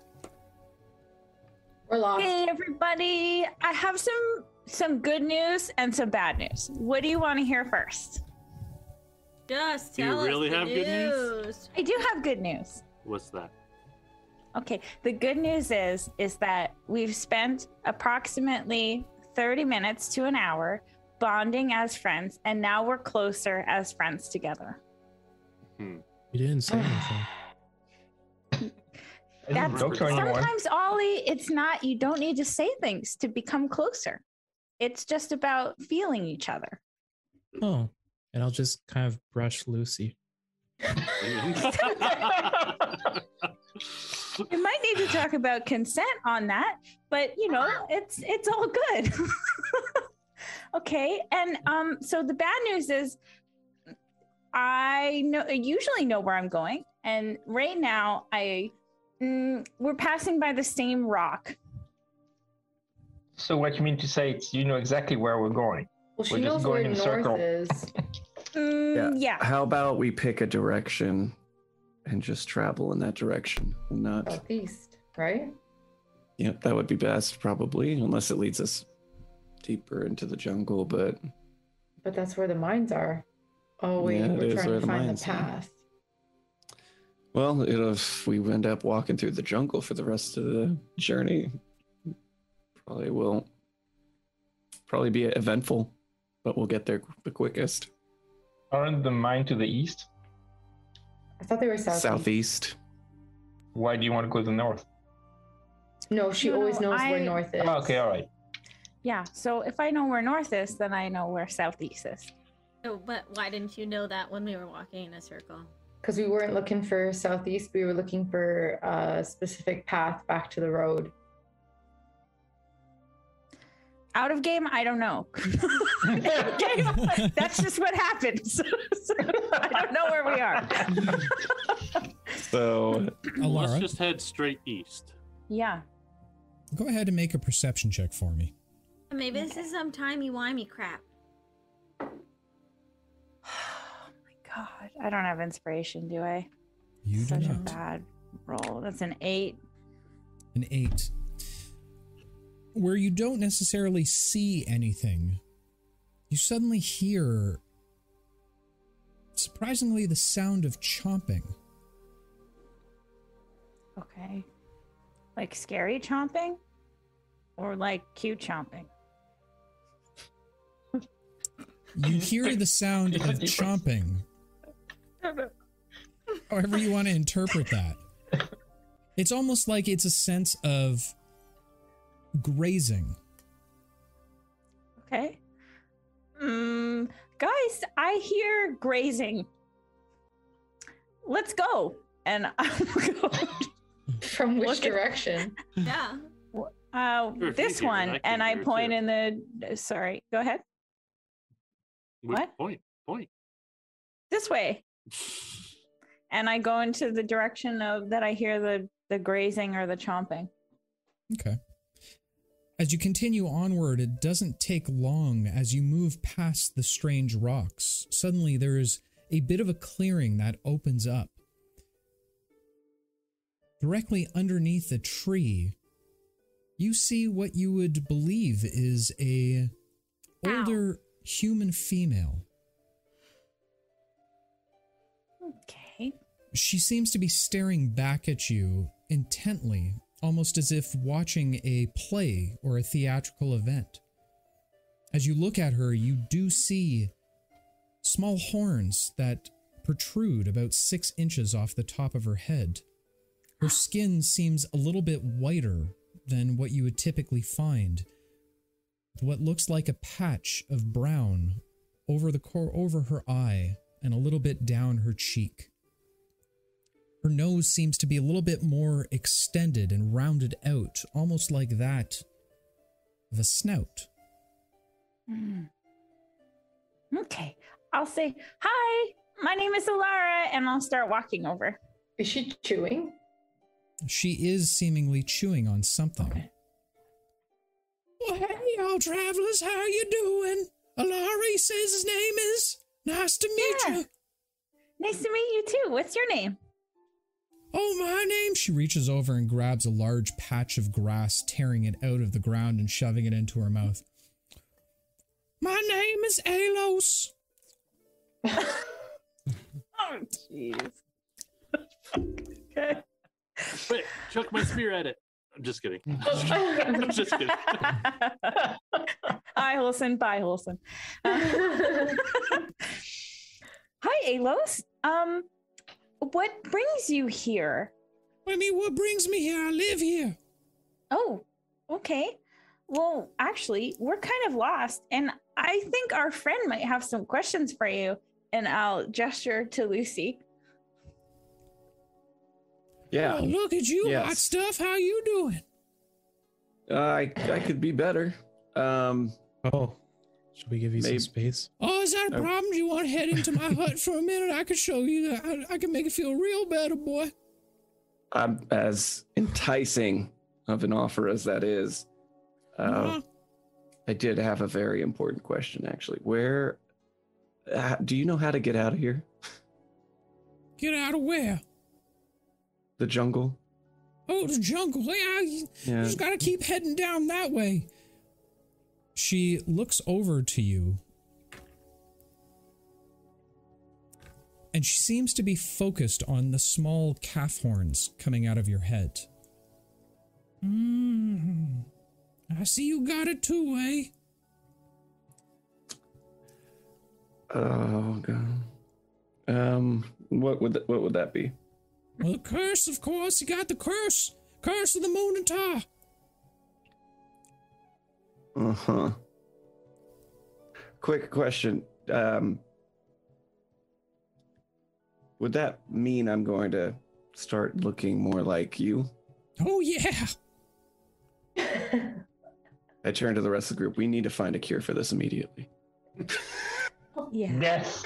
We're lost. Hey everybody, I have some some good news and some bad news. What do you want to hear first? Just tell Do you really us the have good news? news. I do have good news. What's that? Okay, the good news is is that we've spent approximately 30 minutes to an hour bonding as friends and now we're closer as friends together. Hmm. You didn't say anything. I didn't That's talk to anyone. sometimes Ollie, it's not you don't need to say things to become closer. It's just about feeling each other. Oh, and I'll just kind of brush Lucy. you might need to talk about consent on that, but you know, it's it's all good. okay, and um, so the bad news is, I know I usually know where I'm going, and right now I mm, we're passing by the same rock. So what you mean to say is you know exactly where we're going? Well, she We're just knows where going in a north circle. is. Mm, yeah. How about we pick a direction and just travel in that direction and not. Southeast, right? Yeah, that would be best, probably, unless it leads us deeper into the jungle. But But that's where the mines are. Oh wait, Yeah, we're trying to find the mines are. path. well, if we end up walking through the jungle for the rest of the journey, probably will probably be eventful, but we'll get there the quickest. Aren't the mine to the east? I thought they were southeast. Southeast. Why do you want to go to the north? No, she No, always no, knows I- where north is. Oh, okay, all right. Yeah. So if I know where north is, then I know where southeast is. Oh, but why didn't you know that when we were walking in a circle? Because we weren't looking for southeast, we were looking for a specific path back to the road. Out of game, I don't know. Game, that's just what happens. So I don't know where we are. So Well, let's just head straight east. Yeah. go ahead and make a perception check for me. Maybe this is some timey-wimey crap. Oh my god. I don't have inspiration, do I? You do Such a bad roll. That's an eight. An eight. Where you don't necessarily see anything, you suddenly hear, surprisingly, the sound of chomping. Okay. Like scary chomping? Or like cute chomping? You hear the sound of chomping. However, you want to interpret that. It's almost like it's a sense of grazing. Okay. Mm, guys, I hear grazing. Let's go. And I'll go From which Look at- direction? Yeah. uh, Sure, this you one, I and I point too. in the. Sorry, go ahead. Which What? Point. Point. This way. And I go into the direction of that I hear the the grazing or the chomping. Okay. As you continue onward, it doesn't take long as you move past the strange rocks. Suddenly, there is a bit of a clearing that opens up. Directly underneath a tree, you see what you would believe is a Ow. older human female. Okay. She seems to be staring back at you intently, almost as if watching a play or a theatrical event. As you look at her, you do see small horns that protrude about six inches off the top of her head. Her skin seems a little bit whiter than what you would typically find. What looks like a patch of brown over the cor- over her eye and a little bit down her cheek. Her nose seems to be a little bit more extended and rounded out, almost like that of a snout. Hmm. Okay. I'll say, Hi, my name is Alara, and I'll start walking over. Is she chewing? She is seemingly chewing on something. Well, hey, y'all travelers, how you doing? Alari says his name is. Nice to meet Yeah. you. Nice to meet you too. What's your name? Oh, my name. She reaches over and grabs a large patch of grass, tearing it out of the ground and shoving it into her mouth. My name is Alos. Oh, jeez. okay. Quick, chuck my spear at it. I'm just kidding. I'm just kidding. Hi, Holson. Bye, Holson. Uh, Hi, Alos. Um, what brings you here? I mean, what brings me here? I live here. Oh, okay. Well, actually, we're kind of lost, and I think our friend might have some questions for you. And I'll gesture to Lucy. Yeah, Oh, look at you, Yes. hot stuff. How you doing? uh, I I could be better. Um, Oh, should we give you Maybe- some space? Oh, is that a problem? Do you want to head into my hut for a minute? I could show you that. I, I can make it feel real better, boy. I'm as enticing of an offer as that is. Uh, Uh-huh. I did have a very important question, actually. Where uh, do you know how to get out of here? Get out of where? The jungle? Oh, the jungle. Yeah, you Yeah. just gotta keep heading down that way. She looks over to you. And she seems to be focused on the small calf horns coming out of your head. Mm, I see you got it too, eh? Oh god. Um, what would th- what would that be? Well, the curse, of course. You got the curse. Curse of the Moonatar. Uh huh. Quick question. Um, would that mean I'm going to start looking more like you? Oh, yeah. I turn to the rest of the group. We need to find a cure for this immediately. Yeah. Yes.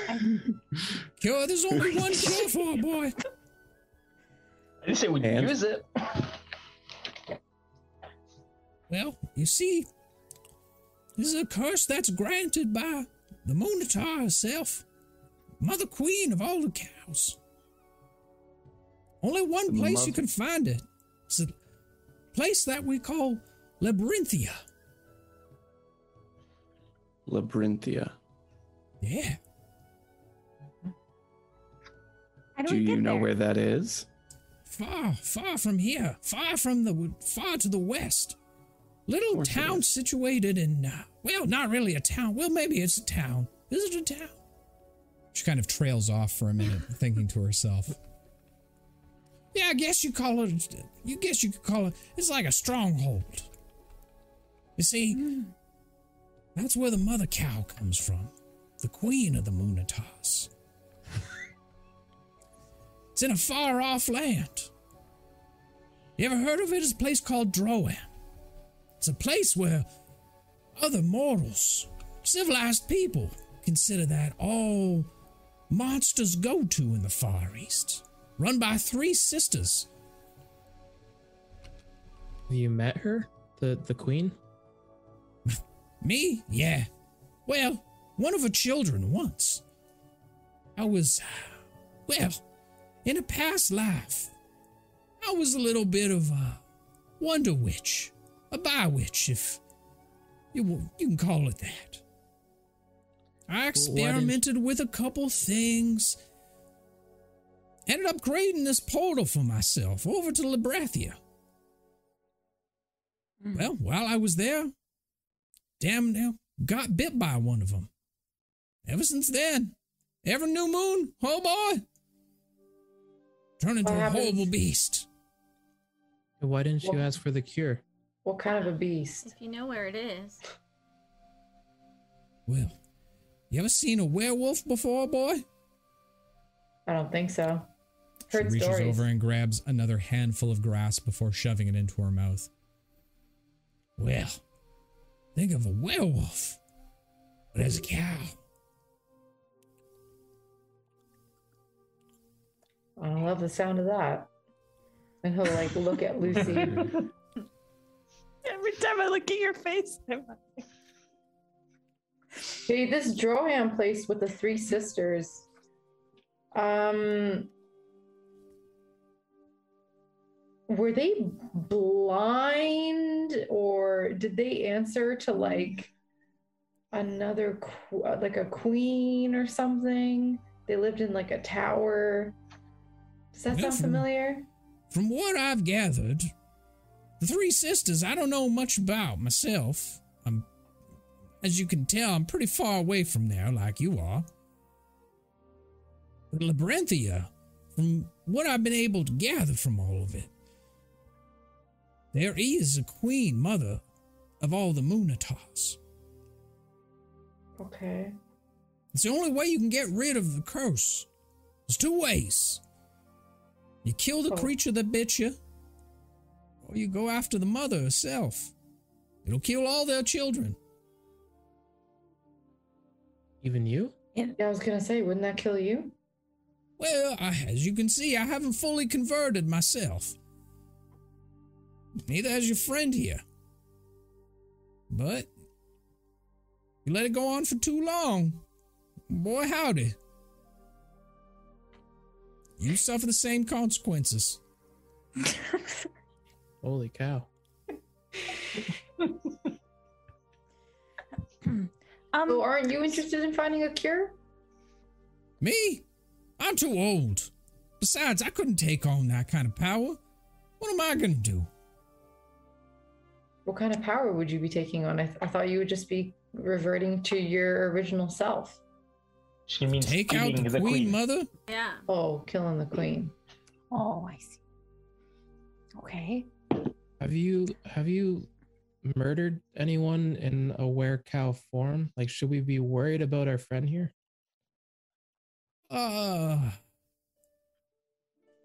Cure, there's only one cure for it, boy. I didn't say we'd And? use it. Well, you see, this is a curse that's granted by the Moonatar herself, Mother Queen of all the cows. Only one The place you can find it. It's a place that we call Labyrinthia. Labyrinthia. Yeah. How do, Do you know there? where that is? Far, far from here, far from the, far to the west. Little town situated in, uh, well, not really a town. Well, maybe it's a town. Is it a town? She kind of trails off for a minute, thinking to herself. Yeah, I guess you call it. You guess you could call it. It's like a stronghold. You see, that's where the mother cow comes from, the queen of the Moonatars. It's in a far off land. You ever heard of it? It's a place called Drowan. It's a place where other mortals, civilized people, consider that all monsters go to in the Far East. Run by three sisters. You met her, the the queen. Me? Yeah. Well, one of her children once. I was, well, in a past life, I was a little bit of a wonder witch, a by witch, if you w- you can call it that. I experimented with a couple things. Ended up creating this portal for myself over to Labyrinthia. Mm. Well, while I was there, damn now, got bit by one of them. Ever since then, every new moon, oh boy, turn into What a happens? horrible beast. Why didn't you ask for the cure? What kind of a beast? If you know where it is. Well, you ever seen a werewolf before, boy? I don't think so. She reaches stories. over and grabs another handful of grass before shoving it into her mouth. Well, think of a werewolf, but as a cow. I love the sound of that. And he'll like look at Lucy. Every time I look at your face, I'm like, hey, this Droham place with the three sisters. Um were they blind or did they answer to like another qu- like a queen or something? They lived in like a tower. Does that Yeah, sound from- familiar? From what I've gathered, the three sisters I don't know much about myself. I'm, as you can tell, I'm pretty far away from there, like you are. But Labyrinthia, from what I've been able to gather from all of it, there is a queen mother of all the Moonatars. Okay. It's the only way you can get rid of the curse. There's two ways. You kill the Oh. creature that bit you, or you go after the mother herself. It'll kill all their children. Even you? Yeah, I was gonna say, wouldn't that kill you? Well, I, as you can see, I haven't fully converted myself. Neither has your friend here. But you let it go on for too long. Boy, howdy. You suffer the same consequences. Holy cow. um, So aren't you interested in finding a cure? Me? I'm too old. Besides, I couldn't take on that kind of power. What am I gonna do? What kind of power would you be taking on? I, th- I thought you would just be reverting to your original self. She means Take out killing the, queen, mother? Yeah. Oh, killing the queen. oh, I see. Okay. Have you have you murdered anyone in a were cow form? Like, should we be worried about our friend here? Uh.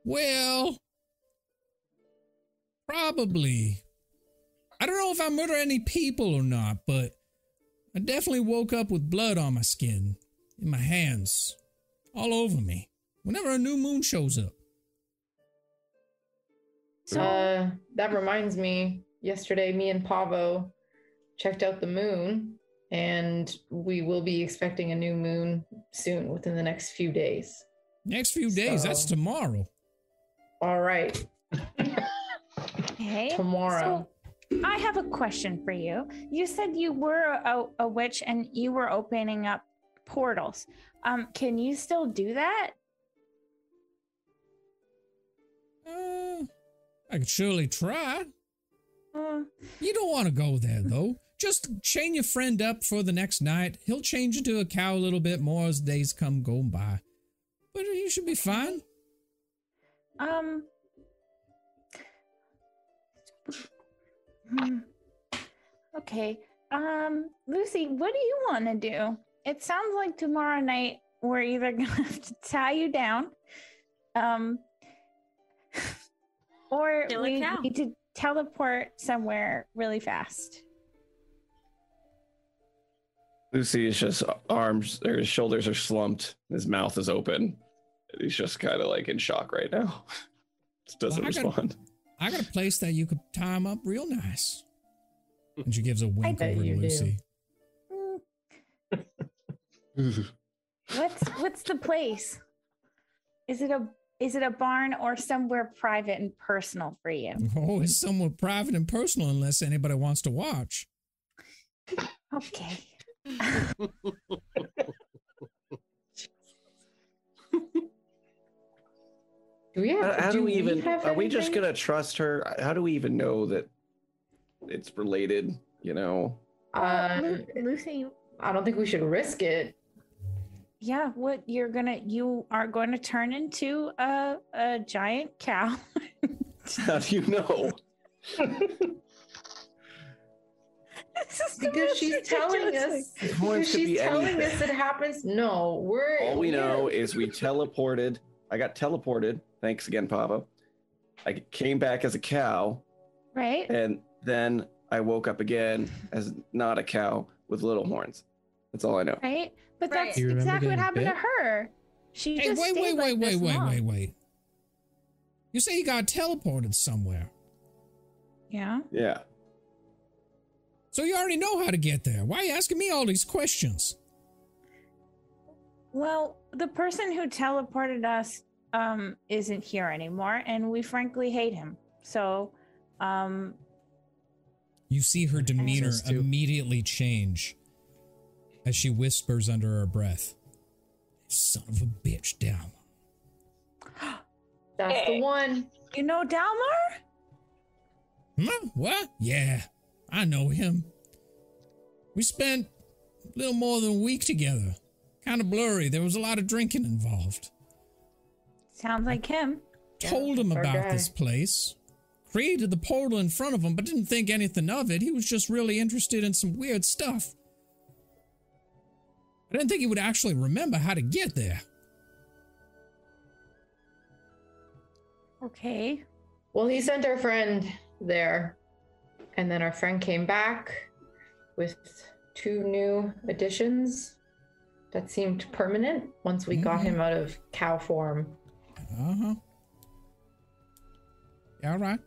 Well. Probably. I don't know if I murder any people or not, but I definitely woke up with blood on my skin, in my hands, all over me, whenever a new moon shows up. So, Uh, that reminds me. Yesterday, me and Pavo checked out the moon, and we will be expecting a new moon soon, within the next few days. Next few days, that's tomorrow. All right, okay. tomorrow. So I have a question for you. You said you were a, a witch and you were opening up portals. Um, can you still do that? Uh, I could surely try. Uh, You don't want to go there, though. Just chain your friend up for the next night. He'll change into a cow a little bit more as days come going by. But you should be fine. um. hmm. Okay. Um, Lucy, what do you want to do? It sounds like tomorrow night we're either gonna have to tie you down, um, or Kill we need to teleport somewhere really fast. Lucy is just arms or his shoulders are slumped. His mouth is open. He's just kind of like in shock right now. Just doesn't Well, I gotta- respond. I got a place that you could tie him up real nice. Hmm. And she gives a wink over to. Lucy. What's what's the place? Is it a is it a barn or somewhere private and personal for you? Oh, it's somewhere private and personal unless anybody wants to watch. Okay. Do we have? How, how do, we even? have Are we just gonna trust her? How do we even know that it's related? You know. Well, Um, Lucy, I don't think we should risk it. Yeah, what you're gonna you are going to turn into a a giant cow. How do you know? This is the Because she's telling us. Because she's be telling anything. us it happens. No, we're. All we know we're- is we teleported. I got teleported. Thanks again, Papa. I came back as a cow, right? and then I woke up again as not a cow with little horns. That's all I know. Right? But Right. that's Do you remember exactly what happened bit? to her. She Hey, just wait, stayed wait, like wait, wait, this wait, long. wait, wait. You say you got teleported somewhere. Yeah. Yeah. So you already know how to get there. Why are you asking me all these questions? Well, the person who teleported us um isn't here anymore and we frankly hate him. So um You see her demeanor immediately change as she whispers under her breath. Son of a bitch, down. That's the one. you know Dalmar? Hmm? What? Yeah, I know him. We spent a little more than a week together. Kind of blurry. There was a lot of drinking involved. Sounds like him. Told him about guy. this place. Created the portal in front of him, but didn't think anything of it. He was just really interested in some weird stuff. I didn't think he would actually remember how to get there. Okay. Well, he sent our friend there, and then our friend came back with two new additions that seemed permanent once we got Mhm. him out of cow form. Uh huh. Yeah, All right.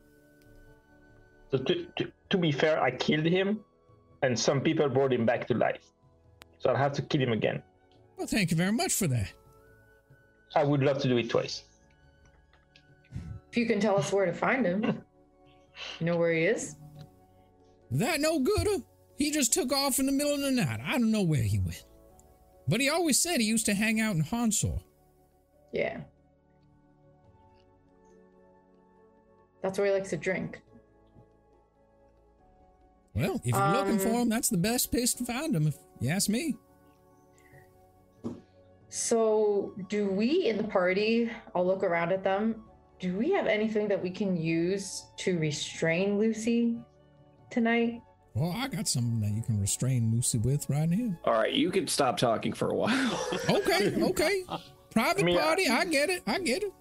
So to, to, to be fair, I killed him, and some people brought him back to life. So I'll have to kill him again. Well, thank you very much for that. I would love to do it twice. If you can tell us where to find him, you know where he is. That no gooder. He just took off in the middle of the night. I don't know where he went. But he always said he used to hang out in Hansor. Yeah. That's where he likes to drink. Well, if you're looking for Um, him, that's the best place to find him, if you ask me. So, do we in the party, I'll look around at them, do we have anything that we can use to restrain Lucy tonight? Well, I got something that you can restrain Lucy with right now. All right, you can stop talking for a while. Okay, okay. Private I mean, party, I get it. I get it.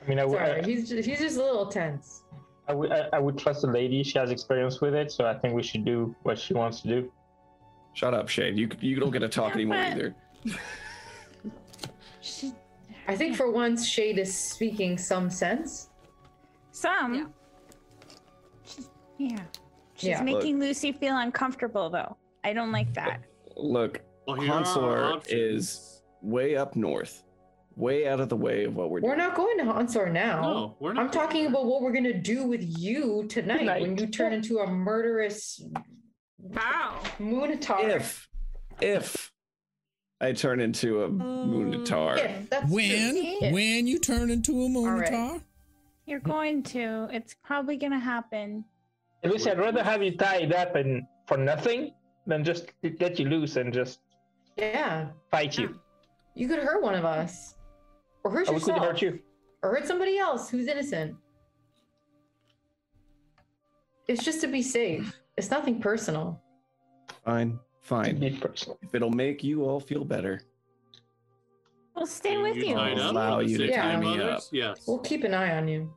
I mean, I would, Sorry, I, he's just, he's just a little tense. I would, I, I would trust the lady. She has experience with it, so I think we should do what she wants to do. Shut up, Shane. You you don't get to talk anymore either. I think for once, Shade is speaking some sense. some. Yeah. She's, yeah. She's Yeah. making Lucy feel uncomfortable though. I don't like that. Look, Well, here are our Hansor options. is way up north, way out of the way of what we're, doing. We're not going to Hansor now. No, we're not. I'm talking about what we're going to do with you tonight, when you turn into a murderous Wow. Moonatar. if if I turn into a Moonatar. Um, if, that's When true. If. when you turn into a right. Moonatar, You're going to. It's probably gonna happen. Hey, Lucy, I'd rather have you tied up and for nothing than just let you loose and just Yeah. fight you. You could hurt one of us. Or hurt Or we could yourself. hurt you. Or hurt somebody else who's innocent. It's just to be safe. It's nothing personal. Fine, fine. Be personal. If it'll make you all feel better, We'll stay with you you. tied up Allow you to same tie me up. Yes. We'll keep an eye on you.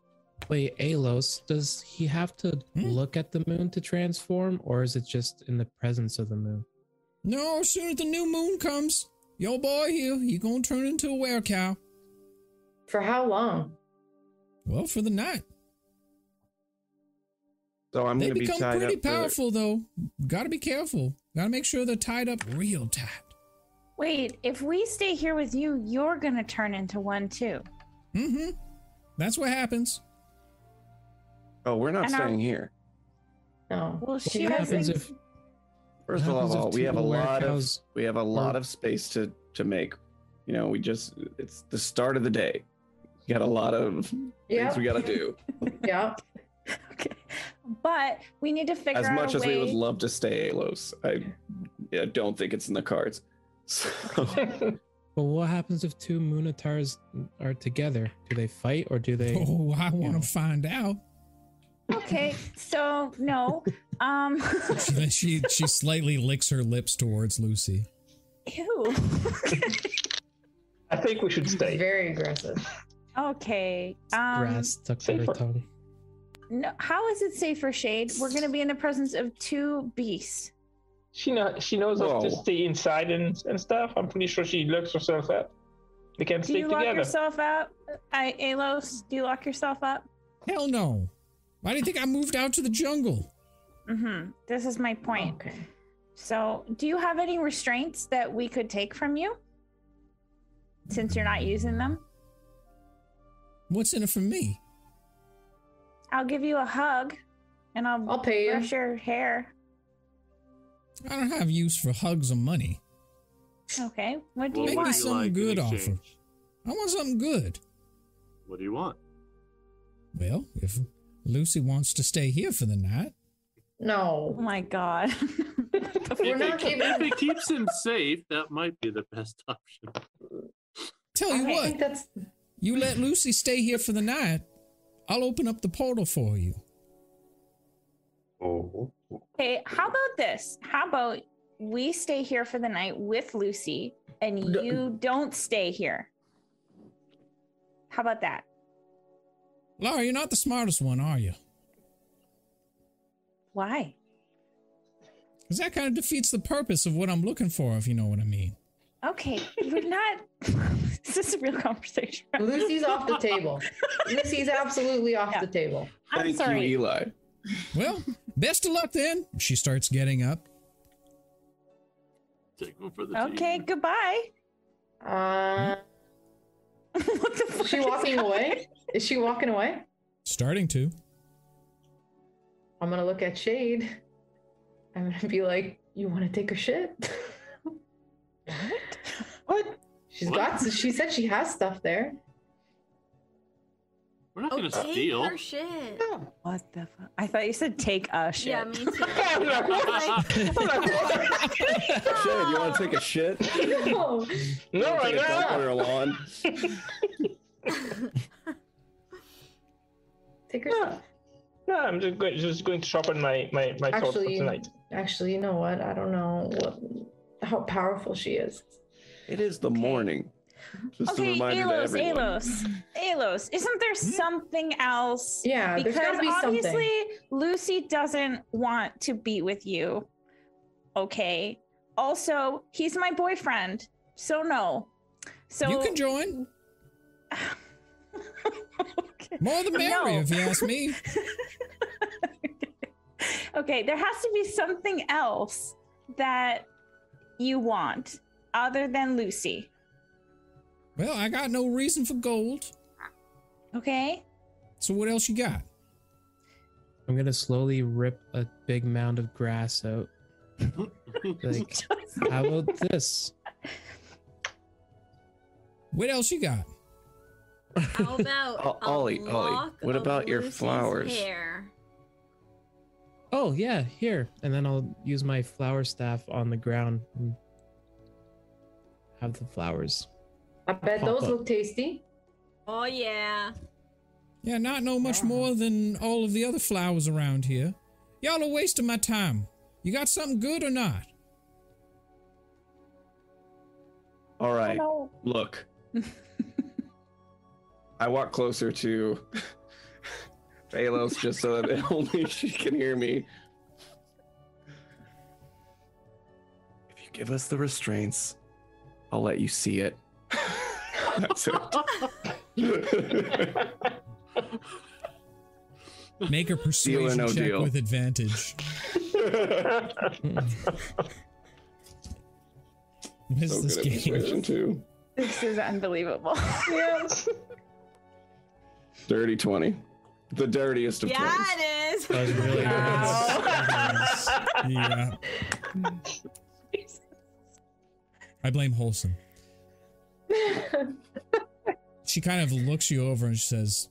Wait, Alos, does he have to Hmm? look at the moon to transform, or is it just in the presence of the moon? no, as soon as the new moon comes, your boy here, he gonna turn into a werecow. For how long? Well, for the night. So I'm they going to be become tied pretty up. to- powerful, though. Gotta be careful. Gotta make sure they're tied up real tight. Wait, if we stay here with you, you're gonna turn into one too. Mm-hmm. That's what happens. Oh, we're not And our- staying here. No. Well, she What has happens a- if First What of happens if all, we have a lot of we have a lot of space to to make. You know, we just it's the start of the day. We got a lot of Yeah. things we got to do. Yeah. okay. But we need to figure As out much a as way. we would love to stay Alos, I yeah, don't think it's in the cards. So, But what happens if two Moonatars are together? Do they fight or do they? Oh, I want to find out. okay, so no. Um. She, she she slightly licks her lips towards Lucy. Ew. I think we should stay. very aggressive. okay. Um. grass stuck to her tongue. No, how is it safe for Shade? We're going to be in the presence of two beasts. She know she knows us to stay inside and, and stuff. I'm pretty sure she locks herself up. We can Do stay you lock together. yourself up? I, Alos, do you lock yourself up? Hell no. Why do you think I moved out to the jungle? Mm-hmm. This is my point. Okay. So, do you have any restraints that we could take from you? Since you're not using them, What's in it for me? I'll give you a hug and I'll, I'll pay you. brush your hair. I don't have use for hugs or money. Okay. What do you What Make me want? you something like in good off of. I want something good. What do you want? Well, if Lucy wants to stay here for the night, Oh No. my god. We're If not it, giving- if it keeps him safe, that might be the best option. tell you Okay. I what, think that's you let Lucy stay here for the night, I'll open up the portal for you. Oh. okay, how about this? How about we stay here for the night with Lucy and you don't stay here? How about that? Laura, you're not the smartest one, are you? Why? Because that kind of defeats the purpose of what I'm looking for, if you know what I mean. Okay, we're not. is this a real conversation? Lucy's off the table. Lucy's absolutely off Yeah. the table. I'm Thank sorry. you, Eli. Well, best of luck then. She starts getting up. Take one for the Okay, team. goodbye. Uh, what the is fuck? she walking that? away? Is she walking away? Starting to. I'm gonna look at Shade. I'm gonna be like, "You want to take a shit?" What? what? She's What? got. She said she has stuff there. We're not Oh, gonna take steal. her shit. What the fuck? I thought you said take a shit. Yeah, me too. Shade, you want to take a shit? No. No, Take right a dump on now. your lawn? Take her No. No, I'm just going, just going to sharpen my my my sword for tonight. actually, you know what? I don't know what how powerful she is. It is the morning. Just a Okay, reminder to Alos, everyone. Alos, Alos. Isn't there something else? Yeah, there's because gotta be obviously something. Lucy doesn't want to be with you. Okay. Also, he's my boyfriend, so no. So you can join. okay. More the merrier, No. if you ask me. okay, there has to be something else that you want other than Lucy. Well, I got no reason for gold. Okay? So what else you got? I'm gonna slowly rip a big mound of grass out. Like, how about this? What else you got? How about Ollie, Ollie, what about your flowers? Hair? Oh yeah, here, and then I'll use my flower staff on the ground and have the flowers. I bet those up. look tasty. Oh yeah. Yeah, not know much more than all of the other flowers around here. Y'all are wasting my time. You got something good or not? All right, No. look. I walk closer to Phalos just so that only she can hear me. If you give us the restraints, I'll let you see it. That's it. Make a persuasion no check deal. with advantage. What is so this game? too. This is unbelievable. Yes. Dirty 20. The dirtiest of Yeah, 20s. it is. That was really yeah. I blame Wholesome. She kind of looks you over and she says,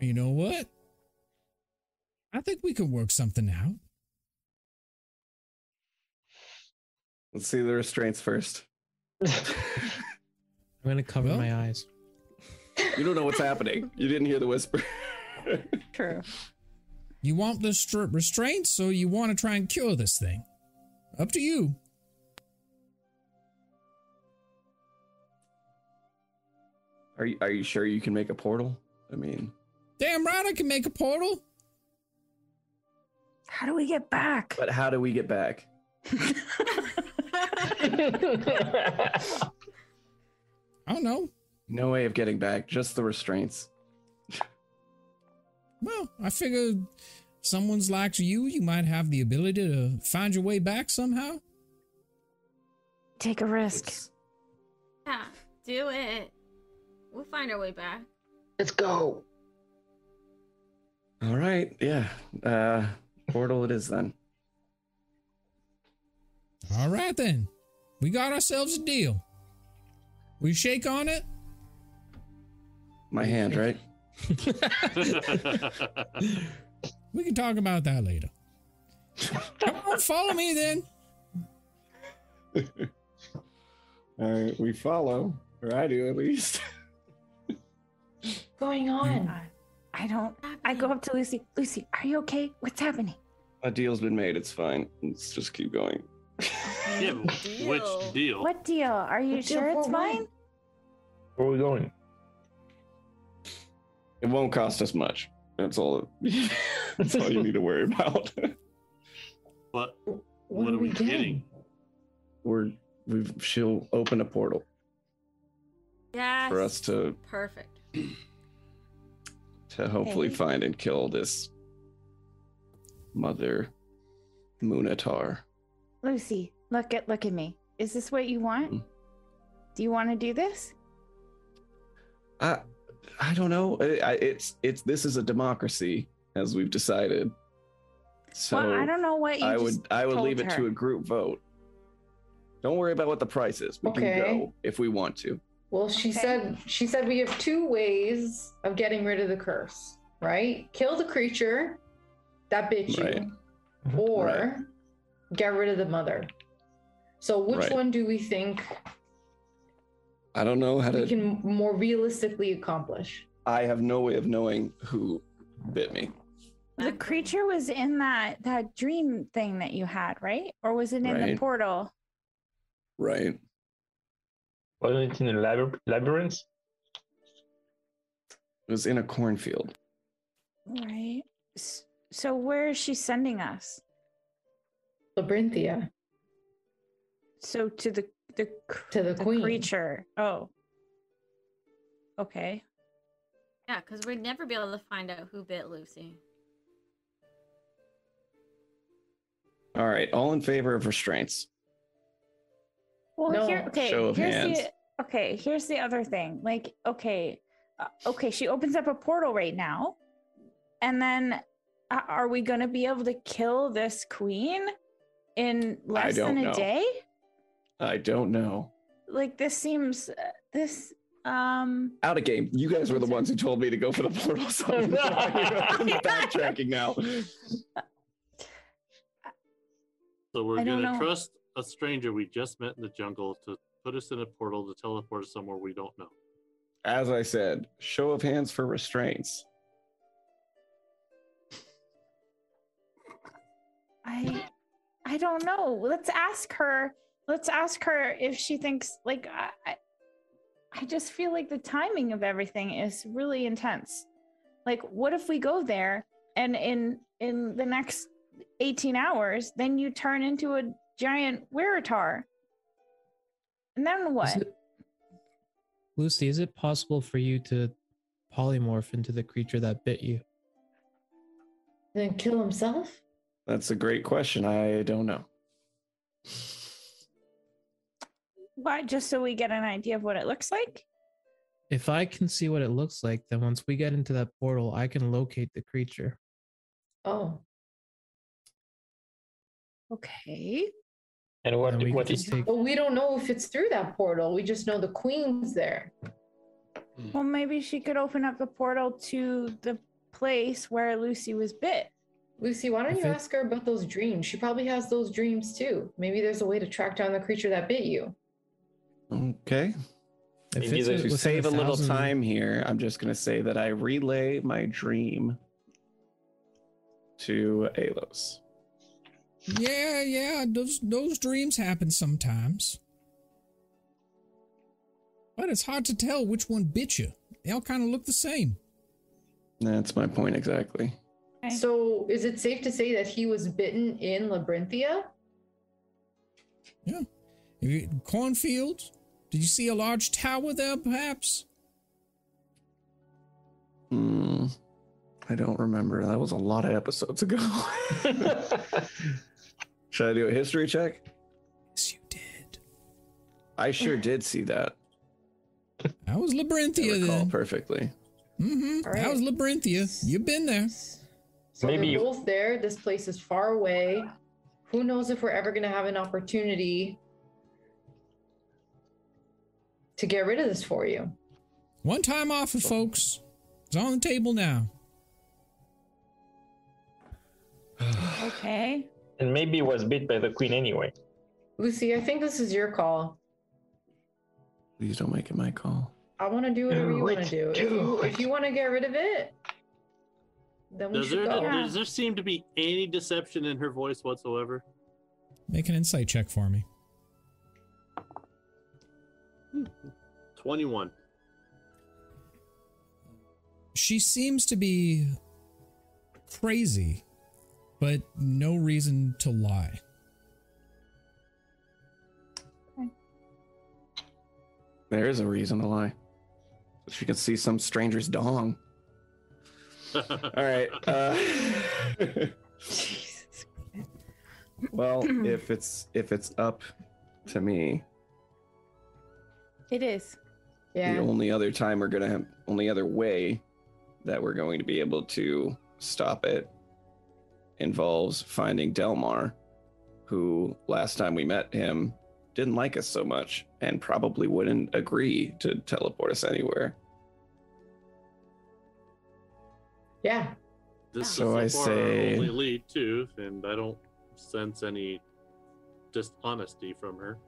You know what? I think we can work something out. Let's see the restraints first. I'm gonna cover Well- my eyes. You don't know what's happening. You didn't hear the whisper. True. You want the str- restraints so you want to try and cure this thing? Up to you. Are you, are you sure you can make a portal? I mean, Damn right I can make a portal. How do we get back? but how do we get back? I don't know. No way of getting back, just the restraints. Well, I figured someone's like you, you might have the ability to find your way back somehow. Take a risk. It's- yeah, do it. We'll find our way back. Let's go. All right, yeah. Uh, portal it is then. All right then. We got ourselves a deal. We shake on it. My hand, right? We can talk about that later. Come on, follow me then. All right, we follow, or I do at least. going on? I, I don't. I go up to Lucy. Lucy, are you okay? What's happening? A deal's been made. It's fine. Let's just keep going. yeah, but Deal. which deal? What deal? Are you What sure for it's what? fine? Where are we going? It won't cost us much. That's all. That's all you need to worry about. But What, what, are we getting? We're we've she'll open a portal Yes. for us to Perfect. to hopefully Okay. find and kill this mother Moonatar. Lucy, look at look at me. Is this what you want? Mm. Do you want to do this? I I don't know. I, I, it's it's this is a democracy as we've decided. So well, I don't know what you I just would I would told leave it to a group vote. Don't worry about what the price is. We Okay. can go if we want to. Well, she Okay. said she said we have two ways of getting rid of the curse, right? Kill the creature that bit you, Right. or Right. get rid of the mother. So which Right. one do we think I don't know how we to. can more realistically accomplish? I have no way of knowing who bit me. The creature was in that that dream thing that you had, right? Or was it in the portal? Right. Wasn't it in the labyr- labyrinth? It was in a cornfield. Right. So where is she sending us? Labyrinthia So to the the, cr- to the, the queen. creature. Oh. Okay. Yeah, because we'd never be able to find out who bit Lucy. All right. All in favor of restraints. Well, No. here, okay. Show of here's hands. the okay. Here's the other thing. Like, okay, uh, okay. She opens up a portal right now, and then uh, are we going to be able to kill this queen in less than a know. day? I don't know. Like, this seems uh, this. Um. Out of game. You guys were the ones who told me to go for the portal. So I'm backtracking now. So we're I don't gonna know. trust a stranger we just met in the jungle to put us in a portal to teleport us somewhere we don't know. As I said, show of hands for restraints. I I don't know. Let's ask her. Let's ask her if she thinks like I I- I just feel like the timing of everything is really intense. Like what if we go there and in in the next 18 hours then you turn into a giant Wiritar? And then Is what? it- Lucy, is it possible for you to polymorph into the creature that bit you? Then kill himself? That's a great question. I don't know. Why just so we get an idea of what it looks like? If I can see what it looks like, then once we get into that portal, I can locate the creature. Oh, Okay. And what And we what can is just take but we don't know if it's through that portal. We just know the queen's there. Hmm. Well, maybe she could open up the portal to the place where Lucy was bit. Lucy, why don't If you it- ask her about those dreams? She probably has those dreams too. Maybe there's a way to track down the creature that bit you. Okay. if Maybe it's they To save a little time here, I'm just going to say that I relay my dream to Alos. Yeah, yeah, those those dreams happen sometimes. But it's hard to tell which one bit you. They all kind of look the same. That's my point exactly. Okay. So, is it safe to say that he was bitten in Labyrinthia? Yeah. If you- Cornfield? Did you see a large tower there, perhaps? Hmm. I don't remember. That was a lot of episodes ago. Should I do a history check? Yes, you did. I sure did see that. That was I Labyrinthia recall then. perfectly. Mm-hmm. All That was right. Labyrinthia. You've been there. So Maybe- they're both there. This place is far away. Who knows if we're ever going to have an opportunity to get rid of this for you? One time offer, folks. It's on the table now. Okay. and maybe he was bit by the queen anyway. Lucy, I think this is your call. Please don't make it my call. I want to do whatever you want to do. If Do you, if you want to get rid of it, then we Does should there, go. Yeah. does there seem to be any deception in her voice whatsoever? Make an insight check for me. 21. She seems to be crazy, but no reason to lie. There is a reason to lie. She can see some stranger's dong. All right. Uh, well, if it's if it's up to me, It is. Yeah. the only other time we're gonna have only other way that we're going to be able to stop it involves finding Delmar, who last time we met him didn't like us so much and probably wouldn't agree to teleport us anywhere. Yeah. This So is I so far our say- only lead too, and I don't sense any dishonesty from her.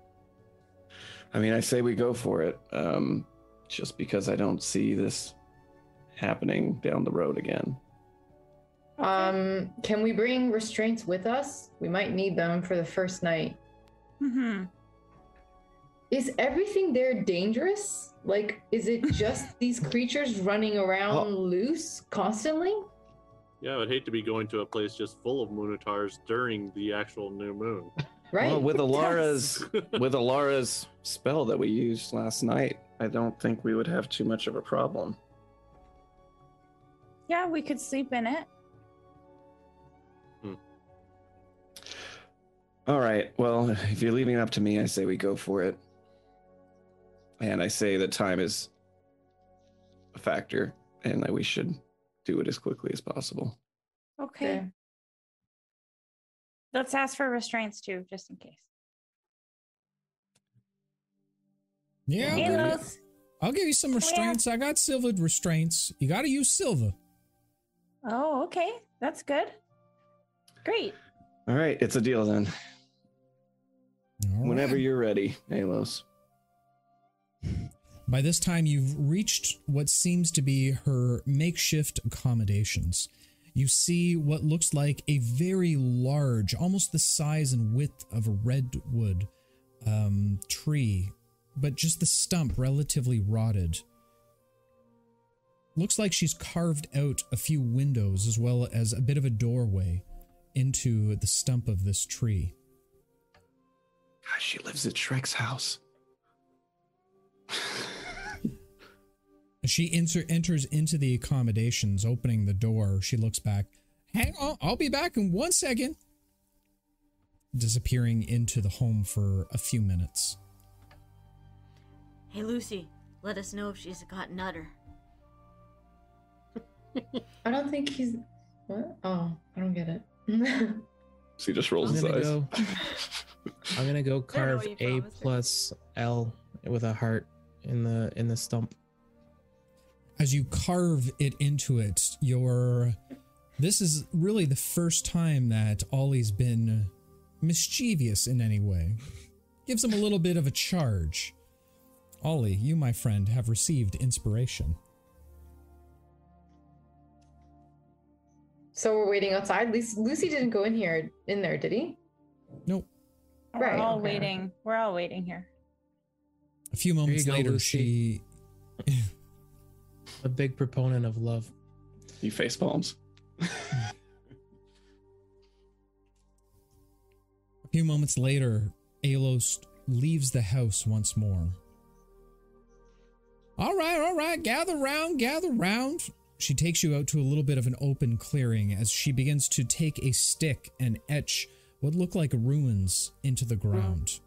I mean, I say we go for it, um, just because I don't see this happening down the road again. Um, can we bring restraints with us? We might need them for the first night. Mm-hmm. Is everything there dangerous? Like, is it just these creatures running around Oh. loose constantly? Yeah, I would hate to be going to a place just full of Moonatars during the actual new moon. Right. Well, with Yes. Alara's with Alara's spell that we used last night, I don't think we would have too much of a problem. Yeah, we could sleep in it. Hmm. All right. Well, if you're leaving it up to me, I say we go for it. And I say that time is a factor and that we should do it as quickly as possible. Okay. Okay. Let's ask for restraints too, just in case. Yeah, I'll give, you, I'll give you some restraints. I got silvered restraints. You got to use silver. Oh, okay. That's good. Great. All right, it's a deal then. All Whenever right. you're ready, Alos. By this time, you've reached what seems to be her makeshift accommodations. You see what looks like a very large, almost the size and width of a redwood um, tree, but just the stump relatively rotted. Looks like she's carved out a few windows as well as a bit of a doorway into the stump of this tree. Gosh, she lives at Shrek's house. She enter- enters into the accommodations, opening the door, she looks back. Hang on, I'll be back in one second. Disappearing into the home for a few minutes. Hey, Lucy, let us know if she's got nutter. I don't think he's. What? Oh, I don't get it. So he just rolls I'm his gonna eyes. go. I'm gonna go carve A promised her. plus L with a heart in the in the stump. as you carve it into it, your this is really the first time that Ollie's been mischievous in any way. Gives him a little bit of a charge. Ollie, you, my friend, have received inspiration. so we're waiting outside. Lucy, Lucy didn't go in here, in there, did he? Nope. We're Right, all okay. waiting. We're all waiting here. A few moments go, later, Lucy. she A big proponent of love. You face palms. A few moments later, Alos leaves the house once more. All right, all right, gather round, gather round. She takes you out to a little bit of an open clearing as she begins to take a stick and etch what look like ruins into the ground.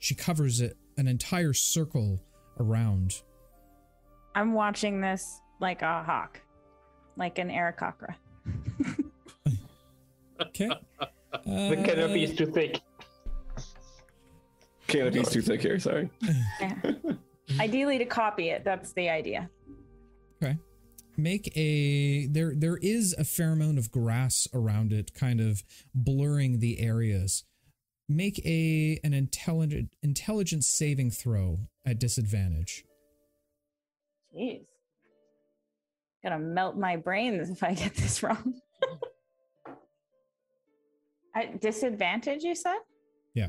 She covers it an entire circle around. I'm watching this like a hawk, like an Aarakocra. Okay. The canopy Uh, is too thick. Canopy is too thick here, sorry. Yeah. Ideally, to copy it. That's the idea. Okay. Make a there there is a fair amount of grass around it, kind of blurring the areas. Make a an intelligent intelligence saving throw at disadvantage. Jeez. Gonna melt my brains if I get this wrong. At disadvantage, you said? Yeah.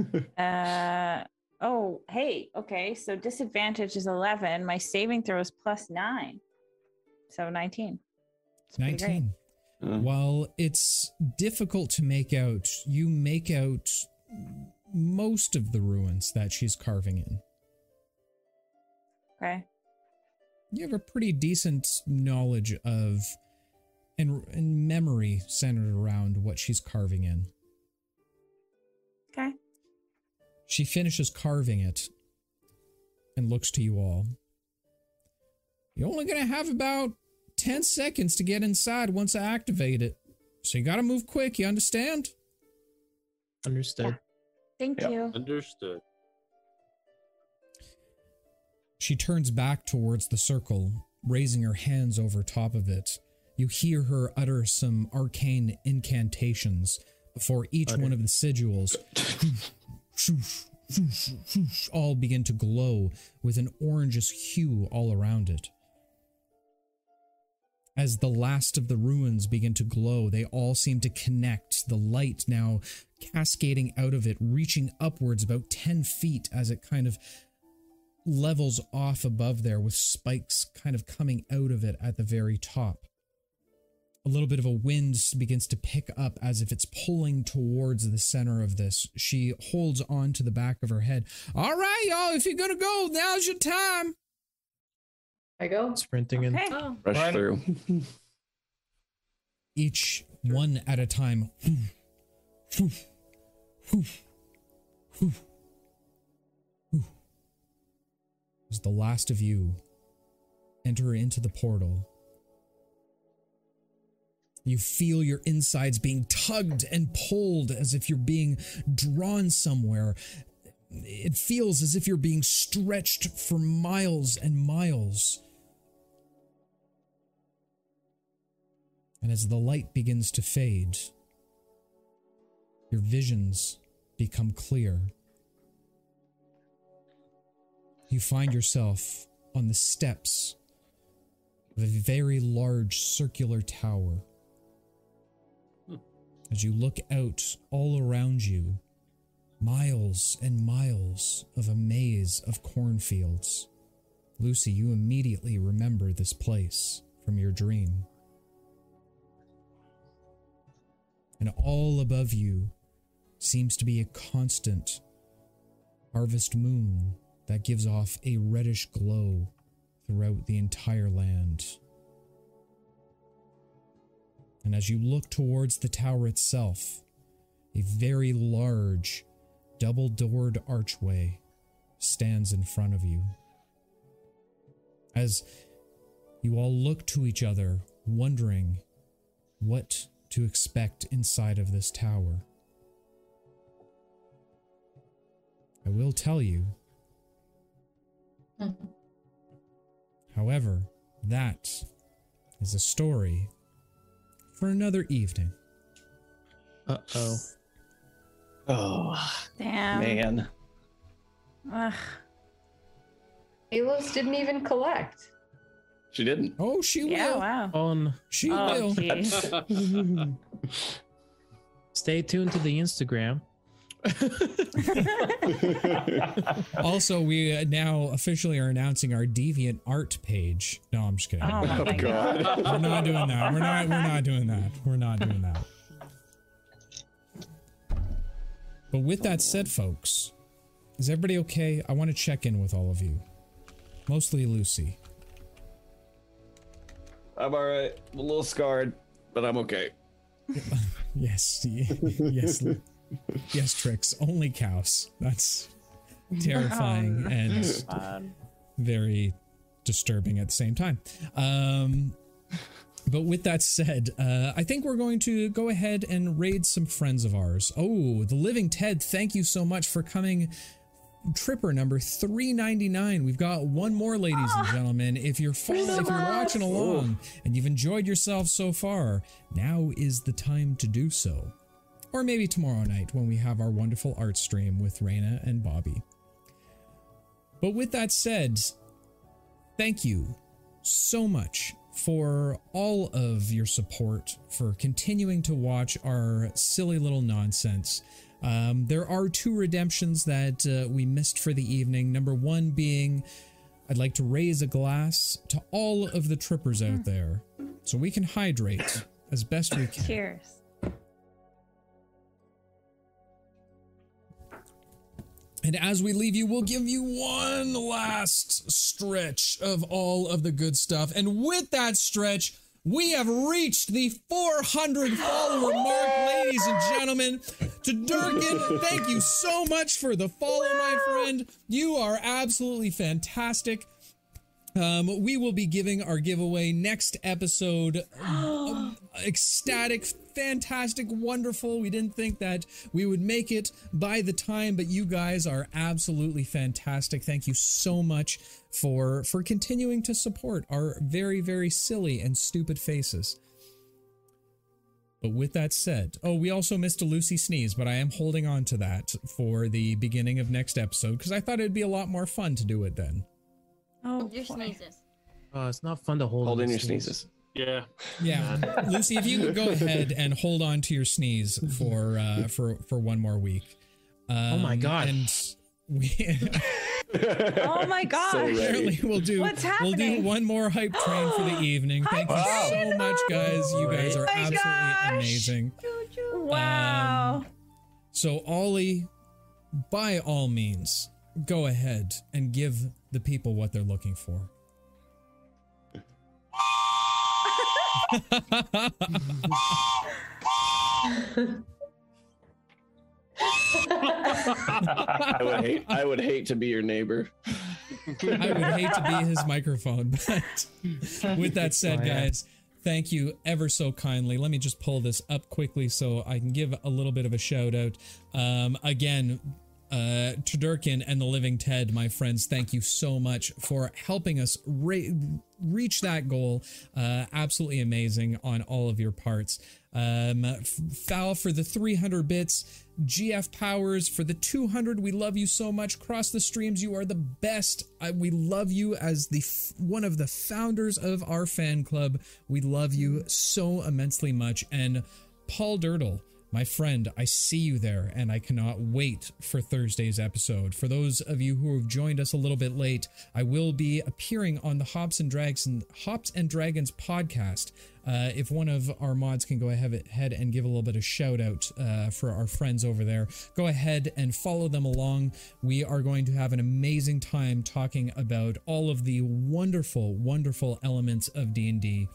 Uh oh, hey, okay. So disadvantage is 11. My saving throw is plus nine. So 19. It's 19. Uh, While it's difficult to make out, you make out most of the ruins that she's carving in. Okay. You have a pretty decent knowledge of and, and memory centered around what she's carving in. She finishes carving it and looks to you all. You're only going to have about 10 seconds to get inside once I activate it. So you got to move quick, you understand? Understood. Thank Yeah. you. Understood. She turns back towards the circle, raising her hands over top of it. You hear her utter some arcane incantations before each Utter. one of the sigils all begin to glow with an orangish hue all around it. As the last of the ruins begin to glow, they all seem to connect, the light now cascading out of it, reaching upwards about 10 feet as it kind of levels off above there with spikes kind of coming out of it at the very top. A little bit of a wind begins to pick up as if it's pulling towards the center of this. She holds on to the back of her head. All right, y'all, if you're gonna go, now's your time. I go. Sprinting in. Okay. Oh, Rush Run. through. Each one at a time. As the last of you enter into the portal, you feel your insides being tugged and pulled as if you're being drawn somewhere. It feels as if you're being stretched for miles and miles. And as the light begins to fade, your visions become clear. You find yourself on the steps of a very large circular tower. As you look out all around you, miles and miles of a maze of cornfields. Lucy, you immediately remember this place from your dream. And all above you seems to be a constant harvest moon that gives off a reddish glow throughout the entire land. And as you look towards the tower itself, a very large, double doored archway stands in front of you. As you all look to each other, wondering what to expect inside of this tower. I will tell you. Mhm. However, that is a story for another evening. Uh oh. Oh Damn. man. Ugh. Alos didn't even collect. She didn't. Oh, she Yeah, will. wow. On. She Oh, will. Stay tuned to the Instagram. Also, we uh, now officially are announcing our Deviant Art page. No, I'm just kidding. Oh my Oh god. god. We're not doing that. We're not. We're not doing that. We're not doing that. But with that said, folks, is everybody okay? I want to check in with all of you. Mostly Lucy. I'm alright. I'm a little scarred, but I'm okay. Yes, yes, yes. Tricks. Only cows. That's terrifying and Um, very disturbing at the same time. Um, but with that said, uh, I think we're going to go ahead and raid some friends of ours. Oh, the Living Ted, thank you so much for coming. Tripper number 399. We've got one more, ladies and gentlemen. If you're if you're watching along and you've enjoyed yourself so far, now is the time to do so. Or maybe tomorrow night when we have our wonderful art stream with Raina and Bobby. But with that said, thank you so much for all of your support, for continuing to watch our silly little nonsense. Um, there are two redemptions that uh, we missed for the evening. Number one being, I'd like to raise a glass to all of the trippers out there so we can hydrate as best we can. cheers. And as we leave you, we'll give you one last stretch of all of the good stuff. And with that stretch, we have reached the 400 follower mark, ladies and gentlemen. To Durkin, thank you so much for the follow, my friend. You are absolutely fantastic. Um, we will be giving our giveaway next episode. Ecstatic, fantastic, wonderful. We didn't think that we would make it by the time, but you guys are absolutely fantastic. Thank you so much for for continuing to support our very very silly and stupid faces. But with that said, oh, we also missed a Lucy sneeze, but I am holding on to that for the beginning of next episode because I thought it'd be a lot more fun to do it then. Oh, Your sneezes. Oh, it's not fun to hold. Hold in your sneeze. sneezes. Yeah. Yeah, Lucy, if you could go ahead and hold on to your sneeze for uh, for for one more week. Um, Oh my God. And we Oh my gosh. So ready. apparently we'll do What's we'll do one more hype train for the evening. Thank you Wow. so much, guys. You guys are Oh absolutely gosh. amazing. Wow. Um, So Ollie, by all means, go ahead and give the people what they're looking for. I would hate. I would hate to be your neighbor. I would hate to be his microphone, but with that said, Oh, yeah. guys, thank you ever so kindly. Let me just pull this up quickly so I can give a little bit of a shout out. Um, again, uh, Tudurkin and the Living Ted, my friends, thank you so much for helping us re- reach that goal. Uh, absolutely amazing on all of your parts. Um, Foul for the 300 bits. GF Powers for the 200. We love you so much. Cross the streams, you are the best. I, we love you as the f- one of the founders of our fan club. We love you so immensely much. And Paul Dirtle, my friend, I see you there, and I cannot wait for Thursday's episode. For those of you who have joined us a little bit late, I will be appearing on the Hops and Dragons Hops and Dragons podcast. Uh, if one of our mods can go ahead and give a little bit of shout out uh, for our friends over there, go ahead and follow them along. We are going to have an amazing time talking about all of the wonderful, wonderful elements of D and D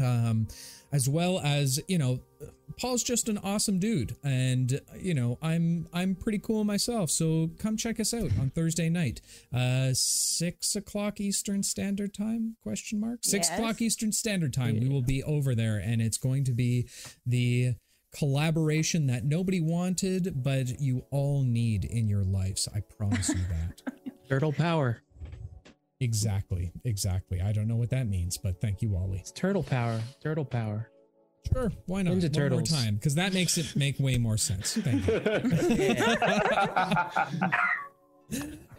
Um, as well as you know, Paul's just an awesome dude, and you know I'm I'm pretty cool myself. So come check us out on Thursday night, uh, six o'clock Eastern Standard Time? Question mark. Six Yes. o'clock Eastern Standard Time. We will be over there, and it's going to be the collaboration that nobody wanted, but you all need in your lives. I promise you that. Turtle power. Exactly, exactly. I don't know what that means, but thank you, Wally. It's turtle power. Turtle power. Sure, why not? Ninja One Turtles. more time, because that makes it make way more sense. Thank you.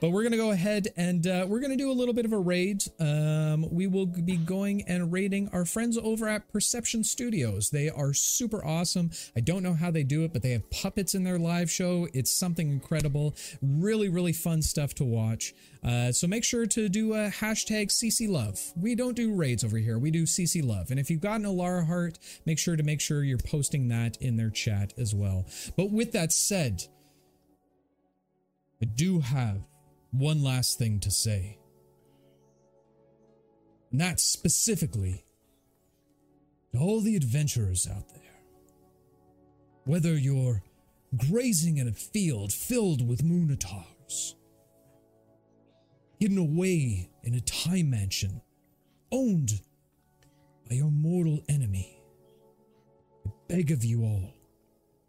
But we're gonna go ahead and uh, we're gonna do a little bit of a raid. Um, we will be going and raiding our friends over at Perception Studios. They are super awesome. I don't know how they do it, but they have puppets in their live show. It's something incredible. Really, really fun stuff to watch. Uh, so make sure to do a hashtag CC Love. We don't do raids over here. We do CC Love. And if you've got an Alara heart, make sure to make sure you're posting that in their chat as well. But with that said, I do have one last thing to say. And that's specifically to all the adventurers out there. Whether you're grazing in a field filled with Moonatars, hidden away in a time mansion, owned by your mortal enemy, I beg of you all,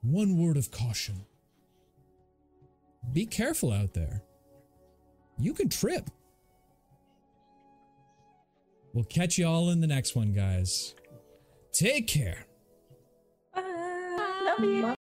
one word of caution. Be careful out there. You can trip. We'll catch you all in the next one, guys. Take care. Bye. Love you.